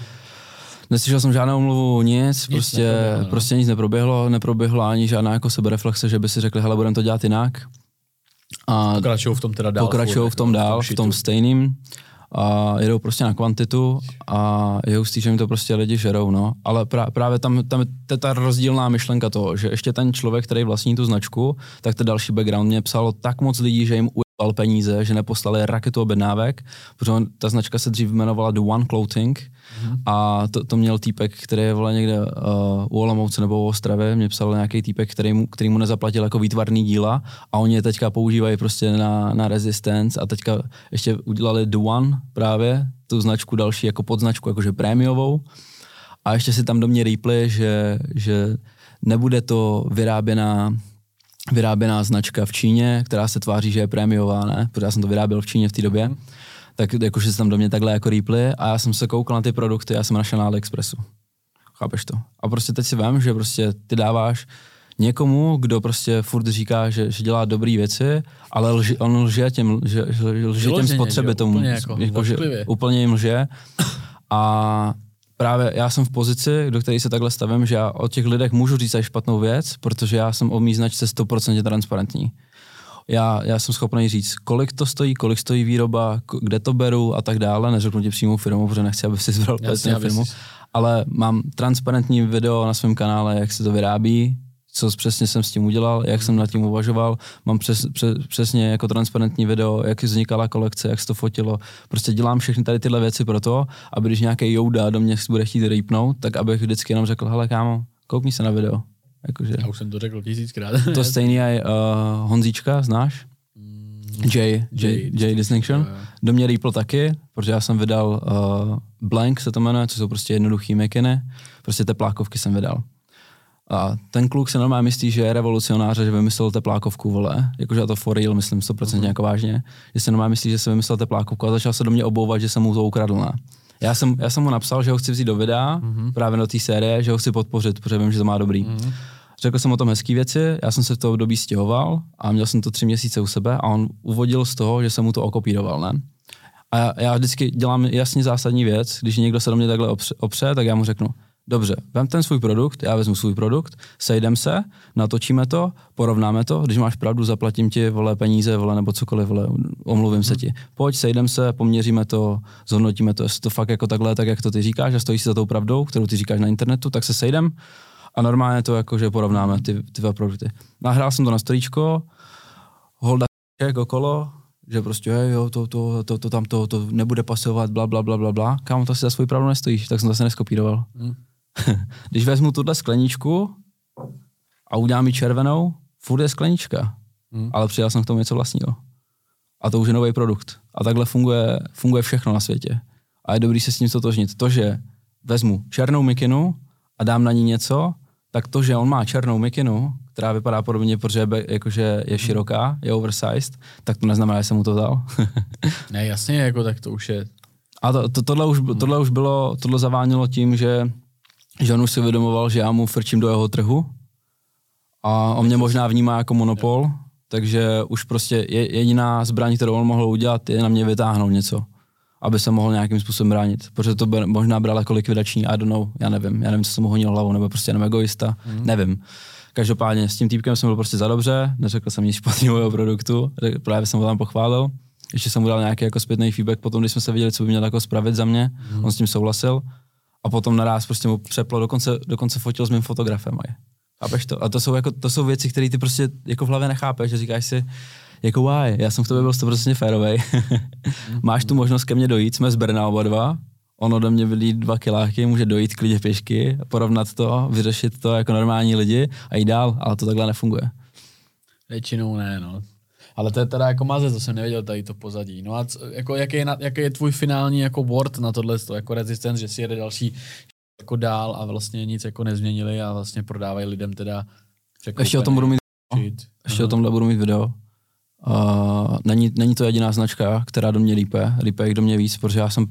Neslyšel jsem žádnou omluvu, nic, nic prostě, neproběhlo, no. prostě nic neproběhlo, neproběhlo ani žádná jako sebereflexe, že by si řekli, hele, budeme to dělat jinak. A pokračují v tom teda dál. Pokračují v tom dál, v tom stejným a jedou prostě na kvantitu a je hustý, že mi to prostě lidi žerou, no. Ale pra, právě tam, tam je ta rozdílná myšlenka toho, že ještě ten člověk, který vlastní tu značku, tak ten další background mě psalo tak moc lidí, že jim ujel peníze, že neposlali raketu objednávek, protože ta značka se dřív jmenovala The One Clothing mm. a to, to, měl týpek, který je vole někde uh, u Olomouce nebo u Ostravy, mě psal nějaký týpek, který mu, který mu nezaplatil jako výtvarný díla a oni je teďka používají prostě na, na Resistance a teďka ještě udělali The One právě, tu značku další jako podznačku, jakože prémiovou a ještě si tam do mě rýpli, že, že nebude to vyráběná vyráběná značka v Číně, která se tváří, že je prémiová, ne? Protože já jsem to vyráběl v Číně v té době. Mm. Tak jakože se tam do mě takhle jako rýpli a já jsem se koukal na ty produkty, já jsem našel na AliExpressu. Chápeš to? A prostě teď si vím, že prostě ty dáváš někomu, kdo prostě furt říká, že, že dělá dobré věci, ale lži, on lže těm, že, lže těm spotřebitelům. Úplně, jako, jako, že, úplně jim lže. A právě já jsem v pozici, do které se takhle stavím, že já o těch lidech můžu říct aj špatnou věc, protože já jsem o mý značce 100% transparentní. Já, já jsem schopný říct, kolik to stojí, kolik stojí výroba, kde to beru a tak dále. Neřeknu ti přímou firmu, protože nechci, aby si zbral firmu. Ale mám transparentní video na svém kanále, jak se to vyrábí, co přesně jsem s tím udělal, jak jsem nad tím uvažoval. Mám přes, přes, přesně jako transparentní video, jak vznikala kolekce, jak se to fotilo. Prostě dělám všechny tady tyhle věci pro to, aby když nějaký Jouda do mě bude chtít rýpnout, tak abych vždycky jenom řekl, hele kámo, koukni se na video. Jakože, Já už jsem to řekl tisíckrát. to stejný je uh, Honzíčka, znáš? Jay, Jay, Jay Distinction. Do mě rýpl taky, protože já jsem vydal uh, Blank, se to jmenuje, co jsou prostě jednoduchý mekiny. Prostě teplákovky jsem vydal. A ten kluk se normálně myslí, že je revolucionář, že vymyslel teplákovku, vole. Jakože já to for real myslím 100% mm-hmm. jako vážně. Že se normálně myslí, že se vymyslel teplákovku a začal se do mě obouvat, že jsem mu to ukradl, ne? Já jsem, já jsem mu napsal, že ho chci vzít do videa, mm-hmm. právě do té série, že ho chci podpořit, protože vím, že to má dobrý. Mm-hmm. Řekl jsem o tom hezký věci, já jsem se v toho dobí stěhoval a měl jsem to tři měsíce u sebe a on uvodil z toho, že jsem mu to okopíroval, ne? A já, já vždycky dělám jasně zásadní věc, když někdo se do mě takhle opře, opře tak já mu řeknu, Dobře, vem ten svůj produkt, já vezmu svůj produkt, sejdem se, natočíme to, porovnáme to, když máš pravdu, zaplatím ti vole peníze, vole nebo cokoliv, vole, omluvím hmm. se mhm. ti. Pojď, sejdem se, poměříme to, zhodnotíme to, jestli to fakt jako takhle, tak jak to ty říkáš a stojíš si za tou pravdou, kterou ty říkáš na internetu, tak se sejdem a normálně to jako, že porovnáme ty, ty dva produkty. Nahrál jsem to na storíčko, holda okolo, že prostě hej, jo, to, to, to, to, tam to, to nebude pasovat, bla, bla, bla, bla, bla. Kámo, to si za svou pravdu nestojíš, tak jsem to zase neskopíroval. Hmm. Když vezmu tuhle skleničku a udělám ji červenou, furt je sklenička, hmm. ale přidal jsem k tomu něco vlastního. A to už je nový produkt. A takhle funguje, funguje všechno na světě. A je dobrý se s tím totožnit. To, že vezmu černou mikinu a dám na ní něco, tak to, že on má černou mikinu, která vypadá podobně, protože je, jakože je široká, je oversized, tak to neznamená, že jsem mu to dal. ne, jasně, jako tak to už je. A to, to, tohle, už, tohle už bylo, tohle zavánilo tím, že, že on už si uvědomoval, že já mu frčím do jeho trhu a on mě možná vnímá jako monopol, takže už prostě je, jediná zbraň, kterou on mohl udělat, je na mě vytáhnout něco aby se mohl nějakým způsobem bránit. Protože to by možná bral jako likvidační, I don't know, já nevím, já nevím, co jsem mu honil hlavou, nebo prostě jenom egoista, mm. nevím. Každopádně s tím týpkem jsem byl prostě za dobře, neřekl jsem nic špatného o jeho produktu, právě jsem ho tam pochválil. Ještě jsem mu dal nějaký jako zpětný feedback potom, když jsme se viděli, co by měl jako spravit za mě, mm. on s tím souhlasil. A potom naraz prostě mu přeplo, dokonce, dokonce fotil s mým fotografem. Chápeš to? A to jsou, jako, to jsou věci, které ty prostě jako v hlavě nechápeš, že říkáš si, jako why, já jsem v tobě byl 100% férovej. Máš tu možnost ke mně dojít, jsme z Brna oba dva, on ode mě vylít dva kiláky, může dojít klidně pěšky, porovnat to, vyřešit to jako normální lidi a jít dál, ale to takhle nefunguje. Většinou ne, no. Ale to je teda jako maze, to jsem nevěděl tady to pozadí. No a co, jako jaký, je, jaký je tvůj finální jako word na tohle, jako resistance, že si jede další jako dál a vlastně nic jako nezměnili a vlastně prodávají lidem teda Ještě o tom budu mít Ještě Aha. o tomhle budu mít video. Uh, není, není to jediná značka, která do mě lípe, lípe jich do mě víc, protože já jsem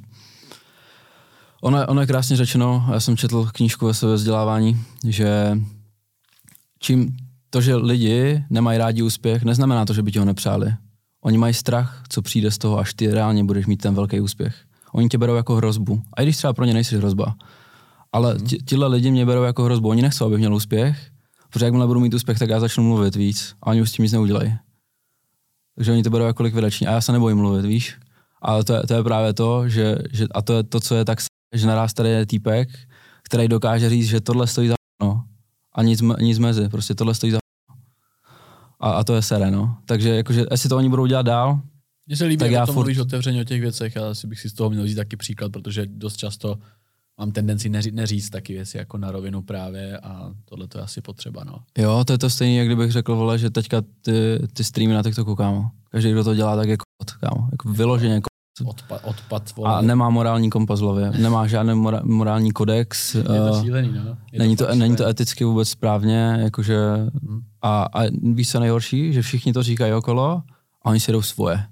Ono, ono je krásně řečeno, já jsem četl knížku ve své vzdělávání, že čím to, že lidi nemají rádi úspěch, neznamená to, že by ti ho nepřáli. Oni mají strach, co přijde z toho, až ty reálně budeš mít ten velký úspěch. Oni tě berou jako hrozbu. A i když třeba pro ně nejsi hrozba. Ale mm. tihle lidi mě berou jako hrozbu. Oni nechcou, abych měl úspěch, protože jakmile budu mít úspěch, tak já začnu mluvit víc a oni už s tím nic neudělají. Takže oni to berou jako likvidační. A já se nebojím mluvit, víš? Ale to je, to je právě to, že, že, a to je to, co je tak, že naraz tady je týpek, který dokáže říct, že tohle stojí za no. A nic, nic mezi, prostě tohle stojí za a, a to je sere, no. Takže jakože, jestli to oni budou dělat dál, mně se líbí, tak jak o tom furt... mluvíš otevřeně o těch věcech, ale asi bych si z toho měl vzít taky příklad, protože dost často mám tendenci neří, neříct taky věci jako na rovinu právě a tohle to je asi potřeba, no. Jo, to je to stejné, jak kdybych řekl, vole, že teďka ty, ty streamy na TikToku, kámo. Každý, kdo to dělá, tak jako, kámo. Jako vyloženě jako Odpad, odpad vole. A nemá morální kompas v hlavě, nemá žádný mora, morální kodex. Je to eh, šílený, no. Je není, to, to není to eticky vůbec správně, jakože, hmm. A, a víš co nejhorší, že všichni to říkají okolo a oni si jdou svoje.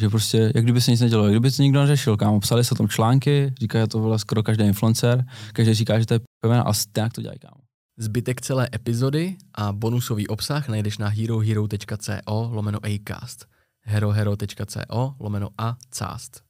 Že prostě, jak kdyby se nic nedělo, jak kdyby to nikdo neřešil, kámo, psali se o tom články, říkají to vole skoro každý influencer, každý říká, že to je pevné a tak to dělají, kámo. Zbytek celé epizody a bonusový obsah najdeš na herohero.co lomeno acast herohero.co lomeno a cast.